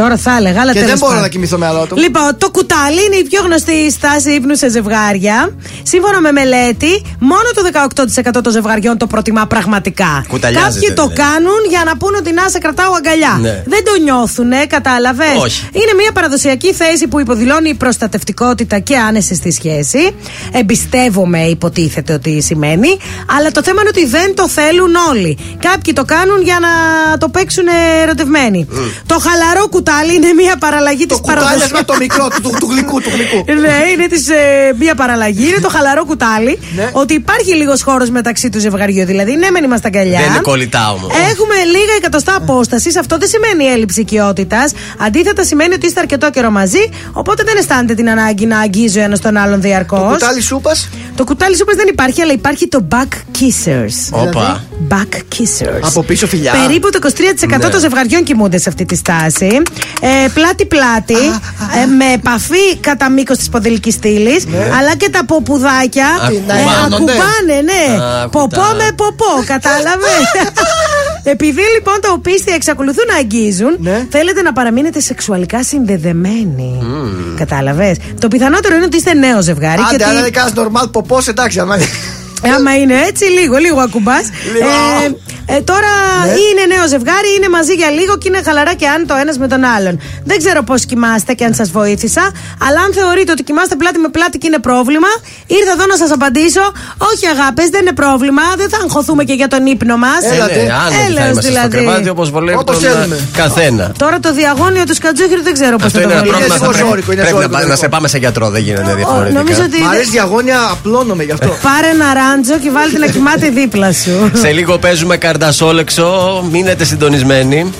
Τώρα θα έλεγα, αλλά Και τέλος δεν μπορώ πάντων. να κοιμηθώ με άλλο άτομο. Λοιπόν, το κουτάλι είναι η πιο γνωστή στάση ύπνου σε ζευγάρια. Σύμφωνα με μελέτη, μόνο το 18% των ζευγαριών το προτιμά πραγματικά. Κουταλιάζεται, Κάποιοι το δηλαδή. κάνουν για να πούνε ότι να σε κρατάω αγκαλιά. Ναι. Δεν το νιώθουνε, κατάλαβες; Όχι. Είναι μια παραδοσιακή θέση που υποδηλώνει προστατευτικότητα και άνεση στη σχέση. Εμπιστεύομαι, υποτίθεται ότι σημαίνει. Αλλά το θέμα είναι ότι δεν το θέλουν όλοι. Κάποιοι το κάνουν για να το παίξουν ερωτευμένοι. Το χαλαρό κουτάλι κουτάλι είναι μια παραλλαγή της Κουτάλιασμα το μικρό του, του, του γλυκού, του γλυκού. Ναι, είναι της, ε, μια παραλλαγή, είναι το χαλαρό κουτάλι. Ότι υπάρχει λίγος χώρος μεταξύ του ζευγαριού. Δηλαδή, ναι, μεν είμαστε αγκαλιά. Δεν είναι κολλητά όμως. Έχουμε λίγα εκατοστά απόστασης. Αυτό δεν σημαίνει έλλειψη οικειότητας. Αντίθετα, σημαίνει ότι είστε αρκετό καιρό μαζί. Οπότε δεν αισθάνετε την ανάγκη να αγγίζει ο ένα τον άλλον διαρκώς. Το κουτάλι σούπας; Το κουτάλι σούπας δεν υπάρχει, αλλά υπάρχει το back kissers. Όπα. Back kissers. Από πίσω φιλιά. Περίπου το 23% Ναι. των ζευγαριών κοιμούνται σε αυτή τη στάση. Ε, πλάτη-πλάτη, ε, με επαφή κατά μήκος της ποδηλική στήλης, αλλά και τα ποπουδάκια Ακουμπάνονται. ε, ακουμπάνε, ναι. Α, ποπό κουτά. με ποπό, κατάλαβε. Επειδή λοιπόν τα οπίστια εξακολουθούν να αγγίζουν, θέλετε να παραμείνετε σεξουαλικά συνδεδεμένοι. Κατάλαβες. Το πιθανότερο είναι ότι είστε νέο ζευγάρι. και Άντε, ότι- αν είναι κανένα νορμάλ ποπός, εντάξει, αμά. Άμα είναι έτσι, λίγο, λίγο ακουμπάς. Λίγο. Ε, ε, τώρα Ναι. ή είναι νέο ζευγάρι, ή είναι μαζί για λίγο και είναι χαλαρά και αν το ένας με τον άλλον. Δεν ξέρω πώς κοιμάστε και αν σας βοήθησα, αλλά αν θεωρείτε ότι κοιμάστε πλάτη με πλάτη και είναι πρόβλημα, ήρθα εδώ να σας απαντήσω. Όχι, αγάπες, δεν είναι πρόβλημα. Δεν θα αγχωθούμε και για τον ύπνο μας. Έλατε. Ναι, άνετη θα είμαστε στο κρεβάτι όπως βολεύει Όπως τον ε, θέλουμε. καθένα. Τώρα το διαγώνιο του σκατζούχυρου δεν ξέρω πώς Αυτό θα το είναι ένα βολεύει. πρόβλημα. λίγο θα πρέπει- ζώρικο, είναι Πρέπει να ζώρικο, πά- να σε λίγο. πάμε σε γιατρό, δεν γίνεται διαφορετικά. Νομίζω ότι. Μ' αρέσει διαγώνια, απλώνομαι γι' αυτό. Πάρε ένα ράντζο και βάλτε να κοιμάται δίπλα σου. Σε λίγο παίζουμε καρτασόλεξο. Μείνετε συντονισμένοι.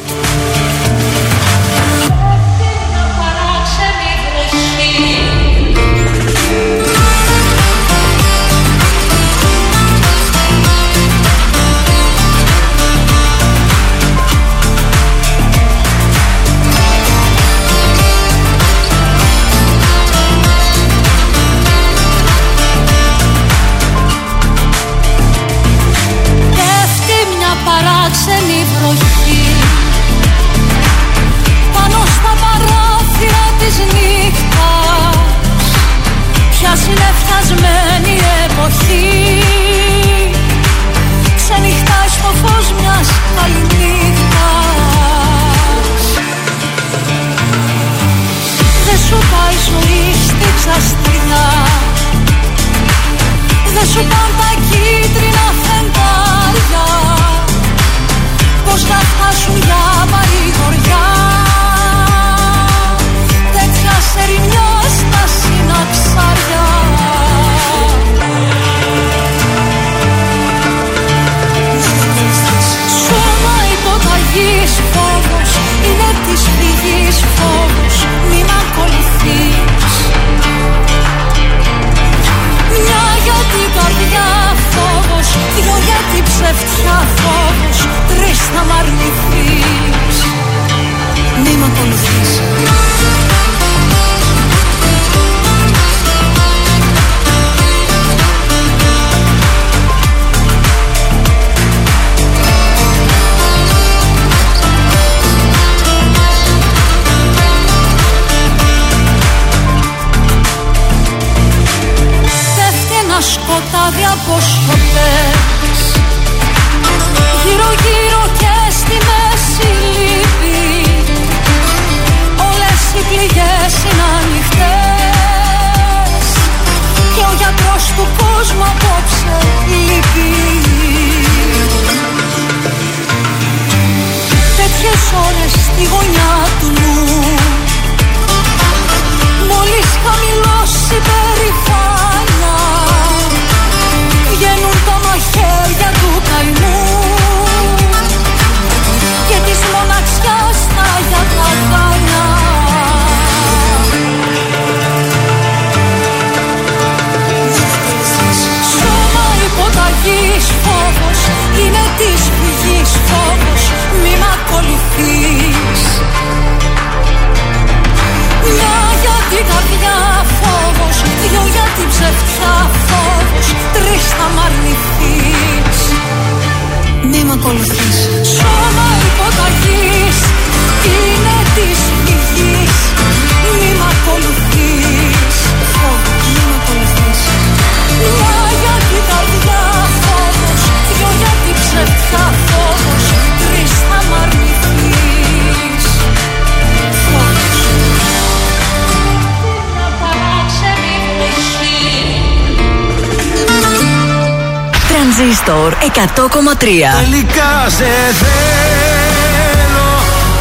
Τελικά σε θέλω,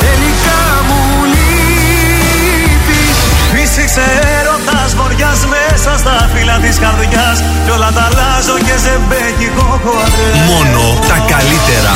τελικά μου λείπεις. Φύσηξε έρωτας βοριάς μέσα στα φύλλα της καρδιάς. Κι όλα τα αλλάζω και σε μπέκει κοκορέ Μόνο τα καλύτερα.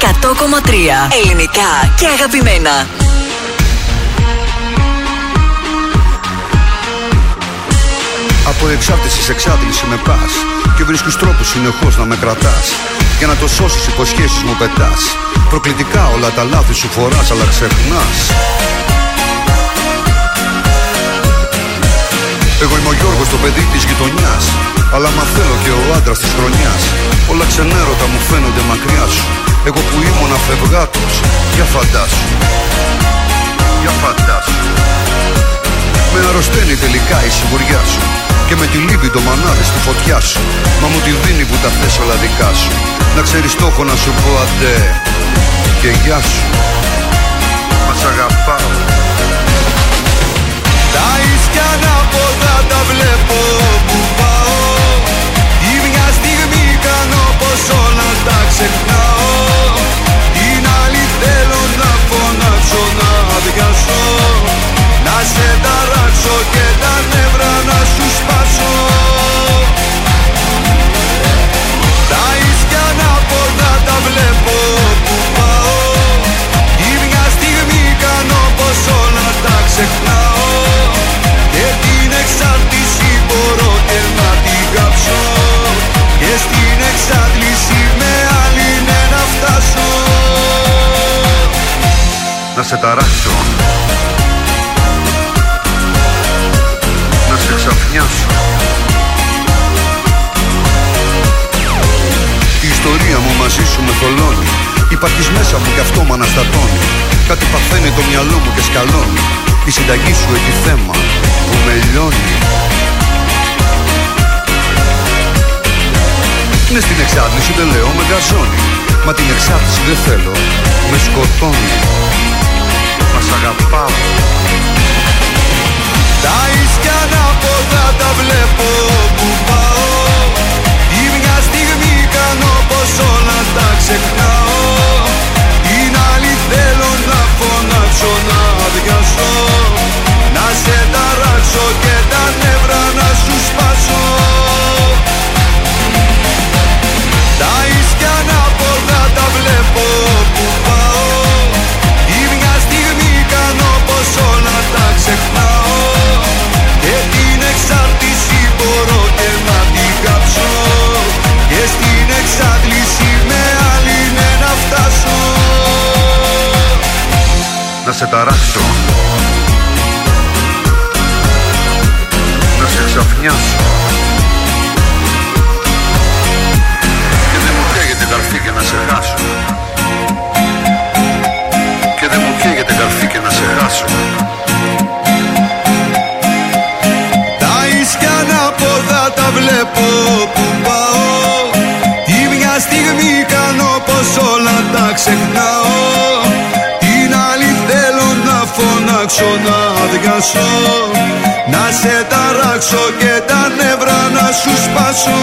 100,3 ελληνικά και αγαπημένα. Από εξάρτηση σε εξάντληση με πας Και βρίσκεις τρόπους συνεχώς να με κρατάς. Για να το σώσεις υποσχέσεις μου πετάς. Προκλητικά όλα τα λάθη σου φοράς αλλά ξεχνάς. Εγώ είμαι ο Γιώργος το παιδί της γειτονιάς. Αλλά μα θέλω και ο άντρας της χρονιάς. Όλα ξενέρωτα μου φαίνονται μακριά σου Εγώ που ήμουν αφευγάτος Για φαντάσου. Για φαντάσου. Με αρρωσταίνει τελικά η σιγουριά σου Και με τη λύπη το μανάδι στη φωτιά σου. Μα μου τη δίνει που τα θες όλα δικά σου. Να ξέρεις το έχω να σου πω αντέ Και γεια σου. Μας αγαπάω Τα ίσκια ανάποδα τα βλέπω που πάω. Ή μια στιγμή κάνω πως όλα τα ξεχνάω Να σε ταράξω. Να σε ξαφνιάσω. Η ιστορία μου μαζί σου με θολώνει. Υπάρχεις μέσα μου κι αυτό μ' αναστατώνει. Κάτι παθαίνει το μυαλό μου και σκαλώνει. Η συνταγή σου έχει θέμα που με λιώνει. Ναι στην εξάρτηση δεν λέω με γκαζώνει Μα την εξάρτηση δεν θέλω με σκοτώνει Μας σ' αγαπάω Τα ίσκια ανάποδα τα βλέπω που πάω. Ή μια στιγμή κάνω πως όλα τα ξεχνάω. Την άλλη θέλω να φωνάξω να αδειάσω. Να σε ταράξω και σε ταράξω Να σε ξαφνιάσω. Και δεν μου καίγεται καρφί και να σε χάσω. Και δεν μου καίγεται καρφί και να σε χάσω. Τα ίσκια ανάποδα τα βλέπω που πάω. Τη μια στιγμή κάνω πως όλα τα ξεχνάω φωνάξω να αδειάσω Να σε ταράξω και τα νεύρα να σου σπάσω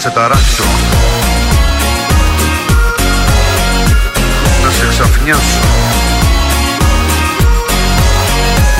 σε ταράξω. Να σε ξαφνιάσω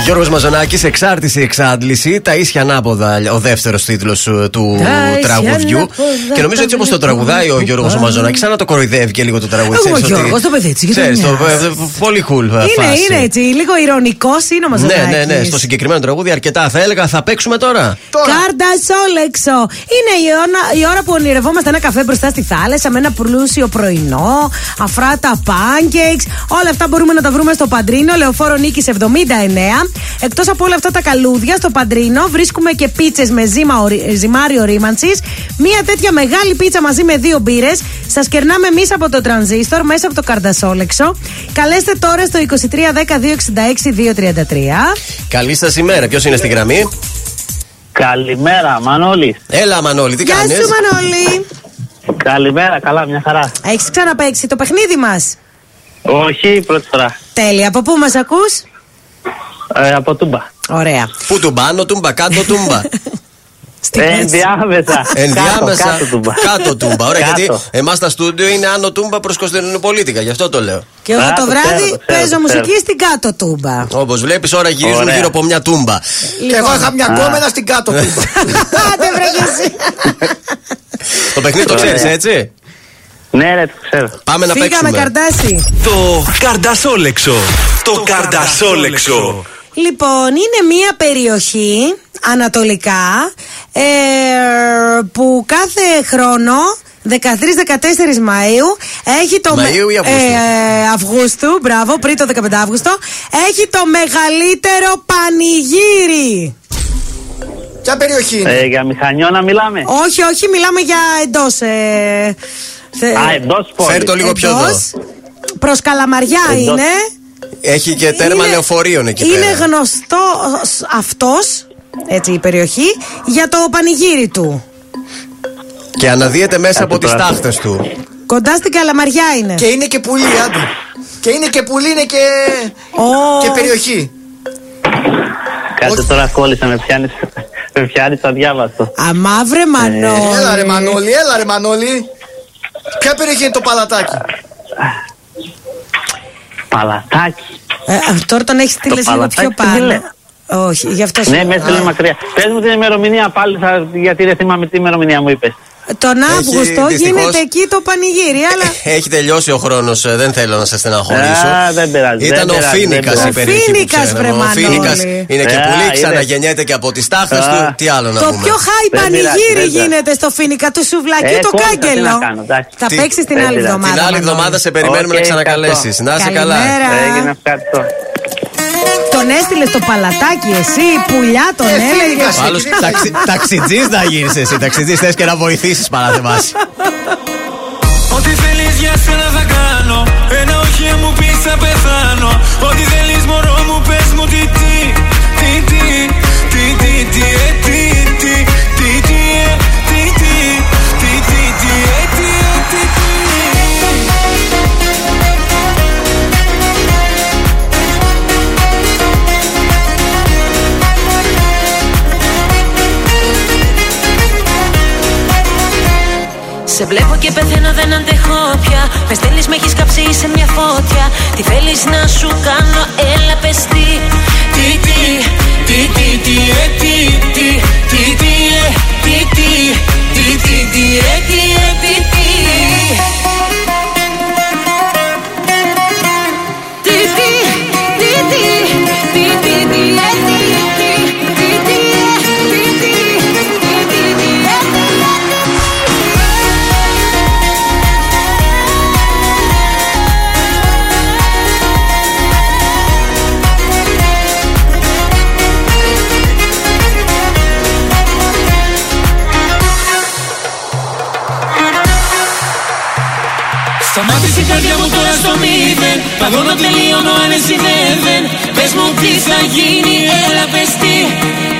Γιώργος Μαζονάκης, εξάρτηση, εξάντληση, τα ίσια ανάποδα, ο δεύτερος τίτλος του Τα ίσια τραγουδιού. ανάποδα, Και νομίζω έτσι όπως το τα τραγουδάει ο Γιώργος Μαζονάκης, σαν να το κοροϊδεύει και λίγο το τραγούδι. Εγώ Ξέρεις ο ότι- Γιώργος, το παιδί της ξέρεις, το- γειτονιάς. ε, ε, Πολύ cool Είναι, φάση. είναι έτσι, λίγο ηρωνικός είναι ο Ναι, Μαζονάκης. ναι, ναι. Στο συγκεκριμένο τραγούδι αρκετά θα έλεγα. Θα παίξουμε τώρα. Κάρτα Σόλεξο. Είναι η ώρα, η ώρα που ονειρευόμαστε ένα καφέ μπροστά στη θάλασσα με ένα πλούσιο πρωινό, αφράτα pancakes. Όλα αυτά μπορούμε να τα βρούμε στο Παντρίνο, λεωφόρο Νίκης 79. Εκτός από όλα αυτά τα καλούδια, στο Παντρίνο βρίσκουμε και πίτσες με ζύμα, ορι- ζυμάριο ρήμανσης. Μία τέτοια μεγάλη πίτσα μαζί με δύο μπύρες. Σας κερνάμε εμείς από το τρανζίστορ μέσα από το καρδασόλεξο. Καλέστε τώρα στο 2310-266-233. Καλή σας ημέρα. Ποιος είναι στη γραμμή; Καλημέρα, Μανώλης. Έλα, Μανώλη, τι Γεια κάνεις; σου, Μανώλη. Καλημέρα, καλά, μια χαρά. Έχεις ξαναπέξει το παιχνίδι μας; Όχι, πρώτη φορά. Τέλεια. Από πού μας ακούς, Ε, από Τούμπα. Ωραία. Πού τουμπάνω, τούμπα, κάτω τούμπα. Ε, ενδιάμεσα. Ενδιάμεσα. Κάτω, κάτω Τούμπα. Κάτω τούμπα. Ωραία, Κάτω. γιατί εμάς τα στούντιο είναι άνω τούμπα προς Κωνσταντινοπολίτικα, γι' αυτό το λέω. Και εγώ Α, το το βράδυ ξέρω, το ξέρω, παίζω το μουσική ξέρω. στην κάτω τούμπα. Όπως βλέπεις, ώρα γυρίζουν Ωραία. γύρω από μια τούμπα. Και εγώ είχα μια κόμενα στην κάτω τούμπα. Άντε, βρε και εσύ. Το παιχνίδι το Ωραία. ξέρει, έτσι; Ναι, ρε, το ξέρω. Πάμε να Φύγαμε, παίξουμε. καρτάσι. Το καρδασόλεξο. Το καρδασόλεξο. Λοιπόν, είναι μία περιοχή ανατολικά ε, που κάθε χρόνο 13-14 Μαΐου έχει το. με- Μαΐου ή Αυγούστου; Ε, Αυγούστου, μπράβο, πριν το 15 Αύγουστο. Έχει το μεγαλύτερο πανηγύρι. Ποια περιοχή είναι; Ε, για μηχανιώνα μιλάμε. Όχι, όχι, μιλάμε για εντός. Ε, θε- Α, εντός πόλης. Φέρ το λίγο πιο εδώ. εντός. Προς Καλαμαριά Εντός. είναι. Έχει και τέρμα Είναι- λεωφορείων εκεί Είναι πέρα. γνωστό αυτός, έτσι η περιοχή, για το πανηγύρι του. Και αναδύεται μέσα από τις τώρα. τάχτες του. Κοντά στην Καλαμαριά είναι. Και είναι και πουλί, άντε. Και είναι και πουλί, είναι και, Ω. και περιοχή. Κάτσε τώρα κόλλησα, με πιάνει. Με πιάνεις το αδιάβαστο. Αμαύρε Μανώλη. Έλα ρε Μανώλη, έλα ρε Μανώλη. Ποια περιοχή είναι το παλατάκι; Παλατάκι. Ε, α, τώρα τον έχεις στείλει λίγο παλατάκι πιο τι πάνω. λέει. Όχι, γι' αυτό σου Ναι, λέω. με έστειλε μακριά. Πες μου την ημερομηνία πάλι, θα, γιατί δεν θυμάμαι τι ημερομηνία μου είπες. Τον Αύγουστο δυστυχώς- γίνεται εκεί το πανηγύρι, αλλά. Έχει τελειώσει ο χρόνος, δεν θέλω να σας στεναχωρήσω. Α, δεν πειράζει, Ήταν δεν ο πειράζει, Φοίνικας δεν η πειράζει. περιοχή. που Φοίνικας, ξέραμε. βρε, Ο Μανώλη. Φοίνικας είναι και Α, πουλί, είδες. ξαναγεννιέται και από τις στάχτες Α. του. Τι άλλο να Το πούμε; πιο high Δεν πειράζει, πανηγύρι δεν πειράζει. γίνεται στο Φοίνικα του Σουβλακί Ε, το κόλλησα, τι κάγκελο. να κάνω, εντάξει. Θα Τι- παίξεις την δεν άλλη πειράζει. εβδομάδα. Την άλλη Μανώλη. εβδομάδα σε περιμένουμε Οκ, να ξανακαλέσει. Να είσαι καλά. Καλημέρα. Έγινε ευχαριστώ. Τον έστειλε στο παλατάκι εσύ, πουλιά τον Ε, έλεγε. Φοίνικας. Άλλο ταξιτζής να γίνεις εσύ. Ταξιτζής θες και να βοηθήσεις παράδειγμα. Ό,τι θέλεις για σένα θα κάνω Ένα όχι αν μου πεις θα πεθάνω Ό,τι Σε βλέπω και πεθαίνω δεν αντέχω πια Με στέλνεις με έχεις κάψει σε μια φώτια Τι θέλεις να σου κάνω έλα πες τι Τι τι Τι τι τι ε, τι τι Τι τι ε, τι τι Τι τι τι ε, τι ε, τι τι Τι καρδιά μου τώρα στο μηδέν. Παγώνω τελείωνω αν εσύ δεν δεν. Πες μου τι θα γίνει έλα πες τι Τι τι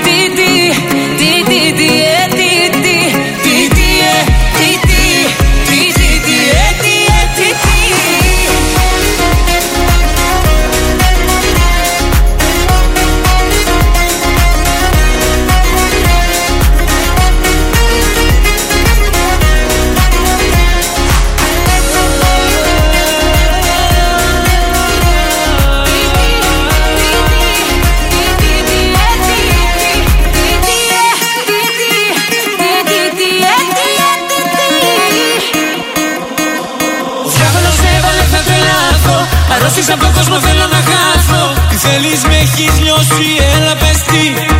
θέλεις με έχεις λιώσει έλα πες τι Τι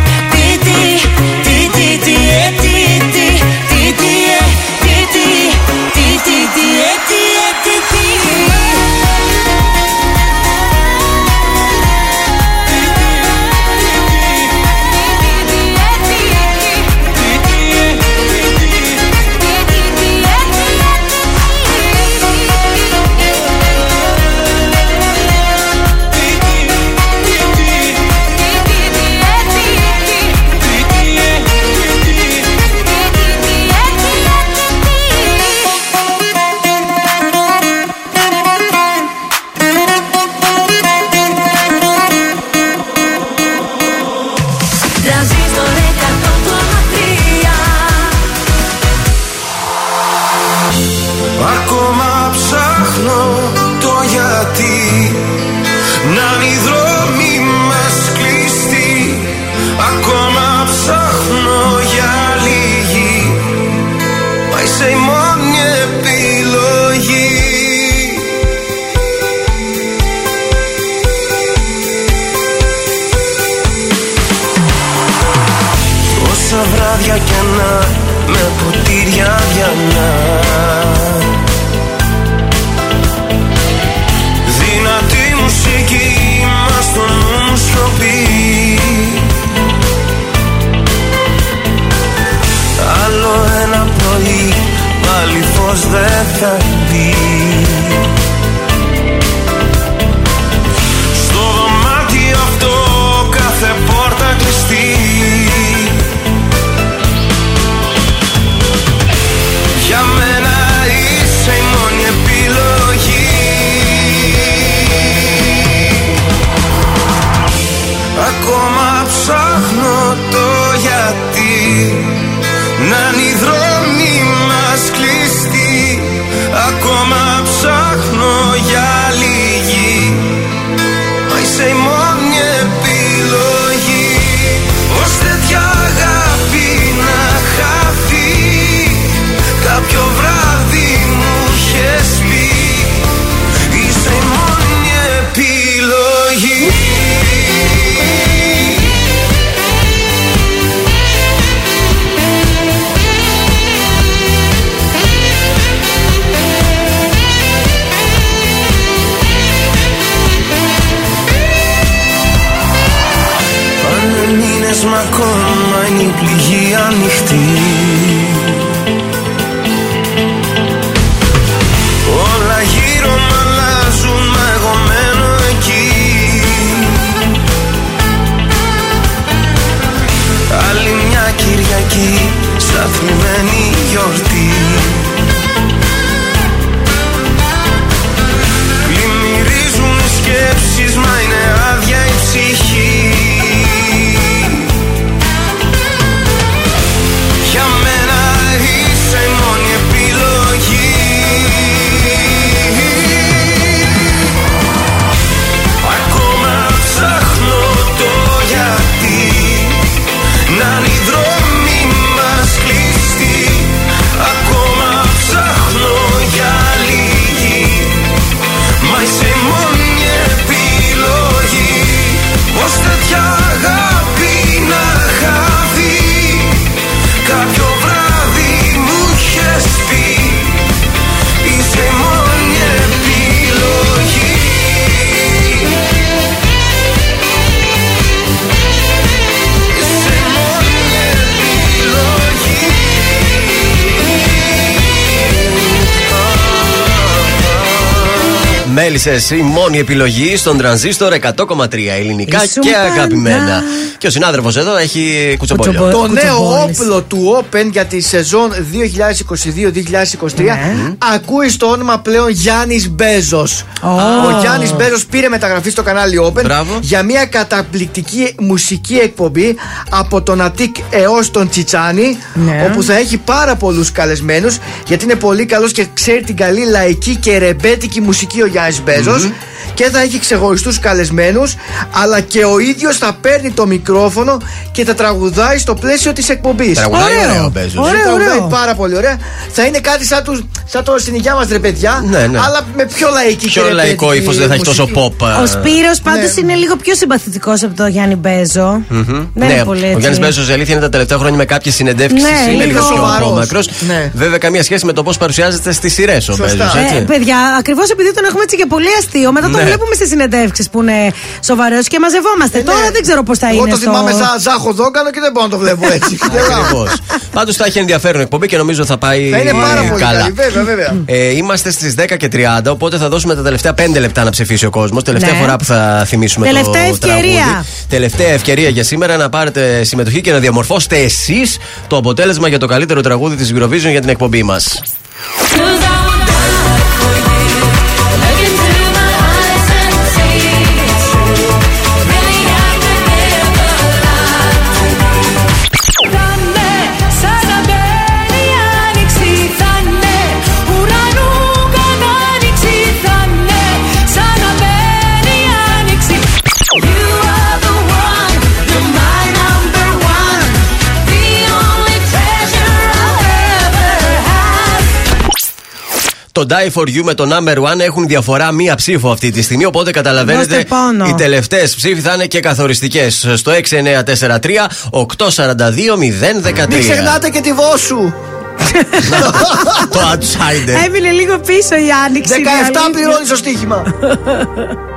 Μέλισσε η μόνη επιλογή στον τρανζίστορ 100,3 ελληνικά Ήσουν και πάντα. αγαπημένα. Και ο συνάδελφος εδώ έχει κουτσομπόλιο. Το νέο όπλο του Open για τη σεζόν 2022-2023 ακούει στο όνομα πλέον Γιάννης Μπέζος. Ο Γιάννης Μπέζος πήρε μεταγραφή στο κανάλι Open για μια καταπληκτική μουσική εκπομπή από τον Αττικ έως τον Τσιτσάνι. Ναι. Όπου θα έχει πάρα πολλούς καλεσμένους γιατί είναι πολύ καλός και ξέρει την καλή λαϊκή και ρεμπέτικη μουσική ο Γιάννης Μπέζος. Και θα έχει ξεχωριστούς καλεσμένους, αλλά και ο ίδιος θα παίρνει το μικρόφωνο και θα τραγουδάει στο πλαίσιο της εκπομπής. Τραγουδάει ωραίο ο Μπέζος. Ωραίο, Ωραίο, τραγουδάει ωραίο. πάρα πολύ ωραία. Θα είναι κάτι σαν, τους, σαν το συνοικιά μας ρε παιδιά, Ναι, ναι. αλλά με πιο λαϊκή Πιο και λαϊκό ρεμπέτικη ύφος, δεν θα έχει τόσο μουσική. pop. Ο Σπύρος πάντως είναι λίγο πιο συμπαθητικός από τον Γιάννη Μπέζο. Δεν Ναι, είναι πολύ ο έτσι. Γιάννης Μπέζος η αλήθεια είναι τα τελευταία χρόνια με κάποιες συνεντεύξεις Ναι, είναι λίγο λίγο πιο σοβαρός. απόμακρο. Ναι. Βέβαια, καμία σχέση με το πώς παρουσιάζεται στις σειρές ο Μπέζος. Ε, παιδιά, ακριβώς επειδή τον έχουμε έτσι και πολύ αστείο, μετά τον Ναι. βλέπουμε στι συνεντεύξεις που είναι σοβαρό και μαζευόμαστε. Τώρα δεν ξέρω πώς θα Ε, ναι. Εγώ είναι. το θυμάμαι σαν Ζάχο Δόγκανο και δεν μπορώ να το βλέπω έτσι. Ακριβώς. Πάντως θα έχει ενδιαφέρον εκπομπή και νομίζω θα πάει Θα είναι πάρα πολύ καλά. καλή, βέβαια, βέβαια. Ε, είμαστε στις 10 και 30, οπότε θα δώσουμε τα τελευταία 5 λεπτά να ψηφίσει ο κόσμος. Τελευταία Ναι. φορά που θα θυμίσουμε Τελευταία το ευκαιρία. τραγούδι. Τελευταία ευκαιρία για σήμερα να πάρετε συμμετοχή και να διαμορφώσετε εσείς το αποτέλεσμα για το καλύτερο τραγούδι της Eurovision για την εκπομπή μας. Το Die for You με το number one έχουν διαφορά μία ψήφο αυτή τη στιγμή. Οπότε καταλαβαίνετε Δώστε πόνο. οι τελευταίες ψήφοι θα είναι και καθοριστικές. Στο 6943 842 013. Μην ξεχνάτε και τη Βόσου. το outsider. Έμεινε λίγο πίσω η άνοιξη. 17 είναι αλήθεια. πληρώνει το στοίχημα.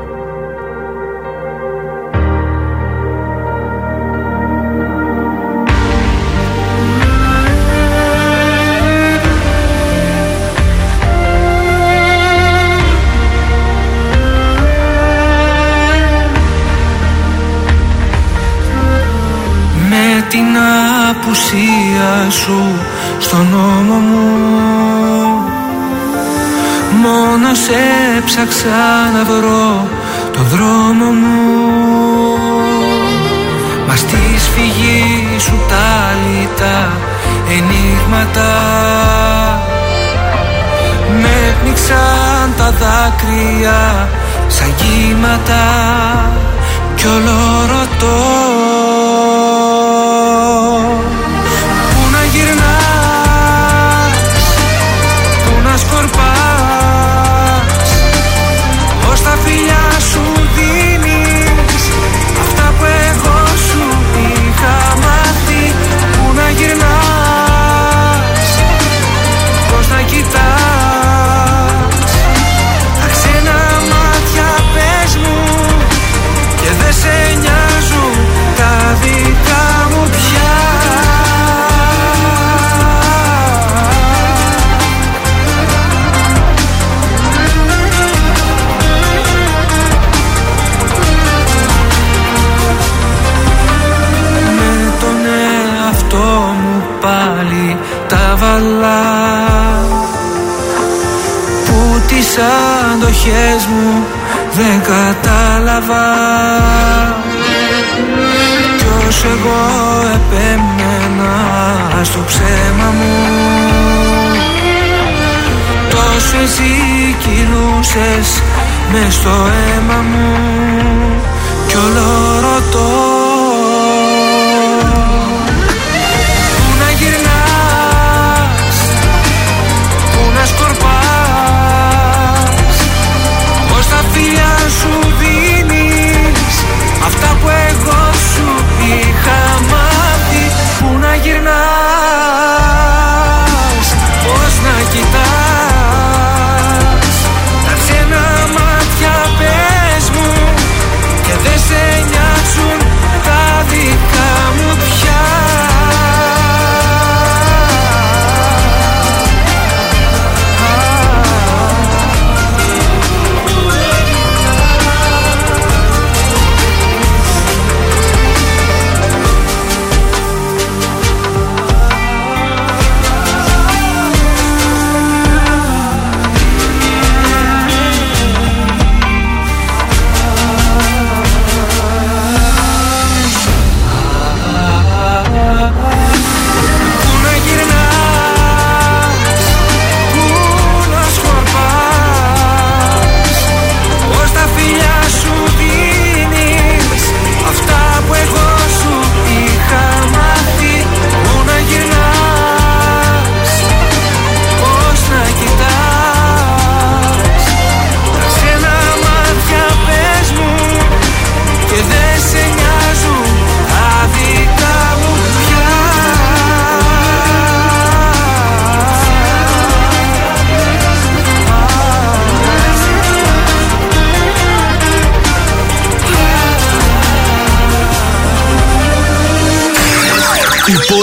απουσία σου στον νόμο μου. Μόνο σε έψαξα να βρω το δρόμο μου. Μα στη σφυγή σου τα λιτά ενίγματα Με πνίξαν τα δάκρυα σαν κύματα κι όλο ρωτώ εσύ κυλούσες μες στο αίμα μου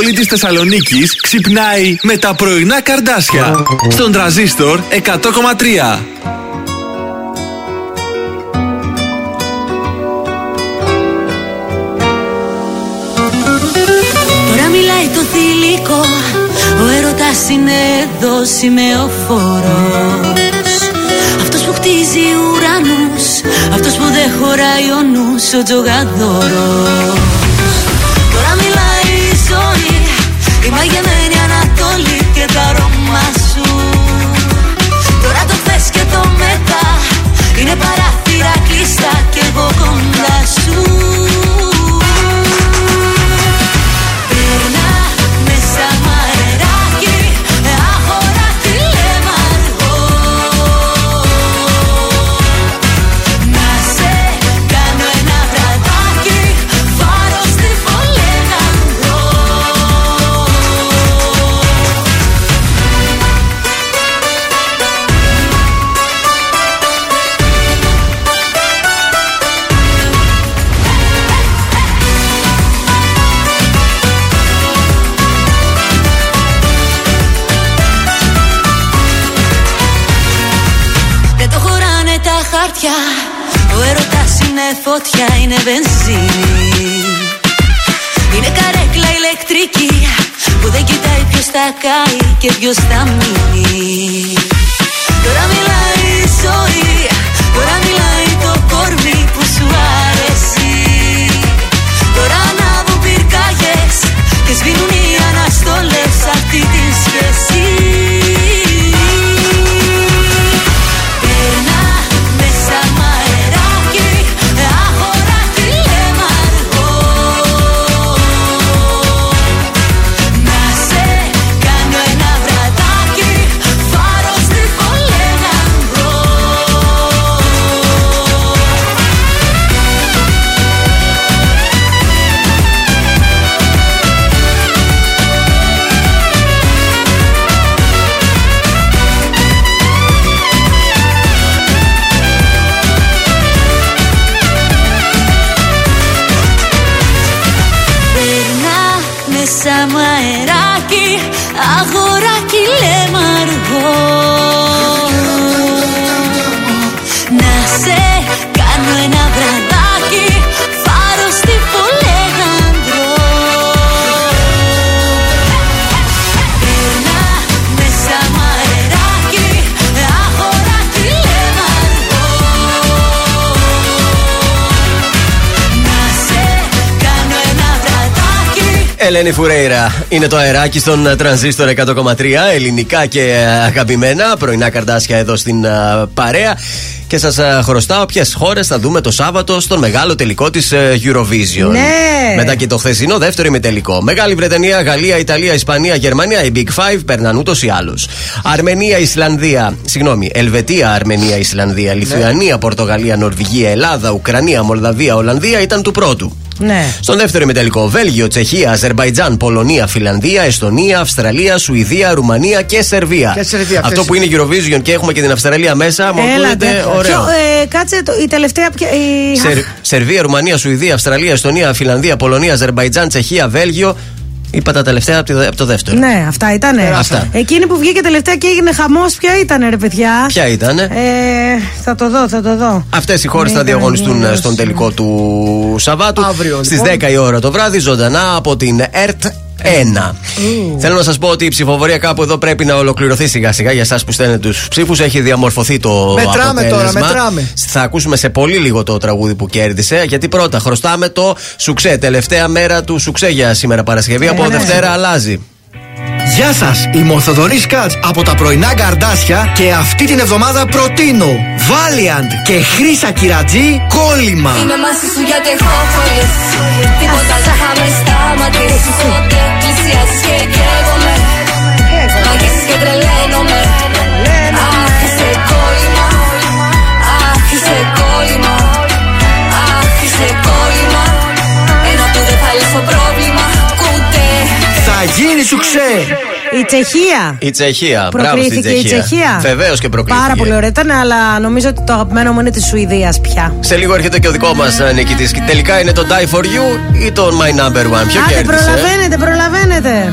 πόλη της Θεσσαλονίκης ξυπνάει με τα πρωινά καρδάσια. Στον τραζίστορ 100,3. Τώρα μιλάει το θηλυκό Ο έρωτας είναι εδώ σημεοφόρος Αυτός που χτίζει ουρανούς Αυτός που δεν χωράει ο νους Ο τζογαδόρος Είναι παράθυρα φωτιά, είναι βενζίνη. Είναι καρέκλα ηλεκτρική Που δεν κοιτάει ποιος θα κάει και ποιος θα μείνει Ελένη Φουρέιρα είναι το αεράκι στον ε, τρανζίστορ 100,3 ελληνικά και ε, αγαπημένα. Πρωινά καρδάσια εδώ στην ε, παρέα. Και σας χρωστάω ποιες χώρες θα δούμε το Σάββατο στον μεγάλο τελικό της Eurovision. Ναι. Μετά και το χθεσινό δεύτερο ημιτελικό. Μεγάλη Βρετανία, Γαλλία, Ιταλία, Ισπανία, Γερμανία. Οι Big Five περνάνε ούτως ή άλλως. Αρμενία, Ισλανδία. Συγγνώμη. Ελβετία, Αρμενία, Ισλανδία. Λιθουανία, Πορτογαλία, Νορβηγία, Ελλάδα, Ουκρανία, Μολδαβία, Ολλανδία ήταν του πρώτου. Ναι. Στον δεύτερο ημιτελικό, Βέλγιο, Τσεχία, Αζερβαϊτζάν, Πολωνία, Φιλανδία, Εστονία, Αυστραλία, Σουηδία, Ρουμανία και Σερβία. Και Σερβία, Αυτό αυτές. που είναι Eurovision και έχουμε και την Αυστραλία μέσα, μου Έλατε. ακούγεται ωραίο. Ποιο, ε, κάτσε, το, η τελευταία. ποια- Η... Σερ, Σερβία, Ρουμανία, Σουηδία, Αυστραλία, Εστονία, Φιλανδία, Πολωνία, Αζερβαϊτζάν, Τσεχία, Βέλγιο. Είπα τα τελευταία από, τη- από το δεύτερο. Ναι, αυτά ήταν. Αυτά. Εκείνη που βγήκε τελευταία και έγινε χαμός, ποια ήταν, ρε παιδιά; Ποια ήταν, Ε, θα το δω, θα το δω. Αυτές οι χώρες θα Μέγα διαγωνιστούν Νίος. στον τελικό του Σαββάτου Αύριο, στις λοιπόν. 10 η ώρα το βράδυ, ζωντανά από την ΕΡΤ 1. Θέλω να σας πω ότι η ψηφοφορία κάπου εδώ πρέπει να ολοκληρωθεί σιγά σιγά για εσάς που στέλνετε τους ψήφους. Έχει διαμορφωθεί το Μετράμε τώρα, αποτέλεσμα. μετράμε. Θα ακούσουμε σε πολύ λίγο το τραγούδι που κέρδισε. Γιατί πρώτα χρωστάμε το σουξέ. Τελευταία μέρα του σουξέ για σήμερα Παρασκευή. Από Ε, ναι. Δευτέρα αλλάζει. Γεια σας, είμαι ο Θοδωρής Κάτς από τα πρωινά καρδάσια και αυτή την εβδομάδα προτείνω Valiant και Χρύσα Κυρατζή κόλλημα. Είμαι μαζί σου γιατί έχω κολλήσει Τίποτα δεν θα με σταματήσει Πότε πλησιάζεις και καίγομαι. Μ' αγγίζεις και τρελαίνομαι γίνει σου ξέ. Η Τσεχία. Η Τσεχία. Μπράβο στην Προκρίθηκε η Τσεχία. Τσεχία. Βεβαίως και προκλήθηκε. Πάρα πολύ ωραία ήταν, αλλά νομίζω ότι το αγαπημένο μου είναι της Σουηδίας πια. Σε λίγο έρχεται και ο δικό μας νικητής. Τελικά είναι το Die for You ή το My Number One. Ποιο Άντε, κέρδισε; προλαβαίνετε, προλαβαίνετε.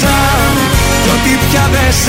χάσα κι ότι πια δεν σ'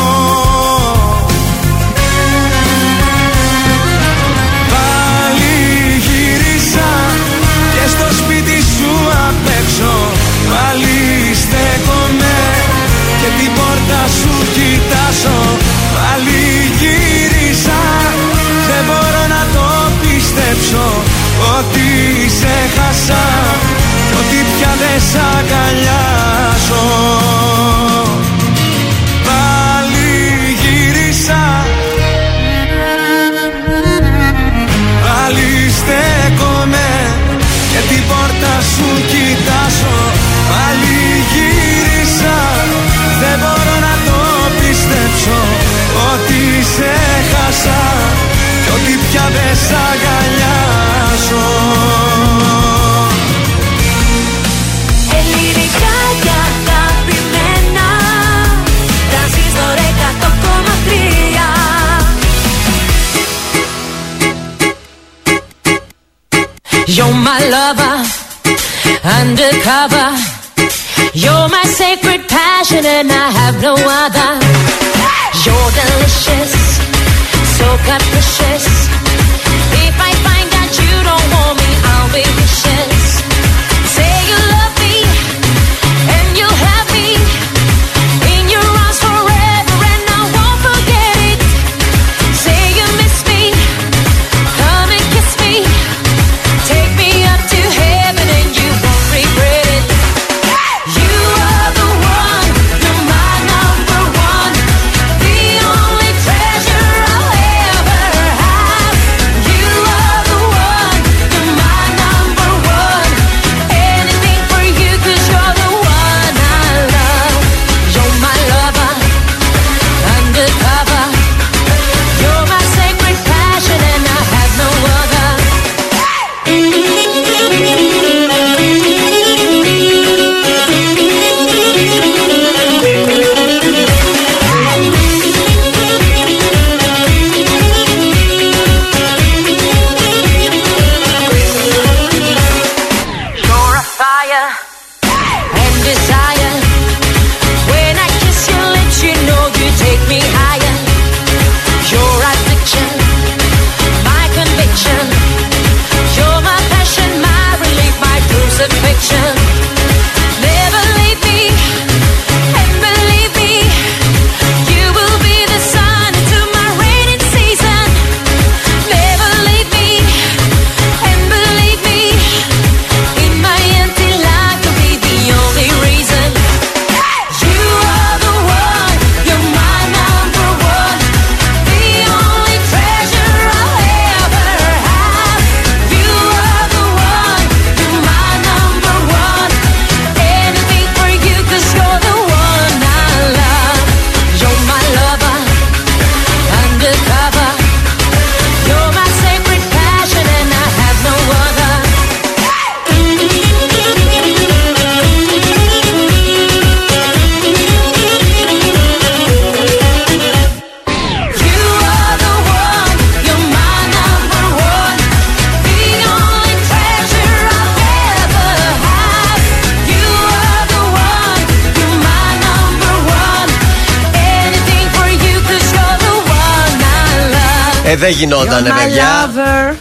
την πόρτα σου κοιτάζω. Πάλι γύρισα. Δεν μπορώ να το πιστέψω Ότι σε χάσα κι ότι πια δεν σ' αγκαλιάζω my lover, undercover. You're my sacred passion, and I have no other. You're delicious, so capricious. Ε, δεν γινότανε, You're my παιδιά. lover.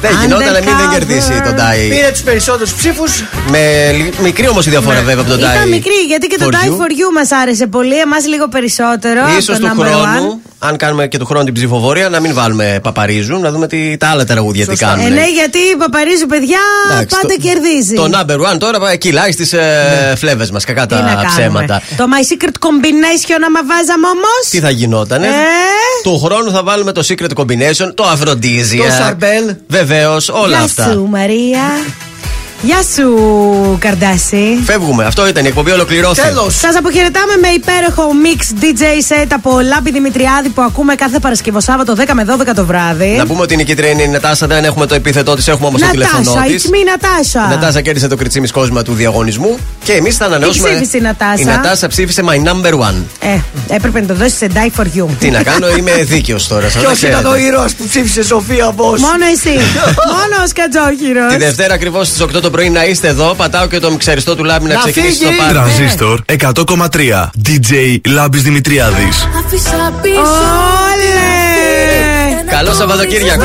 Δεν γινότανε, μην δεν Undercover. κερδίσει τον Τάι. Πήρε τους περισσότερους ψήφους. Με λι- μικρή όμως η διαφορά βέβαια από τον Τάι. Ήταν μικρή, γιατί και το For Die You. for You μας άρεσε πολύ. Εμάς λίγο περισσότερο. από Ίσως το του number χρόνου, one. Αν κάνουμε και του χρόνου την ψηφοφορία, να μην βάλουμε παπαρίζου, να δούμε τι, τα άλλα τραγούδια τι κάνουν. Ε, ναι, γιατί η Παπαρίζου, παιδιά, Εντάξει, πάντα το- κερδίζει. Το number one τώρα πάει κυλάει στις ε, φλέβες μας. Κακά Τι να τα κάνουμε. ψέματα. Το My Secret Combination άμα βάζαμε όμως. Τι θα γινότανε; Ε; Του χρόνου θα βάλουμε το Secret Combination, το Aphrodisia. Το Sarbel. Βεβαίως, όλα Γεια αυτά. σου, Μαρία. Γεια σου, Καρδάση. Φεύγουμε. Αυτό ήταν η εκπομπή, ολοκληρώθηκε. Σας αποχαιρετάμε με υπέροχο mix DJ set από Λάμπη Δημητριάδη που ακούμε κάθε Παρασκευό Σάββατο 10 με 12 το βράδυ. Να πούμε ότι η νικήτρια είναι η Νατάσα, δεν έχουμε το επίθετό της, έχουμε όμως το τηλέφωνό Νατάσα, τη. it's me, Νατάσα. Η Νατάσα κέρδισε το κριτσίμι κόσμημα του διαγωνισμού και εμείς θα ανανεώσουμε. Τι ψήφισε η Νατάσα; Η Νατάσα ψήφισε my number one. Ε, έπρεπε να το δώσεις σε die for you. Τι να κάνω, είμαι δίκαιος τώρα. σας Ποιο τα ήταν ο ξέρετε. ήρωας που ψήφισε Σοφία Μπός. Μόνο εσύ. Μόνος ο Σκατζόχυρο. Τη Δευτέρα ακριβώς στις 8 το πρωί να είστε εδώ. Πατάω και το μιξαριστό του Λάμπη να, Να ξεκινήσει φύγει. το πάρτι. Τρανζίστορ 100,3. DJ Λάμπης Δημητριάδης. Άφησα πίσω Όλε! Καλό Σαββατοκύριακο.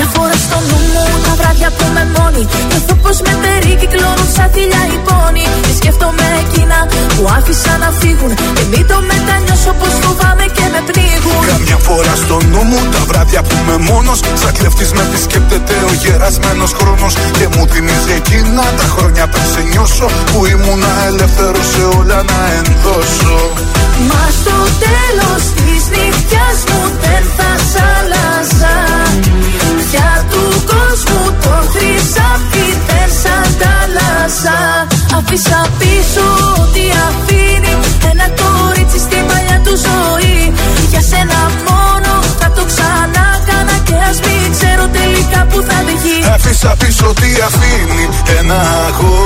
Μια φορά στο νου μου τα βράδια που με μόνη Νιώθω πως με περικυκλώνουν σαν θηλιά οι πόνοι Και σκέφτομαι εκείνα που άφησα να φύγουν. Και μην το μετανιώσω πως φοβάμαι και με πνίγουν. Καμιά φορά στο νου μου τα βράδια που είμαι μόνος. Σαν κλέφτης με επισκέπτεται ο γερασμένος χρόνος. Και μου θυμίζει εκείνα τα χρόνια πριν σε νιώσω Που ήμουνα ελεύθερος σε όλα να ενδώσω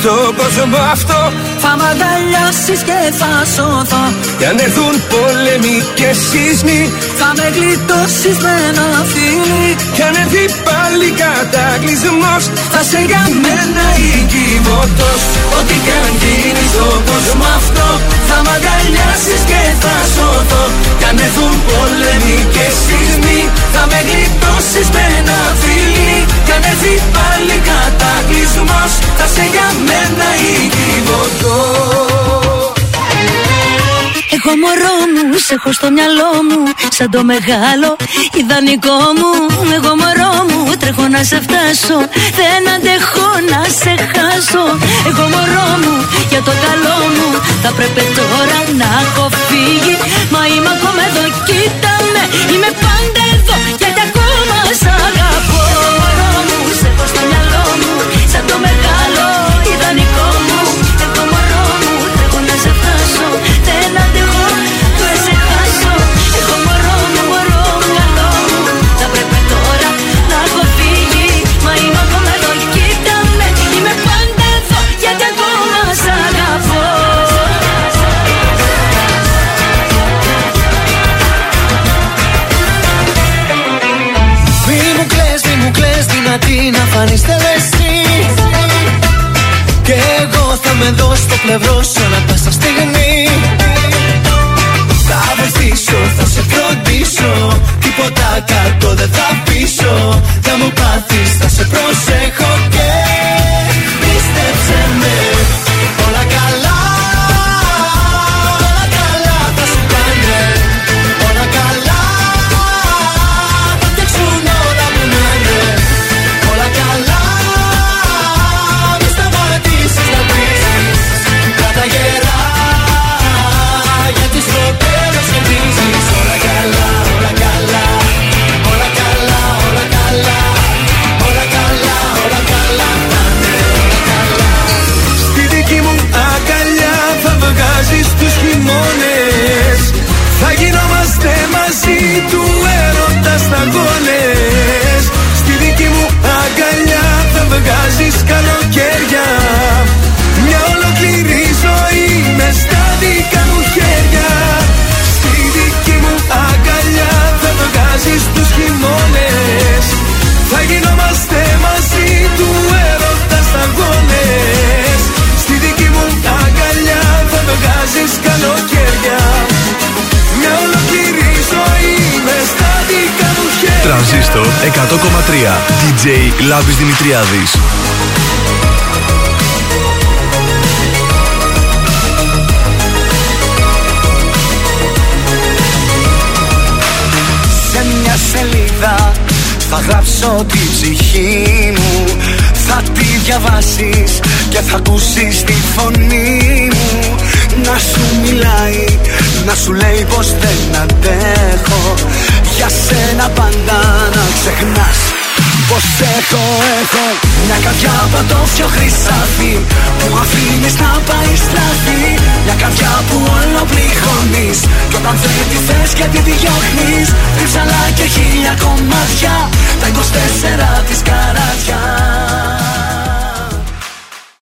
στον κόσμο αυτό. Θα μ' αγκαλιάσεις και θα σωθώ Κι αν έρθουν πόλεμοι και σεισμοί Θα με γλιτώσεις με ένα φίλι. Κι αν έρθει πάλι κατακλυσμός. Θα σε για μένα Οικειβωτός Ό,τι κι αν γίνει στον κόσμο αυτό Θα μ' αγκαλιάσεις και θα σωθώ. Κι αν έρθουν πόλεμοι και σεισμοί Θα με γλιτώσεις με ένα φίλι. Κι αν έρθει πάλι κατακλυσμός Θα σε για μένα Οικειβωτός Εγώ μωρό μου, σε έχω στο μυαλό μου Σαν το μεγάλο ιδανικό μου. Εγώ μωρό μου, τρέχω να σε φτάσω Δεν αντέχω να σε χάσω. Εγώ μωρό μου, για το καλό μου Θα πρέπει τώρα να έχω φύγει. Μα είμαι ακόμα εδώ, κοίτα με Είμαι πάντα εδώ, γιατί ακόμα σ' να φανείς τελεσί Και εγώ θα με δω στο πλευρό σου ανά πάσα στιγμή. Θα βοηθήσω, θα σε φροντίσω. Τίποτα κάτω δεν θα πείσω. Θα μου πάθεις, θα σε προσέχω DJ Λάμπης Δημητριάδης. Σε μια σελίδα θα γράψω τη ψυχή μου. Θα τη διαβάσεις και θα ακούσεις τη φωνή μου. Να σου μιλάει, να σου λέει πως δεν αντέχω Για σένα πάντα να ξεχνάς. Πώ έχω, έχω Μια καρδιά παντόφιο το χρυσάφι Που αφήνεις να πάει στραφή Μια καρδιά που όλο πληγώνεις Κι όταν δεν τη θες και τη διώχνεις Τρίψαλα και χίλια κομμάτια Τα 24 της καράτια